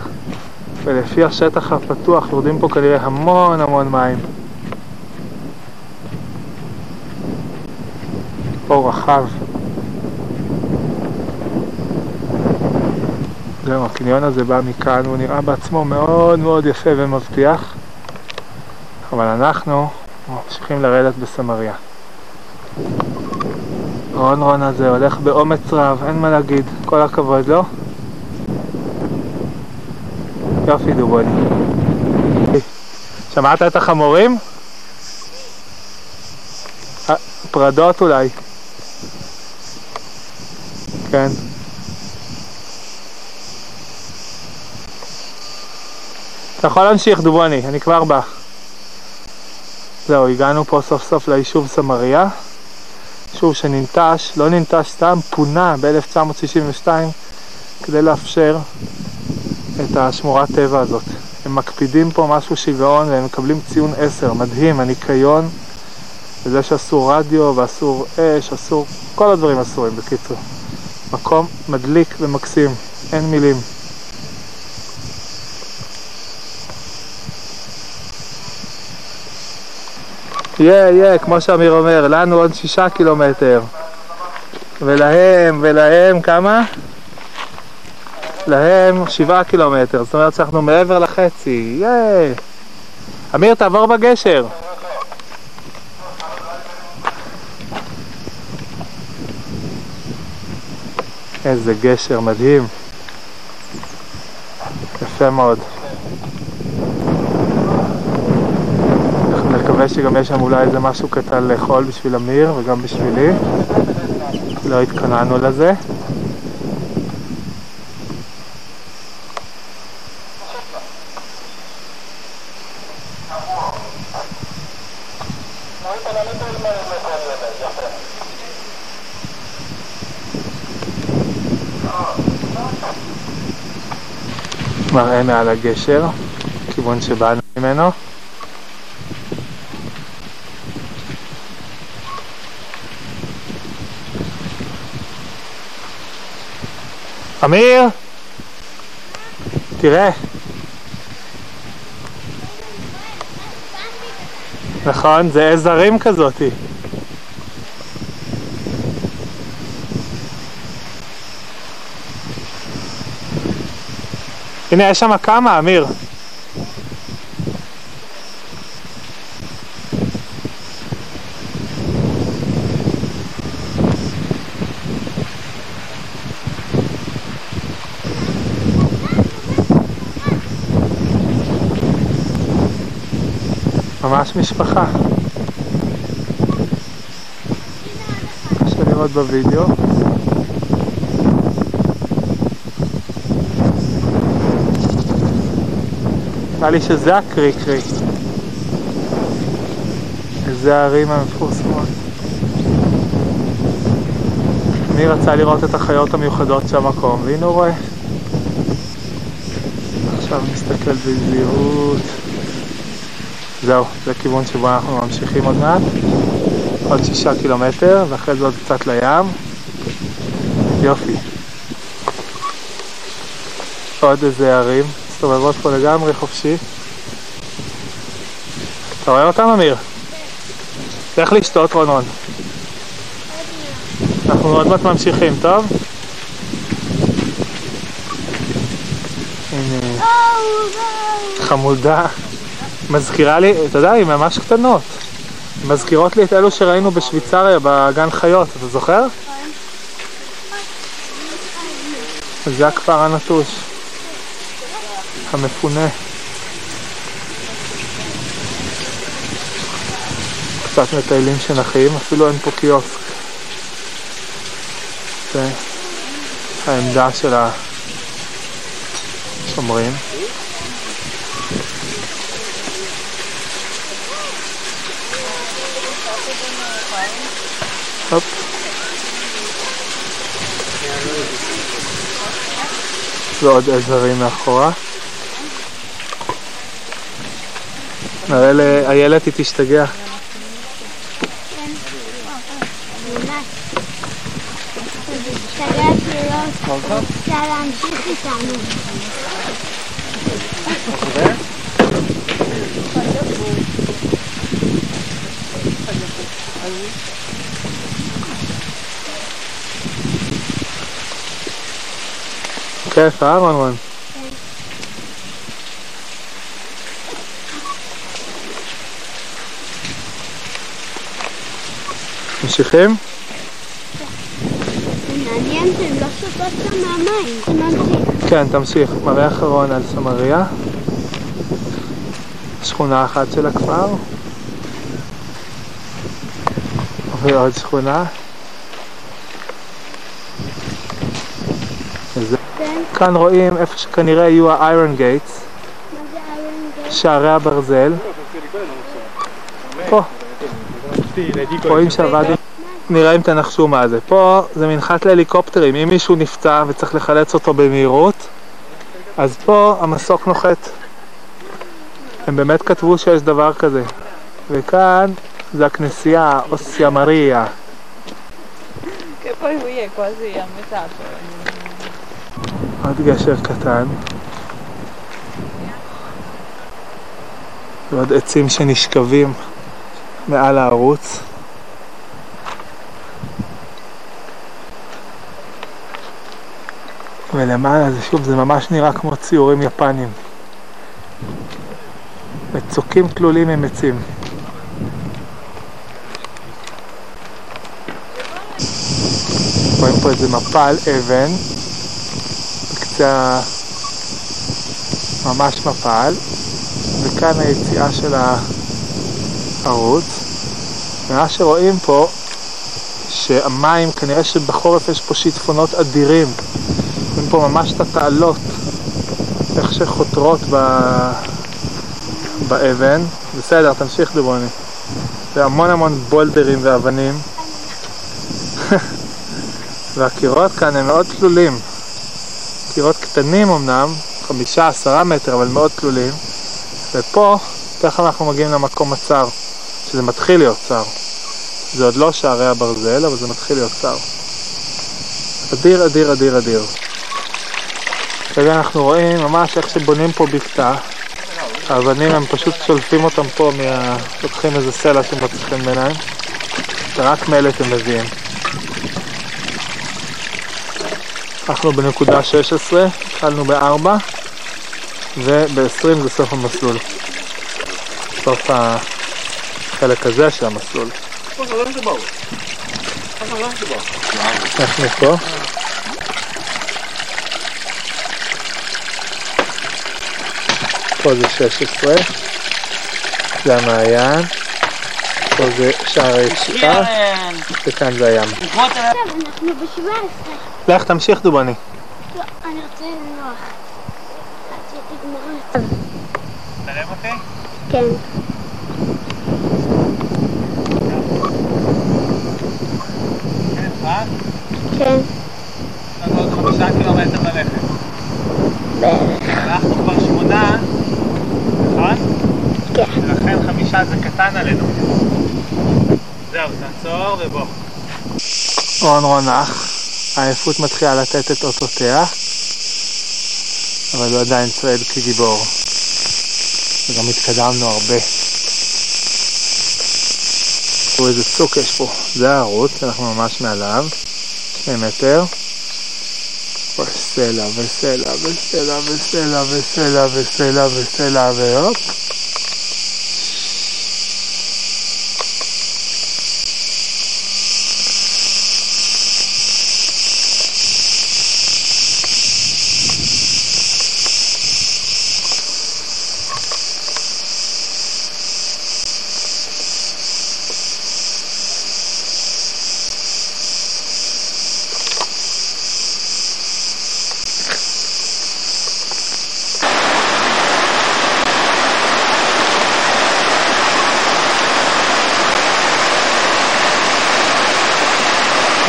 ולפי השטח הפתוח יורדים פה כנראה המון המון מים. פה רחב. זהו, הקניון הזה בא מכאן, הוא נראה בעצמו מאוד מאוד יפה ומבטיח, אבל אנחנו ממשיכים לרדת בסמריה. רון רון הזה הולך באומץ רב, אין מה להגיד, כל הכבוד לו. יופי דובוני. שמעת את החמורים? פרדות אולי. כן. אתה יכול להמשיך דובוני, אני כבר בא. זהו, הגענו פה סוף סוף ליישוב סמריה. יישוב שננטש, לא ננטש סתם, פונה ב-1962 כדי לאפשר את השמורת טבע הזאת. הם מקפידים פה משהו שיגעון והם מקבלים ציון 10, מדהים, הניקיון, וזה שאסור רדיו ואסור אש, אסור, כל הדברים אסורים בקיצור. מקום מדליק ומקסים, אין מילים. יהיה, יהיה, כמו שאמיר אומר, לנו עוד שישה קילומטר. ולהם, ולהם כמה? להם שבעה קילומטר, זאת אומרת שאנחנו מעבר לחצי, יאה! אמיר, תעבור בגשר. איזה גשר מדהים. יפה מאוד. נקווה שגם יש שם אולי איזה משהו קטן לאכול בשביל אמיר וגם בשבילי. לא התכוננו לזה. מראה מעל הגשר, כיוון שבאנו ממנו. אמיר! תראה. נכון, זה עז הרים כזאתי. הנה, יש שם כמה, אמיר. ממש משפחה. קשה לראות בווידאו. נראה לי שזה הקרי קרי. זה הערים המפורסמות. אני רצה לראות את החיות המיוחדות של המקום, והנה הוא רואה. עכשיו נסתכל בזהירות. זהו, זה כיוון שבו אנחנו ממשיכים עוד מעט. עוד שישה קילומטר, ואחרי זה עוד קצת לים. יופי. עוד איזה ערים, מסתובבות פה לגמרי חופשי. אתה רואה אותם, אמיר? לך לשתות, רונון. אנחנו עוד מעט ממשיכים, טוב? הנה, חמודה. מזכירה לי, אתה יודע, הן ממש קטנות. מזכירות לי את אלו שראינו בשוויצריה, בגן חיות, אתה זוכר? זה הכפר הנטוש, המפונה. קצת מטיילים שנחים, אפילו אין פה קיוסק. זה העמדה של השומרים. הופ. ועוד עזרים מאחורה. נראה לאיילת, היא תשתגע. רוצה להמשיך איתנו. כיף, אה, רונרון? ממשיכים? מעניין שהן לא שותות שם מהמים. כן, תמשיך. מראה אחרון על סמריה. שכונה אחת של הכפר. ועוד שכונה. וזה. כן. כאן רואים איפה שכנראה יהיו ה-Iron Gates? שערי הברזל. פה. רואים שהוואדי... נראה אם תנחשו מה זה. פה זה מנחת להליקופטרים. אם מישהו נפצע וצריך לחלץ אותו במהירות, אז פה המסוק נוחת. הם באמת כתבו שיש דבר כזה. וכאן זה הכנסייה, אוסיה מריה. Cioè, עוד גשר קטן. ועוד עצים שנשכבים מעל הערוץ. ולמעלה זה שוב, זה ממש נראה כמו ציורים יפניים. מצוקים תלולים עם עצים. רואים פה איזה מפל אבן בקצה ממש מפל וכאן היציאה של הערוץ ומה שרואים פה שהמים, כנראה שבחורף יש פה שיטפונות אדירים פה ממש את התעלות איך שחותרות ב... באבן בסדר, תמשיך דובוני והמון המון בולדרים ואבנים והקירות כאן הם מאוד תלולים קירות קטנים אמנם, חמישה עשרה מטר, אבל מאוד תלולים. ופה, תכף אנחנו מגיעים למקום הצר, שזה מתחיל להיות צר. זה עוד לא שערי הברזל, אבל זה מתחיל להיות צר. אדיר, אדיר, אדיר, אדיר. כרגע אנחנו רואים ממש איך שבונים פה בקתה. האבנים הם פשוט שולפים אותם פה, מה... לוקחים איזה סלע שמוצאים ביניהם, ורק מלט הם מביאים. אנחנו בנקודה 16, התחלנו ב-4 וב-20 זה סוף המסלול. סוף החלק הזה של המסלול. איך מפה? פה זה 16, זה המעיין, פה זה שער היציאה, וכאן זה הים. עכשיו אנחנו ב-17. לך תמשיך דובני. לא, אני רוצה לנוח. תרם אותי? כן. כן. לנו עוד חמישה קילומטר ללכת. בערך. אנחנו כבר שמונה? כן. ולכן חמישה זה קטן עלינו. זהו, תעצור. עצור ובוא. רון רונח, העייפות מתחילה לתת את אותותיה, אבל הוא עדיין צועד כגיבור. וגם התקדמנו הרבה. תראו איזה צוק יש פה. זה הערוץ, אנחנו ממש מעליו, שני מטר. וסלע וסלע וסלע וסלע וסלע וסלע וסלע והופ.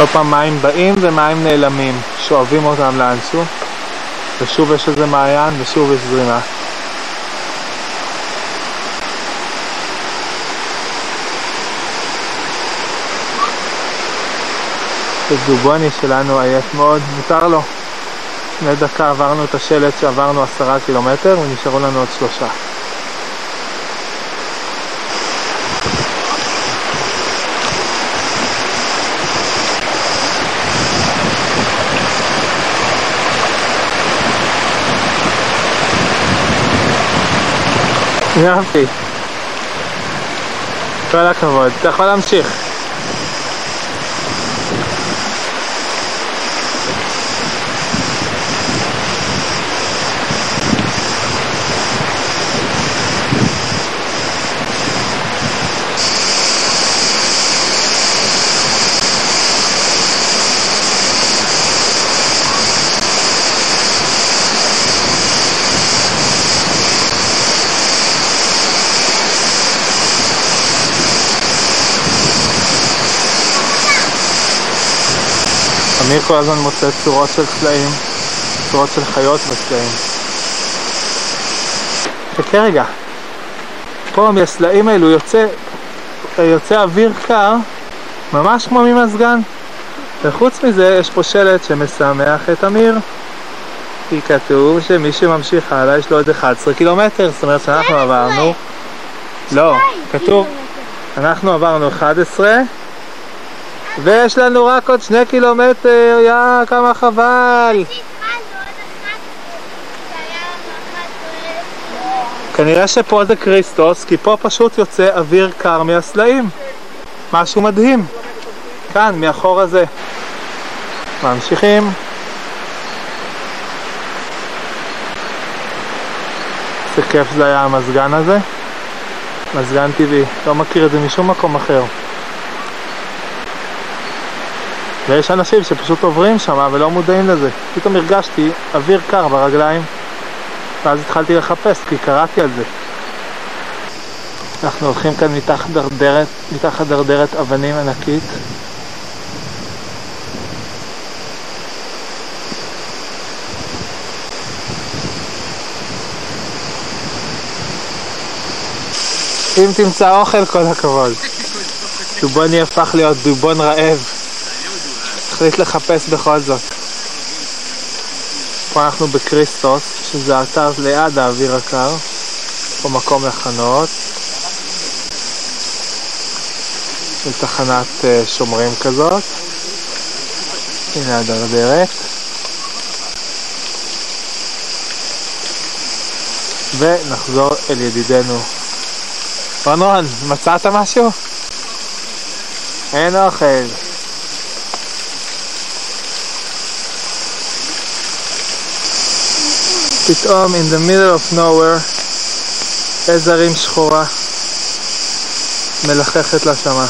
כל פעם מים באים ומים נעלמים, שואבים אותם לאנשהו, ושוב יש איזה מעיין ושוב יש זרימה. הדובוני שלנו עייף מאוד, מותר לו. לפני דקה עברנו את השלט שעברנו עשרה קילומטר ונשארו לנו עוד שלושה. יופי. כל הכבוד. אתה יכול להמשיך. אמיר כל הזמן מוצא צורות של סלעים, צורות של חיות בסלעים. חכה רגע. פה מהסלעים האלו יוצא, יוצא אוויר קר, ממש כמו ממזגן. וחוץ מזה יש פה שלט שמשמח את אמיר. כי כתוב שמי שממשיך הלאה יש לו עוד 11 קילומטר, זאת אומרת שאנחנו עברנו... לא, כתוב, אנחנו עברנו 11 ויש לנו רק עוד שני קילומטר, יא, כמה חבל. כנראה שפה זה כריסטוס, כי פה פשוט יוצא אוויר קר מהסלעים. משהו מדהים. כאן, מאחור הזה. ממשיכים. איזה כיף זה היה המזגן הזה. מזגן טבעי. לא מכיר את זה משום מקום אחר. ויש אנשים שפשוט עוברים שם ולא מודעים לזה. פתאום הרגשתי אוויר קר ברגליים, ואז התחלתי לחפש כי קראתי על זה. אנחנו הולכים כאן מתחת דרדרת, מתחת דרדרת אבנים ענקית. אם תמצא אוכל כל הכבוד. דובוני הפך להיות דובון רעב. החליט לחפש בכל זאת. פה אנחנו בקריסטוס, שזה אתר ליד האוויר הקר, פה מקום לחנות. זה תחנת uh, שומרים כזאת. הנה הדרדרת. ונחזור אל ידידנו. רון רון, מצאת משהו? אין אוכל. פתאום in the middle of nowhere איזה הרים שחורה מלחכת לה שמה.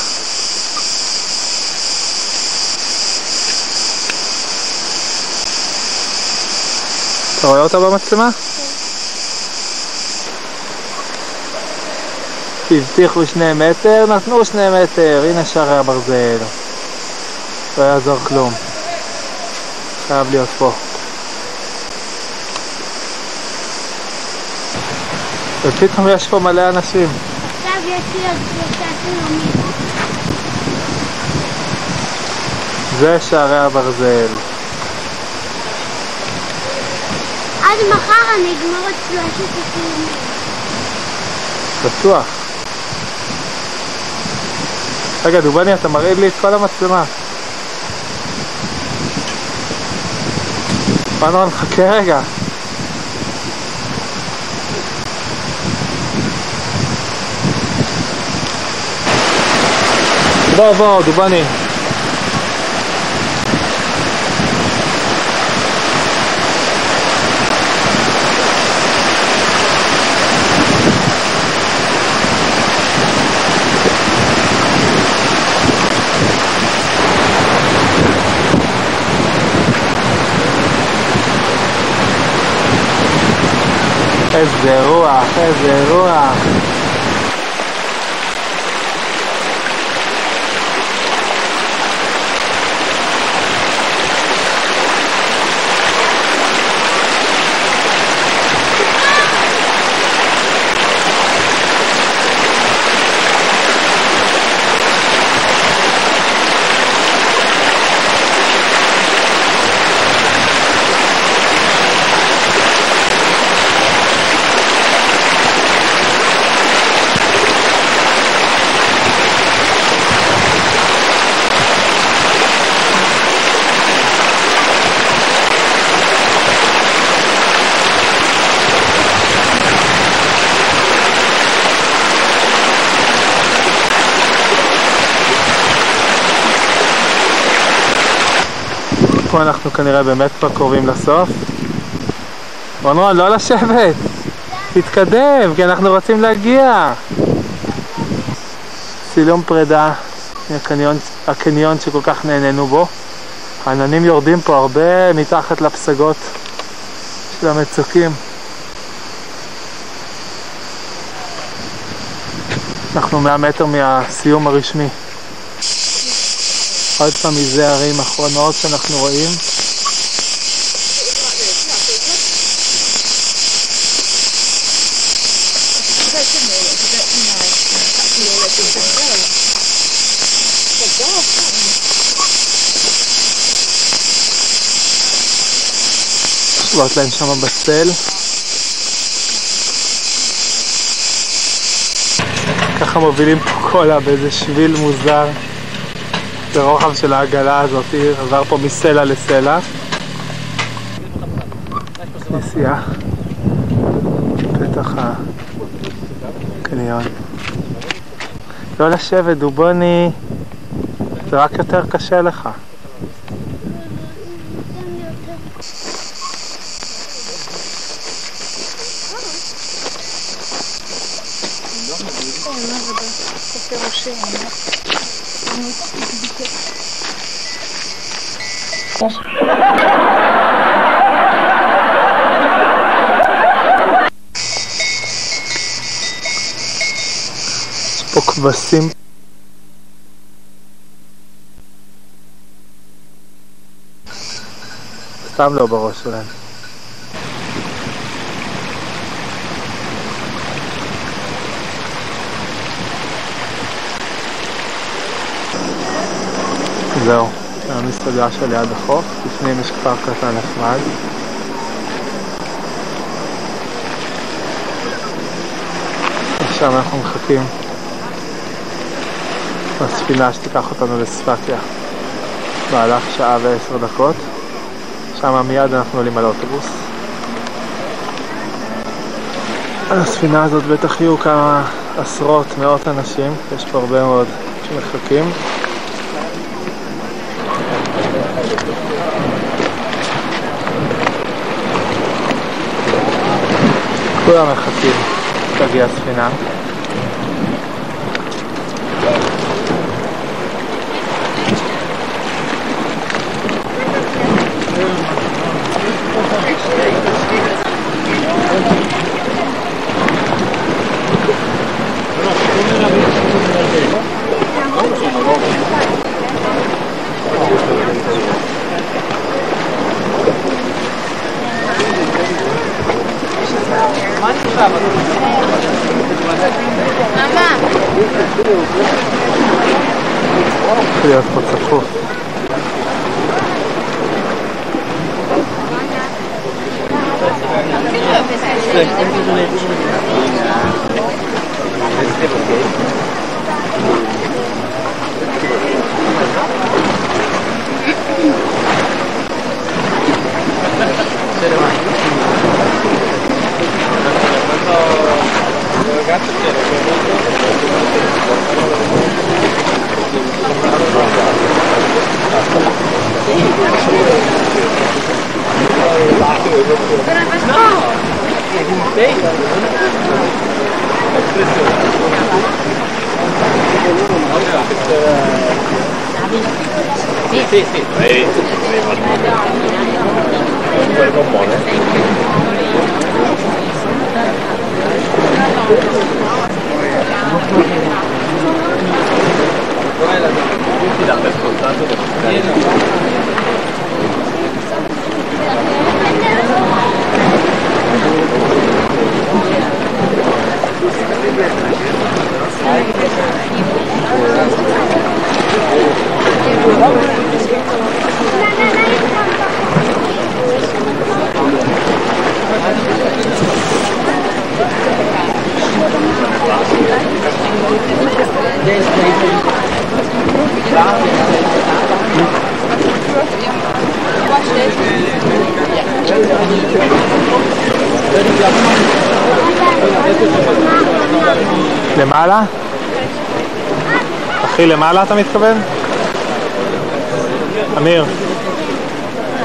אתה רואה אותה במצלמה? הבטיחו שני מטר, נתנו שני מטר, הנה שערי הברזל. לא יעזור כלום. חייב להיות פה. ופתאום יש פה מלא אנשים. עכשיו יש לי עוד שלושה קילומטר. זה שערי הברזל. עד מחר אני אגמור את שלושת הטיעונים. בטוח. רגע, דובני, אתה מרעיד לי את כל המצלמה. פנרון, חכה רגע. בוא, בוא, דובני. איזה פה אנחנו כנראה באמת כבר קרובים לסוף. רון רון, לא לשבת! תתקדם, כי אנחנו רוצים להגיע! צילום פרידה מהקניון הקניון שכל כך נהנינו בו. העננים יורדים פה הרבה מתחת לפסגות של המצוקים. אנחנו 100 מטר מהסיום הרשמי. עוד פעם מזה ערים אחרונות שאנחנו רואים. לשבות להם שם בצל. ככה מובילים פה קולה באיזה שביל מוזר. זה רוחב של העגלה הזאת, עבר פה מסלע לסלע. נסיעה פתח הקניון. לא לשבת, דובוני, זה רק יותר קשה לך. כבשים. סתם לא בראש שלהם. זהו, זה המסעדה שליד החוף, בפנים יש כפר קטן נחמד. עכשיו אנחנו מחכים לספינה שתיקח אותנו לספקיה. מהלך שעה ועשר דקות. שם מיד אנחנו עולים על אוטובוס. על הספינה הזאת בטח יהיו כמה עשרות, מאות אנשים, יש פה הרבה מאוד שמחכים. כולם מחכים שתגיע הספינה. למעלה אתה מתכוון? אמיר.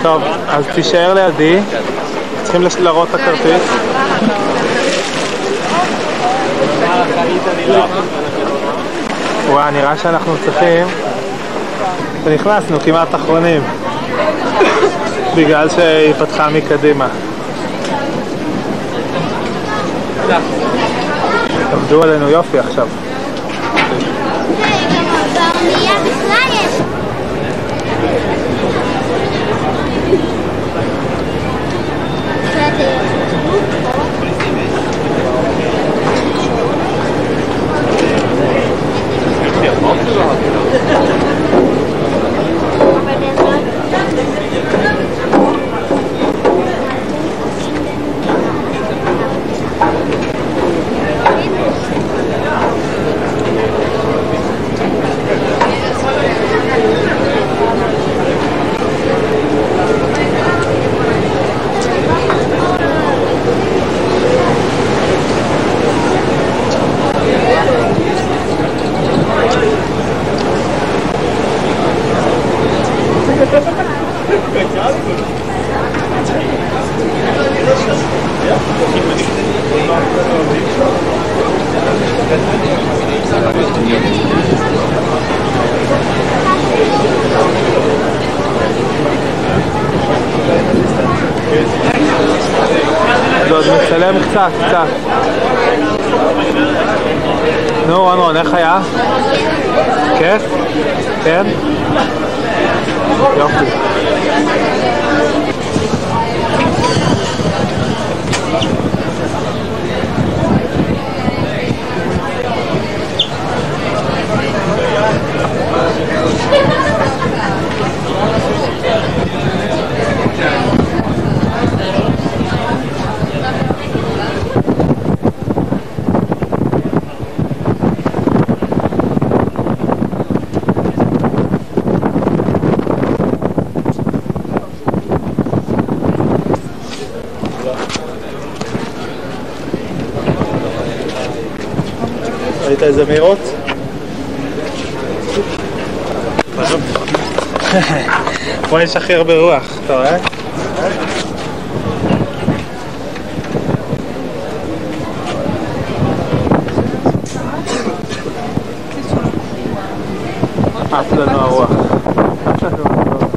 טוב, אז תישאר לידי. צריכים להראות את הכרטיס. וואי, נראה שאנחנו צריכים... ונכנסנו כמעט אחרונים. בגלל שהיא פתחה מקדימה. עבדו עלינו יופי עכשיו. באונייה בכלל יש. זה עוד מצלם קצת, קצת. נו, רון, איך איזה מהירות? פה יש הכי הרבה רוח, אתה רואה? עף לנו הרוח. עף לנו הרוח.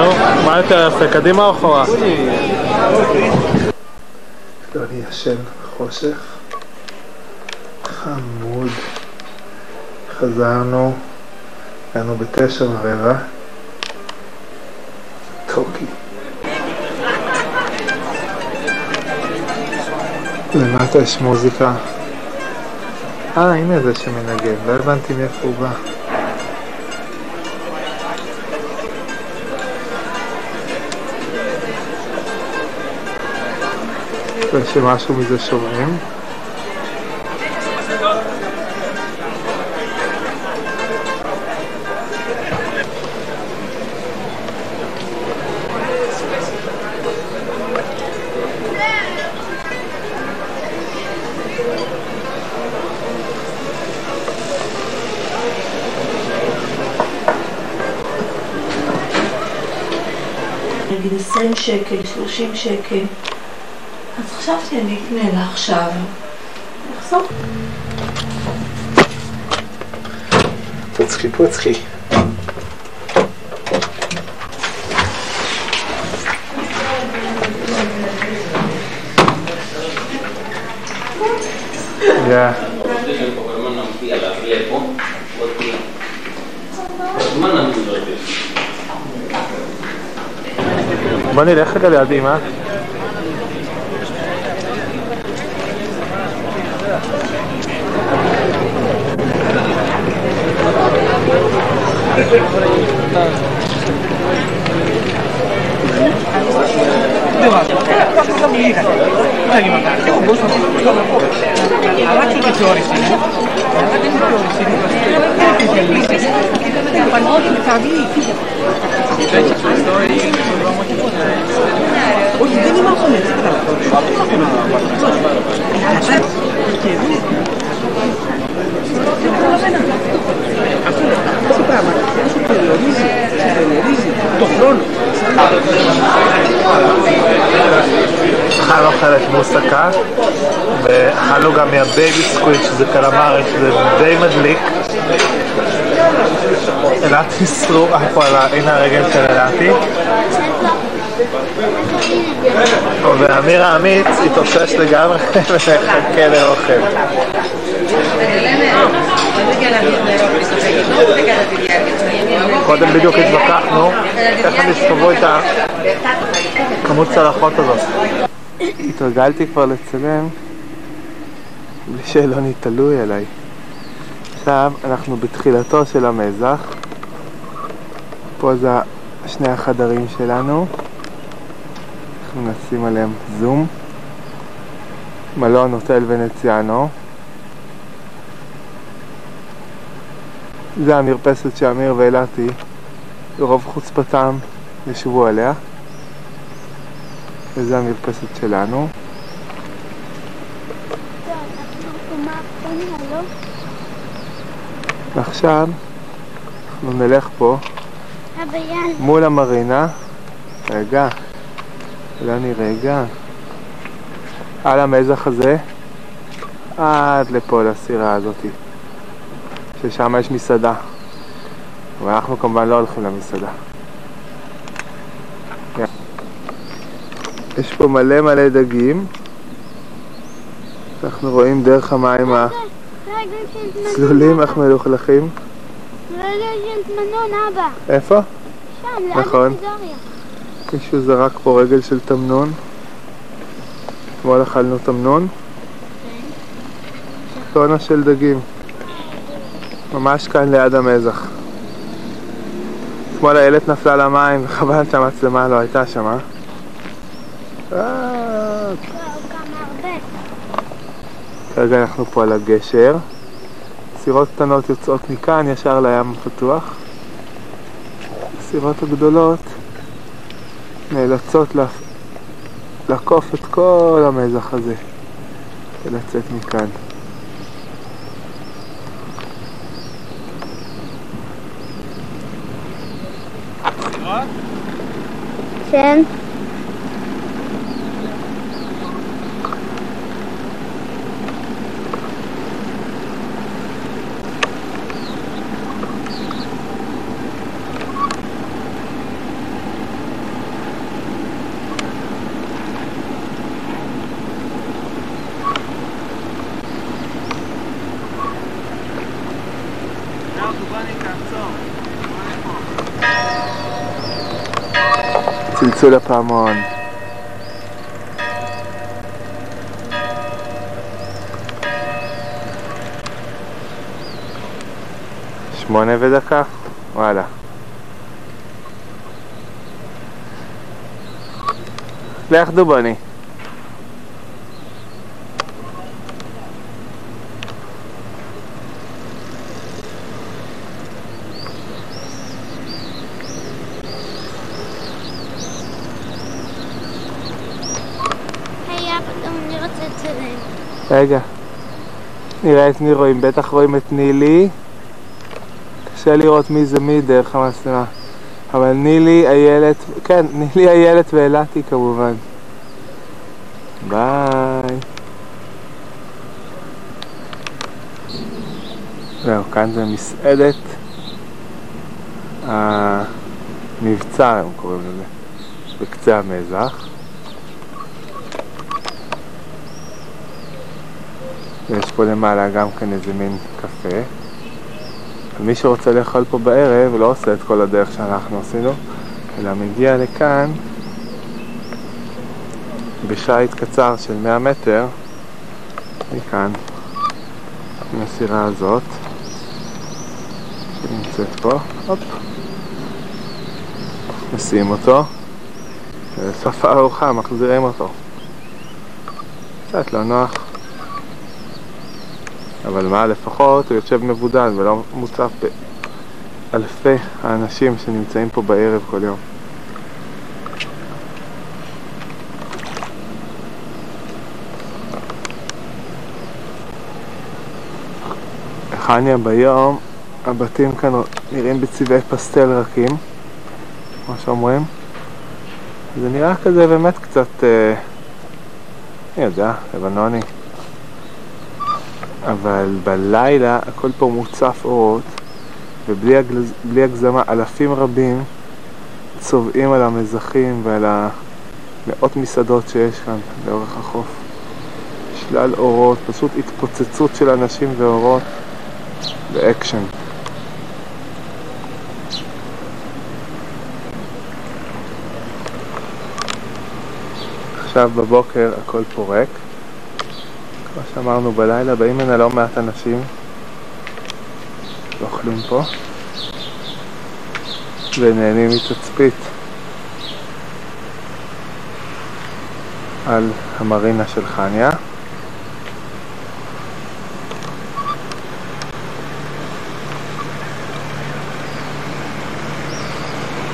נו, מה יותר יפה, קדימה או אחורה? לא, אני ישן חושך. חמוד. חזרנו, היינו בתשע ורבע. טוקי. למטה יש מוזיקה. אה, הנה זה שמנגן, לא הבנתי מאיפה הוא בא. שמשהו מזה שומעים. נגיד 20 שקל, 30 שקל. חשבתי אני אקנה לה עכשיו. אחזור. פוצחי פוצחי. בוא נלך רגע ליד では、さんもいいから、まあ今、結構ごちそうさまでした。ちょっと調理してね。長手調理してね。Όχι, δεν είμαστε έτσι, καταλαβαίνετε. Αυτό θα πούμε να πάρουμε. Και δεν... Αυτό πράγμα σου περιορίζει, σου περιορίζει τον χρόνο. אכלנו חלק מוסקה ואכלנו גם מהבייבי סקוויד שזה קלמרי שזה די מדליק על ה- הנה הרגל של אלעתי ואמיר האמיץ התאושש לגמרי ומחכה לאוכל קודם בדיוק התווכחנו איך הם יסחבו את הכמות צלחות הזאת התרגלתי כבר לצלם בלי שאלוני תלוי עליי. עכשיו אנחנו בתחילתו של המזח. פה זה שני החדרים שלנו. אנחנו נשים עליהם זום. מלון הוטל ונציאנו. זה המרפסת שאמיר ואילתי ברוב חוצפתם ישבו עליה. וזה המרפסת שלנו. ועכשיו אנחנו נלך פה. מול המרינה. רגע, אילני רגע. על המזח הזה עד לפה לסירה הזאתי. ששם יש מסעדה. אבל אנחנו כמובן לא הולכים למסעדה. יש פה מלא מלא דגים. אנחנו רואים דרך המים הצלולים איך מלוכלכים. איפה? שם, נכון. מישהו זרק פה רגל של תמנון. אתמול אכלנו תמנון. טונה של דגים. ממש כאן ליד המזח. אתמול הילד נפלה למים, וחבל שהמצלמה לא הייתה שם, אה? אה. כרגע אנחנו פה על הגשר. סירות קטנות יוצאות מכאן ישר לים הפתוח. הסירות הגדולות נאלצות לעקוף את כל המזח הזה ולצאת מכאן. כן. צלצול הפעמון. שמונה ודקה? וואלה. לך דובוני. היי אבא, גם אני רוצה לצלם. רגע. נראה את מי רואים, בטח רואים את נילי. קשה לראות מי זה מי דרך המצלמה. אבל נילי, איילת, כן, נילי, איילת ואילתי כמובן. ביי. זהו, כאן זה מסעדת המבצע, הם קוראים לזה, בקצה המזח. ויש פה למעלה גם כן איזה מין קפה. מי שרוצה לאכול פה בערב לא עושה את כל הדרך שאנחנו עשינו, אלא מגיע לכאן בשייט קצר של 100 מטר, מכאן, עם הסירה הזאת, שנמצאת פה, הופ, נשים אותו, ובסוף הארוחה מחזירים אותו. קצת לא נוח. אבל מה, לפחות הוא יושב מבודד ולא מוצף באלפי האנשים שנמצאים פה בערב כל יום. חניה ביום, הבתים כאן נראים בצבעי פסטל רכים, כמו שאומרים. זה נראה כזה באמת קצת, אה, אני יודע, לבנוני. אבל בלילה הכל פה מוצף אורות, ובלי. בלי הגזמה אלפים רבים צובעים על המזחים ועל המאות מסעדות שיש כאן לאורך החוף. שלל אורות, פשוט התפוצצות של אנשים ואורות באקשן. עכשיו בבוקר הכל פה שאמרנו בלילה, באים הנה לא מעט אנשים אוכלים פה ונהנים מתצפית על המרינה של חניה.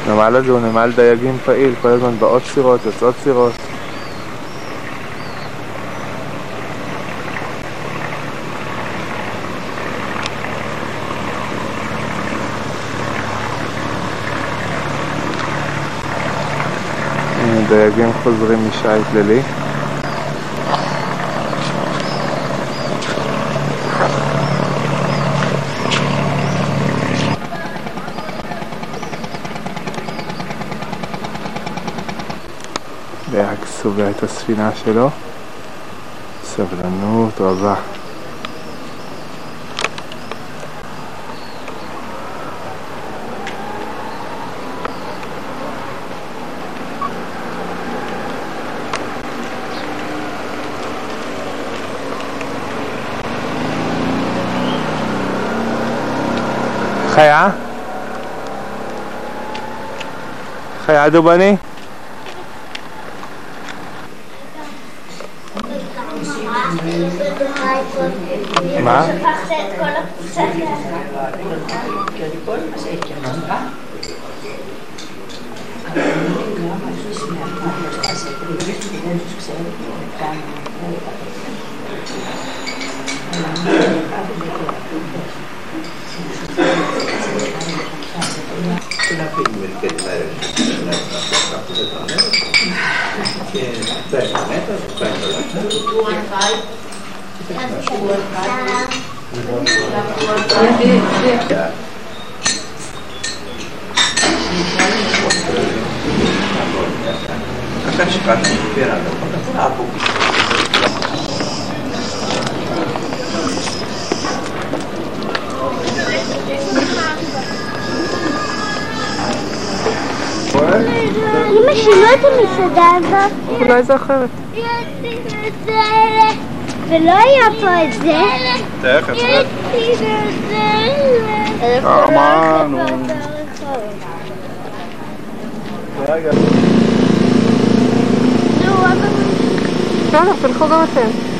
הנמל הזה הוא נמל דייגים פעיל, כל הזמן באות סירות, יוצאות סירות. דייגים חוזרים משייט לילי. דייג סוגע את הספינה שלו, סבלנות רבה. خيعة خيعة دو ما Thank you. A cascata superada, para procurar pouco דובני? מה? את המסעדה הזאת? אולי זה אחרת. ולא היה פה את זה. תכף, איפה אמרנו. רגע. נו, אבל... בסדר, תלכו גם אתם.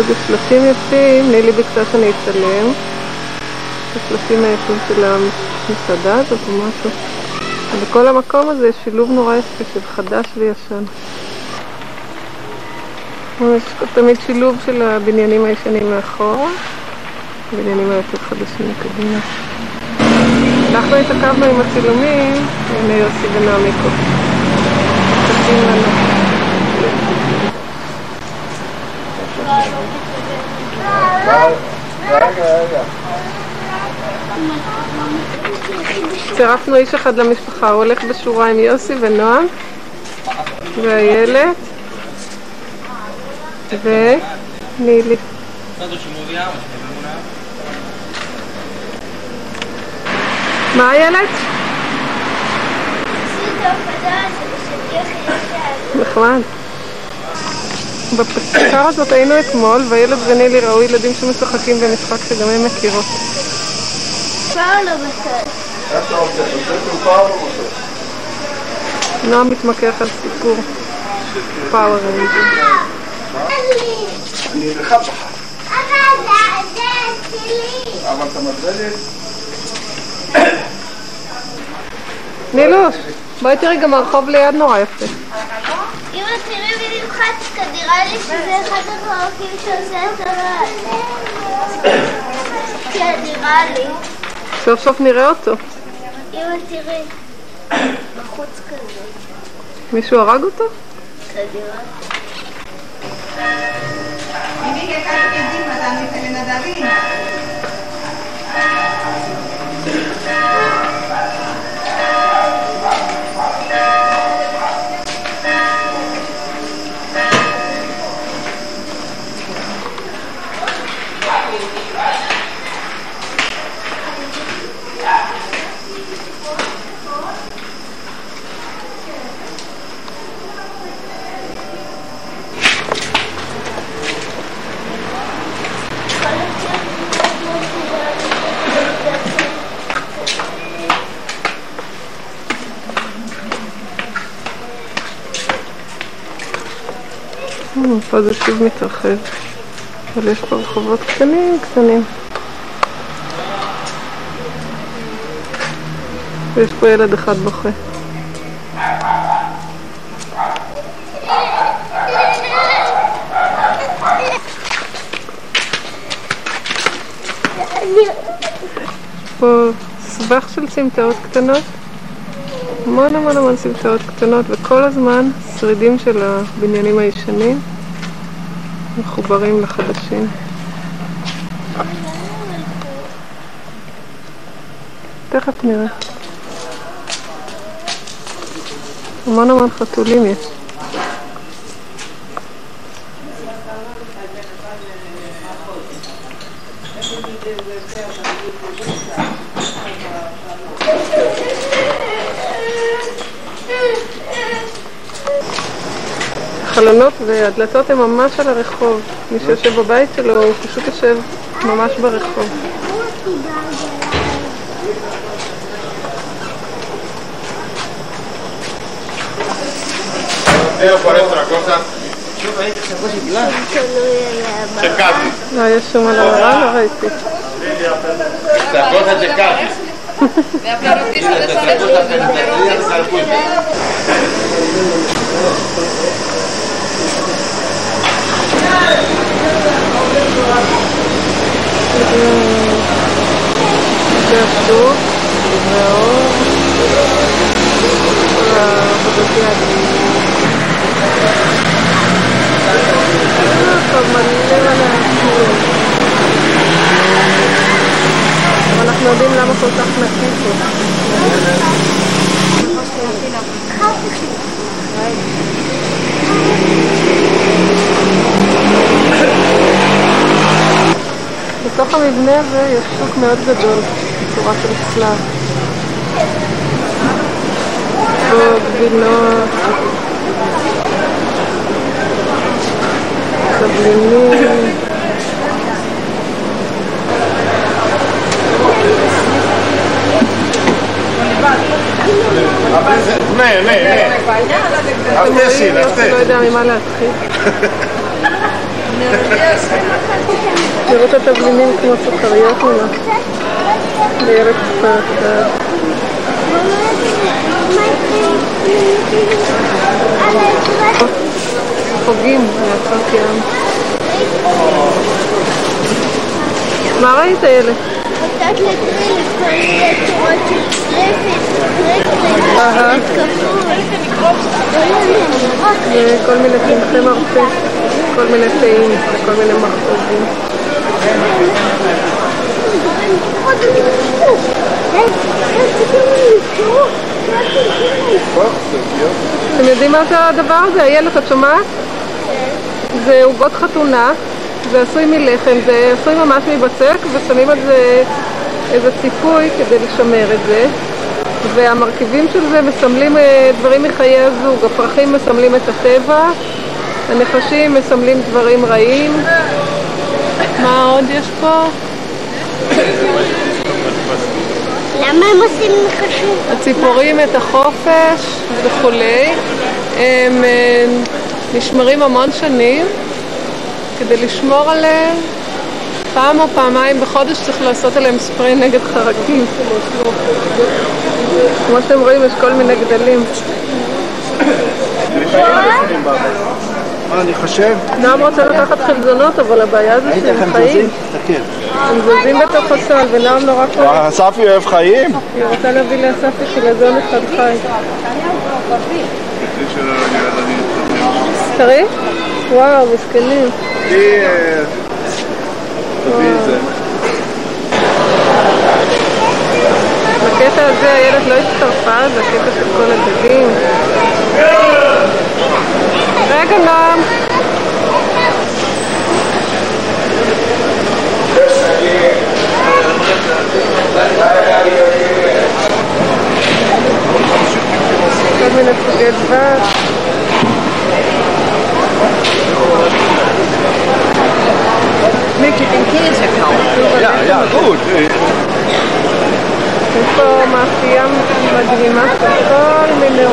וזה שלטים יפים, נילי ביקשה שאני אצלם. את השלטים היפים של המסעדה הזאת או משהו. ובכל המקום הזה יש שילוב נורא יפה של חדש וישן. יש תמיד שילוב של הבניינים הישנים מאחורה, הבניינים היותר חדשים מקדימה. אנחנו התעכבנו עם הצילומים, הנה יוסי ונעמיקו. מחכים לנו. רגע, רגע. צירפנו איש אחד למשפחה, הוא הולך בשורה עם יוסי ונועם ואיילת ונילי. מה איילת? נחמד. בכיכר הזאת היינו אתמול והילד ונילי ראו ילדים שמשחקים במשחק שגם הם מכירות. לא? נועם מתמקח על סיפור Power Ranger. אני נלחם בך. אבל אתה מזל לי? נילוש, בואי תראי גם הרחוב ליד נורא יפה. מי נלחץ כאן, נראה לי שזה אחד הפרקים שעושה את הרעש. כן, נראה לי. סוף סוף נראה אותו. אמא, תראי. בחוץ כזה. מישהו הרג אותו? כנראה. אה, פה זה שוב מתרחב. אבל יש פה רחובות קטנים קטנים. ויש פה ילד אחד בוכה. פה סבך של סמטאות קטנות, המון המון המון סמטאות קטנות, וכל הזמן שרידים של הבניינים הישנים מחוברים לחדשים. תכף נראה. המון המון חתולים יש. החלונות והדלתות הן ממש על הרחוב. מי שיושב בבית שלו, הוא פשוט יושב ממש ברחוב. Cercati. לא, יש שום על המראה, לא ראיתי. Esta cosa cercati. Esta cosa per salcuta. זה C'est pas de la joie, c'est pas de la joie. C'est pas de la joie. C'est pas de la joie. C'est. C'est pas תראו את התבלינים כמו סוכריות ממש. וירק צפת. חוגים מאצות ים. מה ראית ילד? קצת לטריל, כל מיני צורות של טרפת, אהה. וכל מיני צמחי מרפא, כל מיני תאים, כל מיני מחרוזים. אתם יודעים מה זה הדבר הזה? איילת, את שומעת? זה עוגות חתונה, זה עשוי מלחם, זה עשוי ממש מבצק, ושמים על זה איזה ציפוי כדי לשמר את זה. והמרכיבים של זה מסמלים אה, דברים מחיי הזוג. הפרחים מסמלים את הטבע, הנחשים מסמלים דברים רעים. מה עוד יש פה? למה הם עושים נחשים? הציפורים את החופש וכולי. הם אה, נשמרים המון שנים כדי לשמור עליהם. פעם או פעמיים בחודש צריך לעשות עליהם ספרי נגד חרקים. כמו שאתם רואים, יש כל מיני גדלים. אני חושב? נועם רוצה לקחת חלזונות, אבל הבעיה זה שהם חיים. הם זזים בתוך הסל, ונועם נורא כואב. אספי אוהב חיים? היא רוצה להביא לאספי חלזון אחד חי. תראי? וואו, מסכנים. את זה. בקטע הזה הילד לא הצטרפה, זה הקטע של כל הדגים. רגע, נועם. כל מיני סוגי דבש. Möchte den Käse kaufen? Ja, ja, gut. יש פה מאפייה מדהימה של כל מיני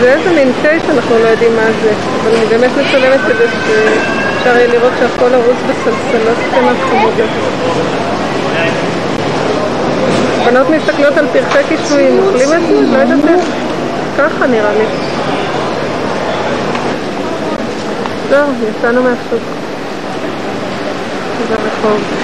זה איזה מין תה שאנחנו לא יודעים מה זה, אבל אני באמת מצלמת כדי שאפשר יהיה לראות שהכל ארוז בסלסלות קטנות חמודות. בנות מסתכלות על פרחי קישואים, אוכלים את זה? לא יודעת איך. ככה נראה לי. זהו, יצאנו מהשוק. זה רחוב.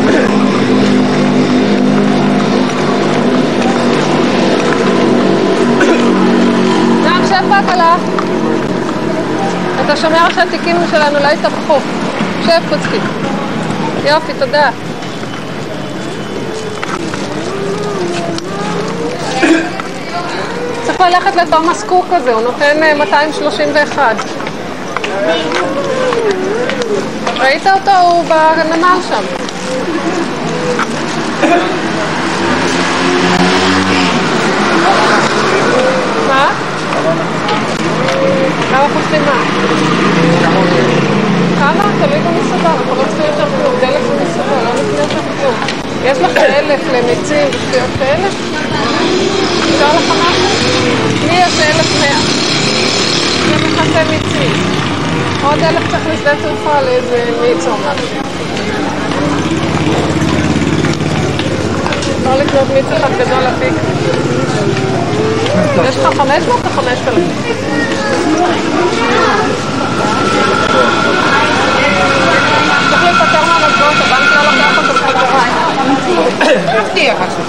נעם, שב בעגלה. אתה שומר שהתיקים שלנו לא יתהפכו. שב, קוצקי. יופי, תודה. צריך ללכת לתומאס קוק הזה, הוא נותן אה, 231. ראית אותו? הוא בנמל שם. מה? כמה חוסכים מה? כמה? תלוי במסעדה, אנחנו לא צריכים יותר כלום. דלק במסעדה, לא נקנה יותר כלום. יש לך אלף למיצים ושטויות כאלה? אפשר לך משהו? לי יש אלף מאה. זה מכסה מיצים. עוד אלף צריך לשדה תעופה לאיזה מיץ או משהו. אפשר לקנות מיץ אחד גדול לפיק. יש לך 500 או 5,000? צריך להיפטר מהמטבעות, הבנק לא לוקח אותו בחזרה. מבטיח משהו.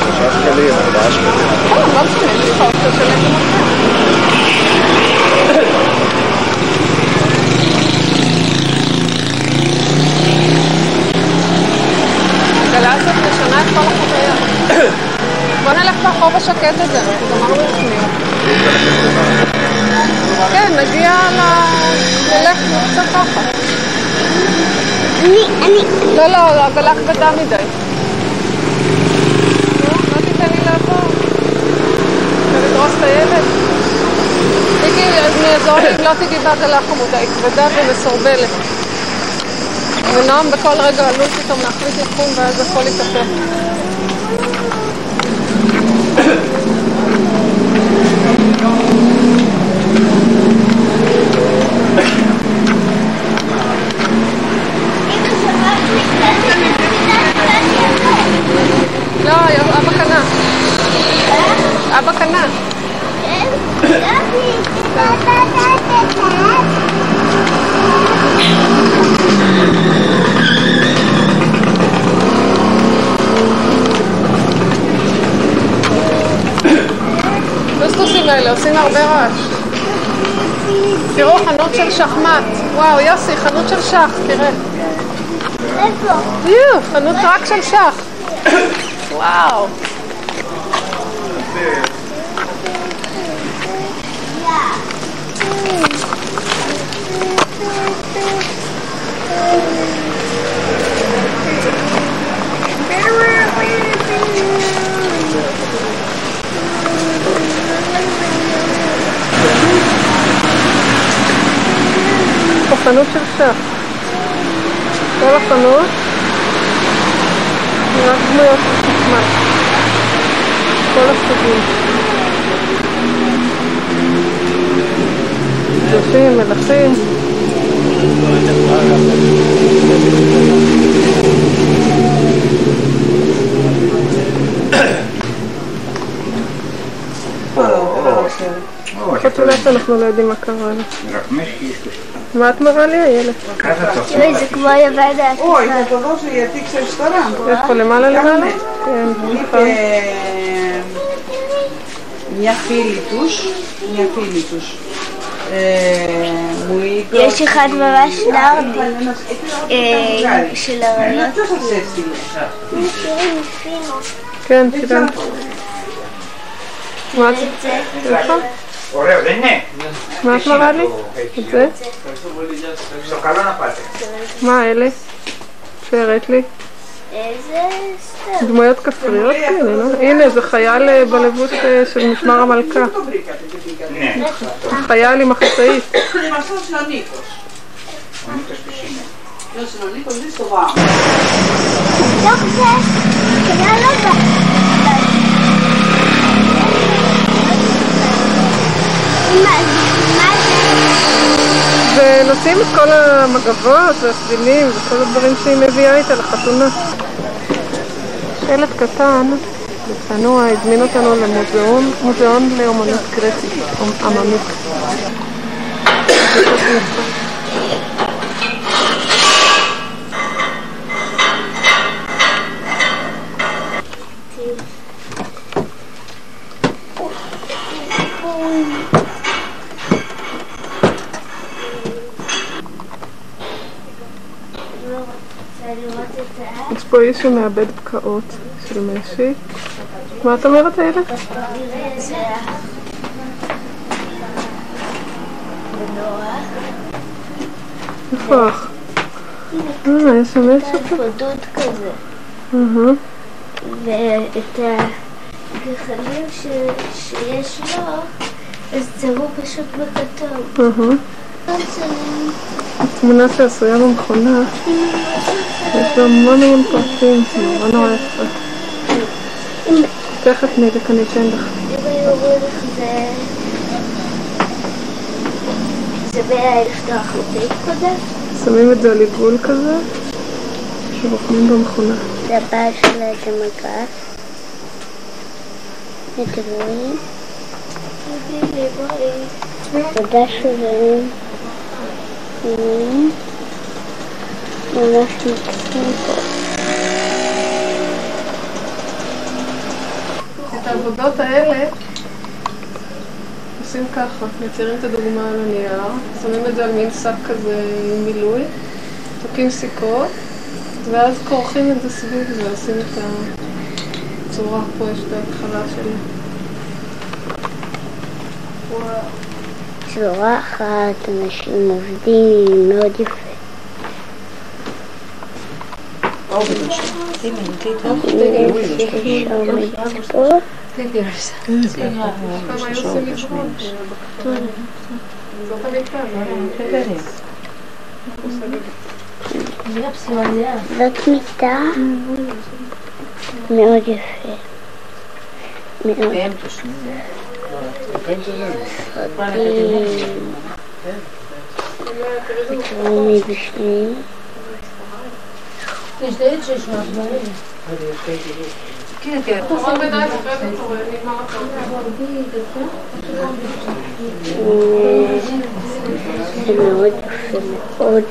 שלושה שקלים, ארבעה שקלים. לא, לא משנה, יש לך אופציה של איזה הגלה הזאת משנה את כל החוויה. בוא נלך ברחוב השקט הזה, גמרנו לפנים. כן, נגיע ל... נלך קצת ככה. אני, אני... לא, לא, העגלה כבדה מדי. נו, לא תיתן לי לעבור. רוצה לדרוס את הילד? תגידי, אני אעזור לי אם לא תיגעי בעגלה חמודה, היא כבדה ומסורבלת. ונועם בכל רגע עלול פתאום להחליט אבחון ואז הכל יתהפך. לא, אבא קנה. אבא קנה. הטוסטוסים האלה עושים הרבה רעש. תראו, חנות של שחמט. וואו, יוסי, חנות של שח, תראה. איפה? יו, חנות רק של שח. וואו. פה חנות של שח. כל החנות, רק דמויות שחמט. כל הסוגים. קדושים, מלכים. חתולה שאנחנו לא יודעים מה קרה לה. מה את מראה לי, איילת? תראי, לא, זה כמו יבד העתיקה. אוי, זה דבר לא שיהיה תיק של שטרה. יש פה למעלה למעלה? כן, יפי אה, ליטוש. יפי ליטוש. אה, יש אחד ממש נרדי אה, של הרעיונות. לא כן, תראה. מה את מראה לי? את זה? לא נפלתם. מה אלה? שהראית לי? איזה סתם. דמויות כפריות כאלה, לא? הנה, זה חייל אה, בלבוש אה, של משמר המלכה. חייל עם החצאית. לא, לא, לא, מה זה? ונוצאים את כל המגבות והסדינים וכל הדברים שהיא מביאה איתה לחתונה. שלט קטן וצנוע הזמין אותנו למוזיאון, מוזיאון לאומנות גרצית, עממית. רוצה לראות את איש שמאבד פקעות של משי. מה את אומרת, איילת? איפה אח? אה, יש שם משהו פה? דוד כזה. ואת הגחלים. שיש לו, אז צבעו פשוט בכתום. אהה. התמונה שעשויה במכונה, המון המון פרטים, זה נורא נורא יפה. תכף נדק, אני אתן לך. שמים את זה על עיגול כזה, שרוקמים במכונה. זה הבעל שלה את המגף. אתם רואים? תודה שלהם. מקסים פה. את העבודות האלה עושים ככה, מציירים את הדוגמה על הנייר, שמים את זה על מין שק כזה עם מילוי, תוקעים סיכות, ואז כורכים את זה סביב זה, את הצורה, פה יש את ההתחלה שלי. צורה אחת, אנשים עובדים, מאוד יפה. פה. זאת מיטה מאוד יפה. מאוד. תראו מבפנים. כן, כן. זה מאוד יפה מאוד.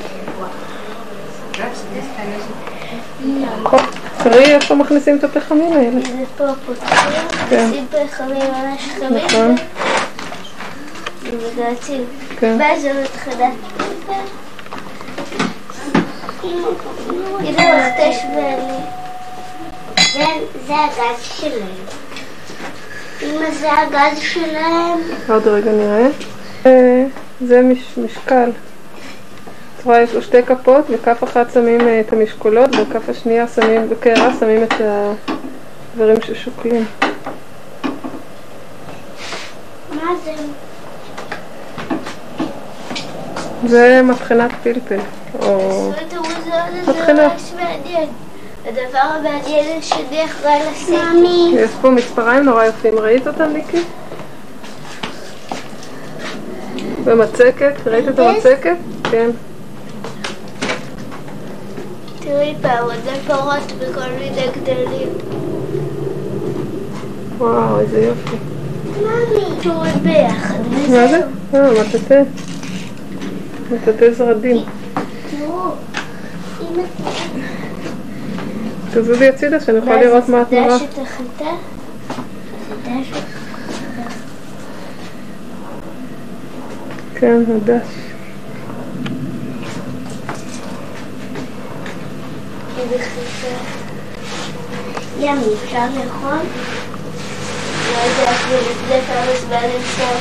תראי איפה מכניסים את הפחמים האלה. זה פה פותחים, כן. עושים פחמים ממש חמים. נכון. ומגרצים. כן. ואז זה מתחדש. מכתש. זה הגז שלהם. אמא זה הגז שלהם. עוד רגע נראה. אה, זה מש- משקל. את רואה, יש לו שתי כפות, בכף אחת שמים אה, את המשקולות, בכף השנייה שמים, בקערה שמים את הדברים ששוקלים. מה זה? זה מטחנת פלפל, או... זה. ממש מעניין. הדבר המעניין השני אחראי לסקר. יש פה מספריים נורא יפים, ראית אותם מיקי? ומצקת, ראית את המצקת? כן. תראי פעם, זה פרות בכל מיני גדלים. וואו, איזה יופי. קשורים ביחד. מה זה? אה, מטאטא. מטאטא זרדים. תראו, תזוזי הצידה שאני יכולה לראות מה את את כן, הדש. ימי, אפשר לאכול?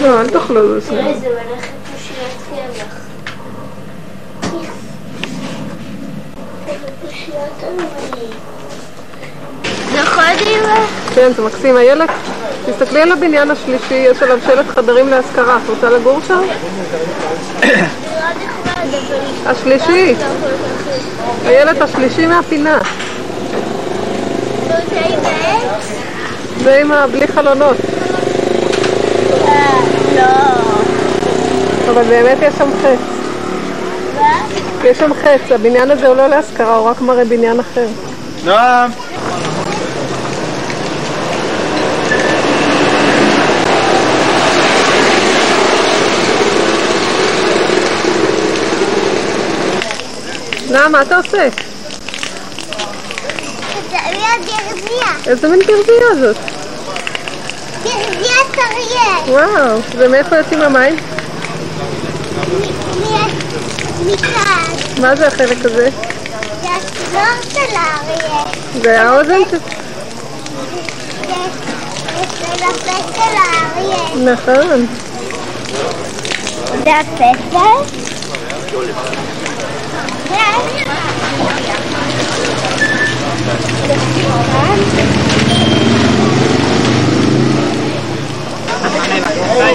לא אל תאכלו, זה תראה. זה מלאכת פושיות קמח. פושיות אלוהים. נכון, אמא? כן, זה מקסים. איילת, תסתכלי על הבניין השלישי, יש עליו שלט חדרים להשכרה. את רוצה לגור שם? השלישי. איילת, השלישי מהפינה. זה עם. בלי חלונות. אה, לא. אבל באמת יש שם חץ. יש שם חץ. הבניין הזה הוא לא להשכרה, הוא רק מראה בניין אחר. נועם! נעם, מה אתה עושה? איזה מין גרבייה זאת? גרזיית אריה. וואו, ומאיפה יוצאים המים? מכאן. מה זה החלק הזה? זה הצוואר של האריה. זה האוזן ש... זה זה הפה של האריה. נכון. זה הפה? זה?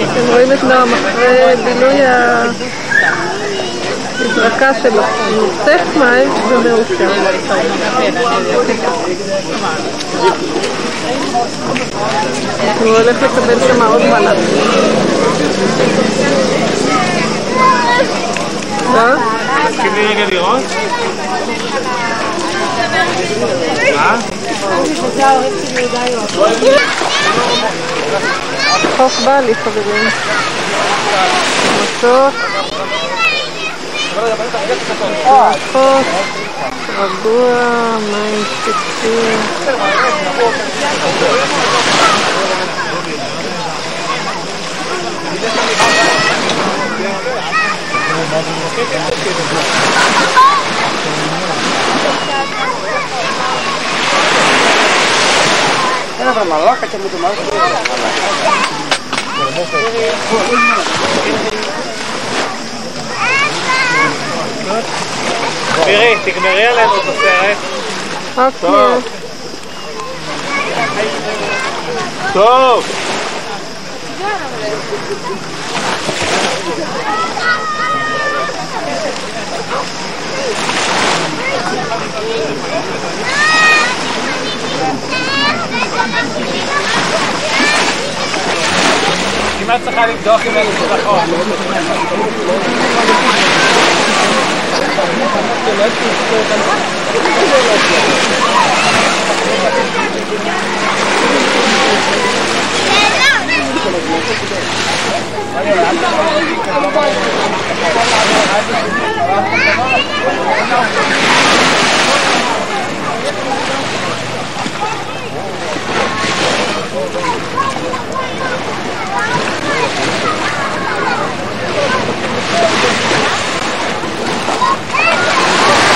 אתם רואים את נועם אחרי בילוי ההזרקה שלו. נוסף מים ומאושר. הוא הולך לקבל שם עוד מלאק. אה? תסכימי רגע לראות? חוף בא לי חברים. מתוק. Agora mais Era uma maloca que é muito mal. מירי, תגמרי עלינו את הסרט. אוקיי. טוב. כמעט צריכה לבדוק אם אין ניצחון.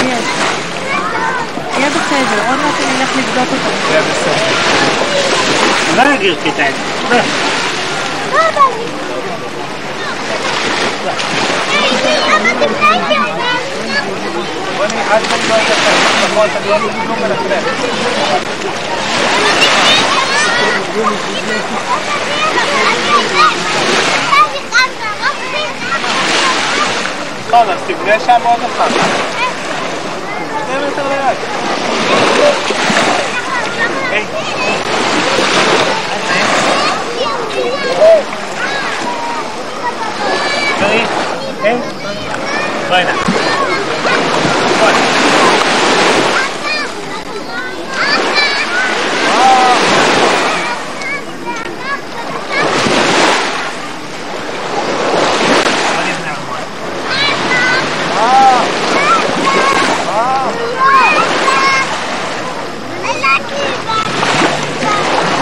יהיה בסדר, עוד מעט אני אלך לבדוק אותו. יהיה בסדר. לא יגיר כיתה. בואי עד שאני לא אגיד לך נכון, אני לא אגיד כלום ולכלך. נכון, אז תבנה שם עוד אחד. שני מטר ליד. היי. תראי, היי. בואי נא.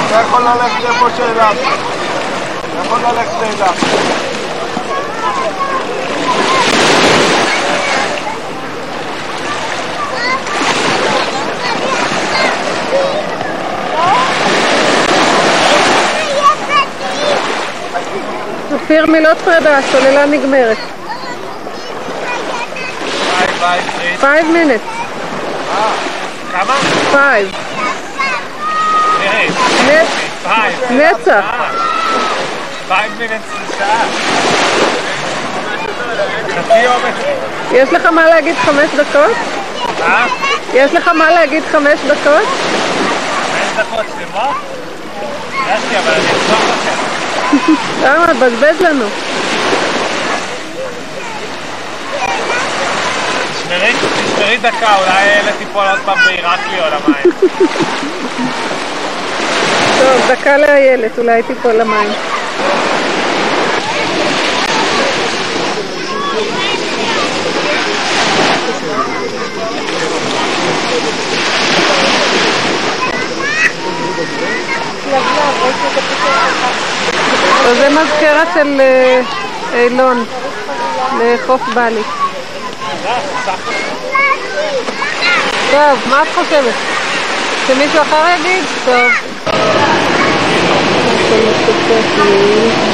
אתה יכול ללכת שאליו. אתה יכול ללכת אליו. אופיר מילות פרידה, הסוללה נגמרת. פריד. 5 minutes. כמה? 5. תראי. נצח. יש לך מה להגיד חמש דקות? אה? יש לך מה להגיד חמש דקות? חמש דקות שלמות? יש לי, אבל אני אחזור לכם. למה? תבזבז לנו. תשמרי, דקה, אולי הילד תיפול עוד פעם בעיראקלי או למים. טוב, דקה לאיילת, אולי תיפול למים. זה מזכרה של אה, אילון לחוף בלי. טוב, מה את חושבת? שמישהו אחר יגיד? טוב. from the success meeting.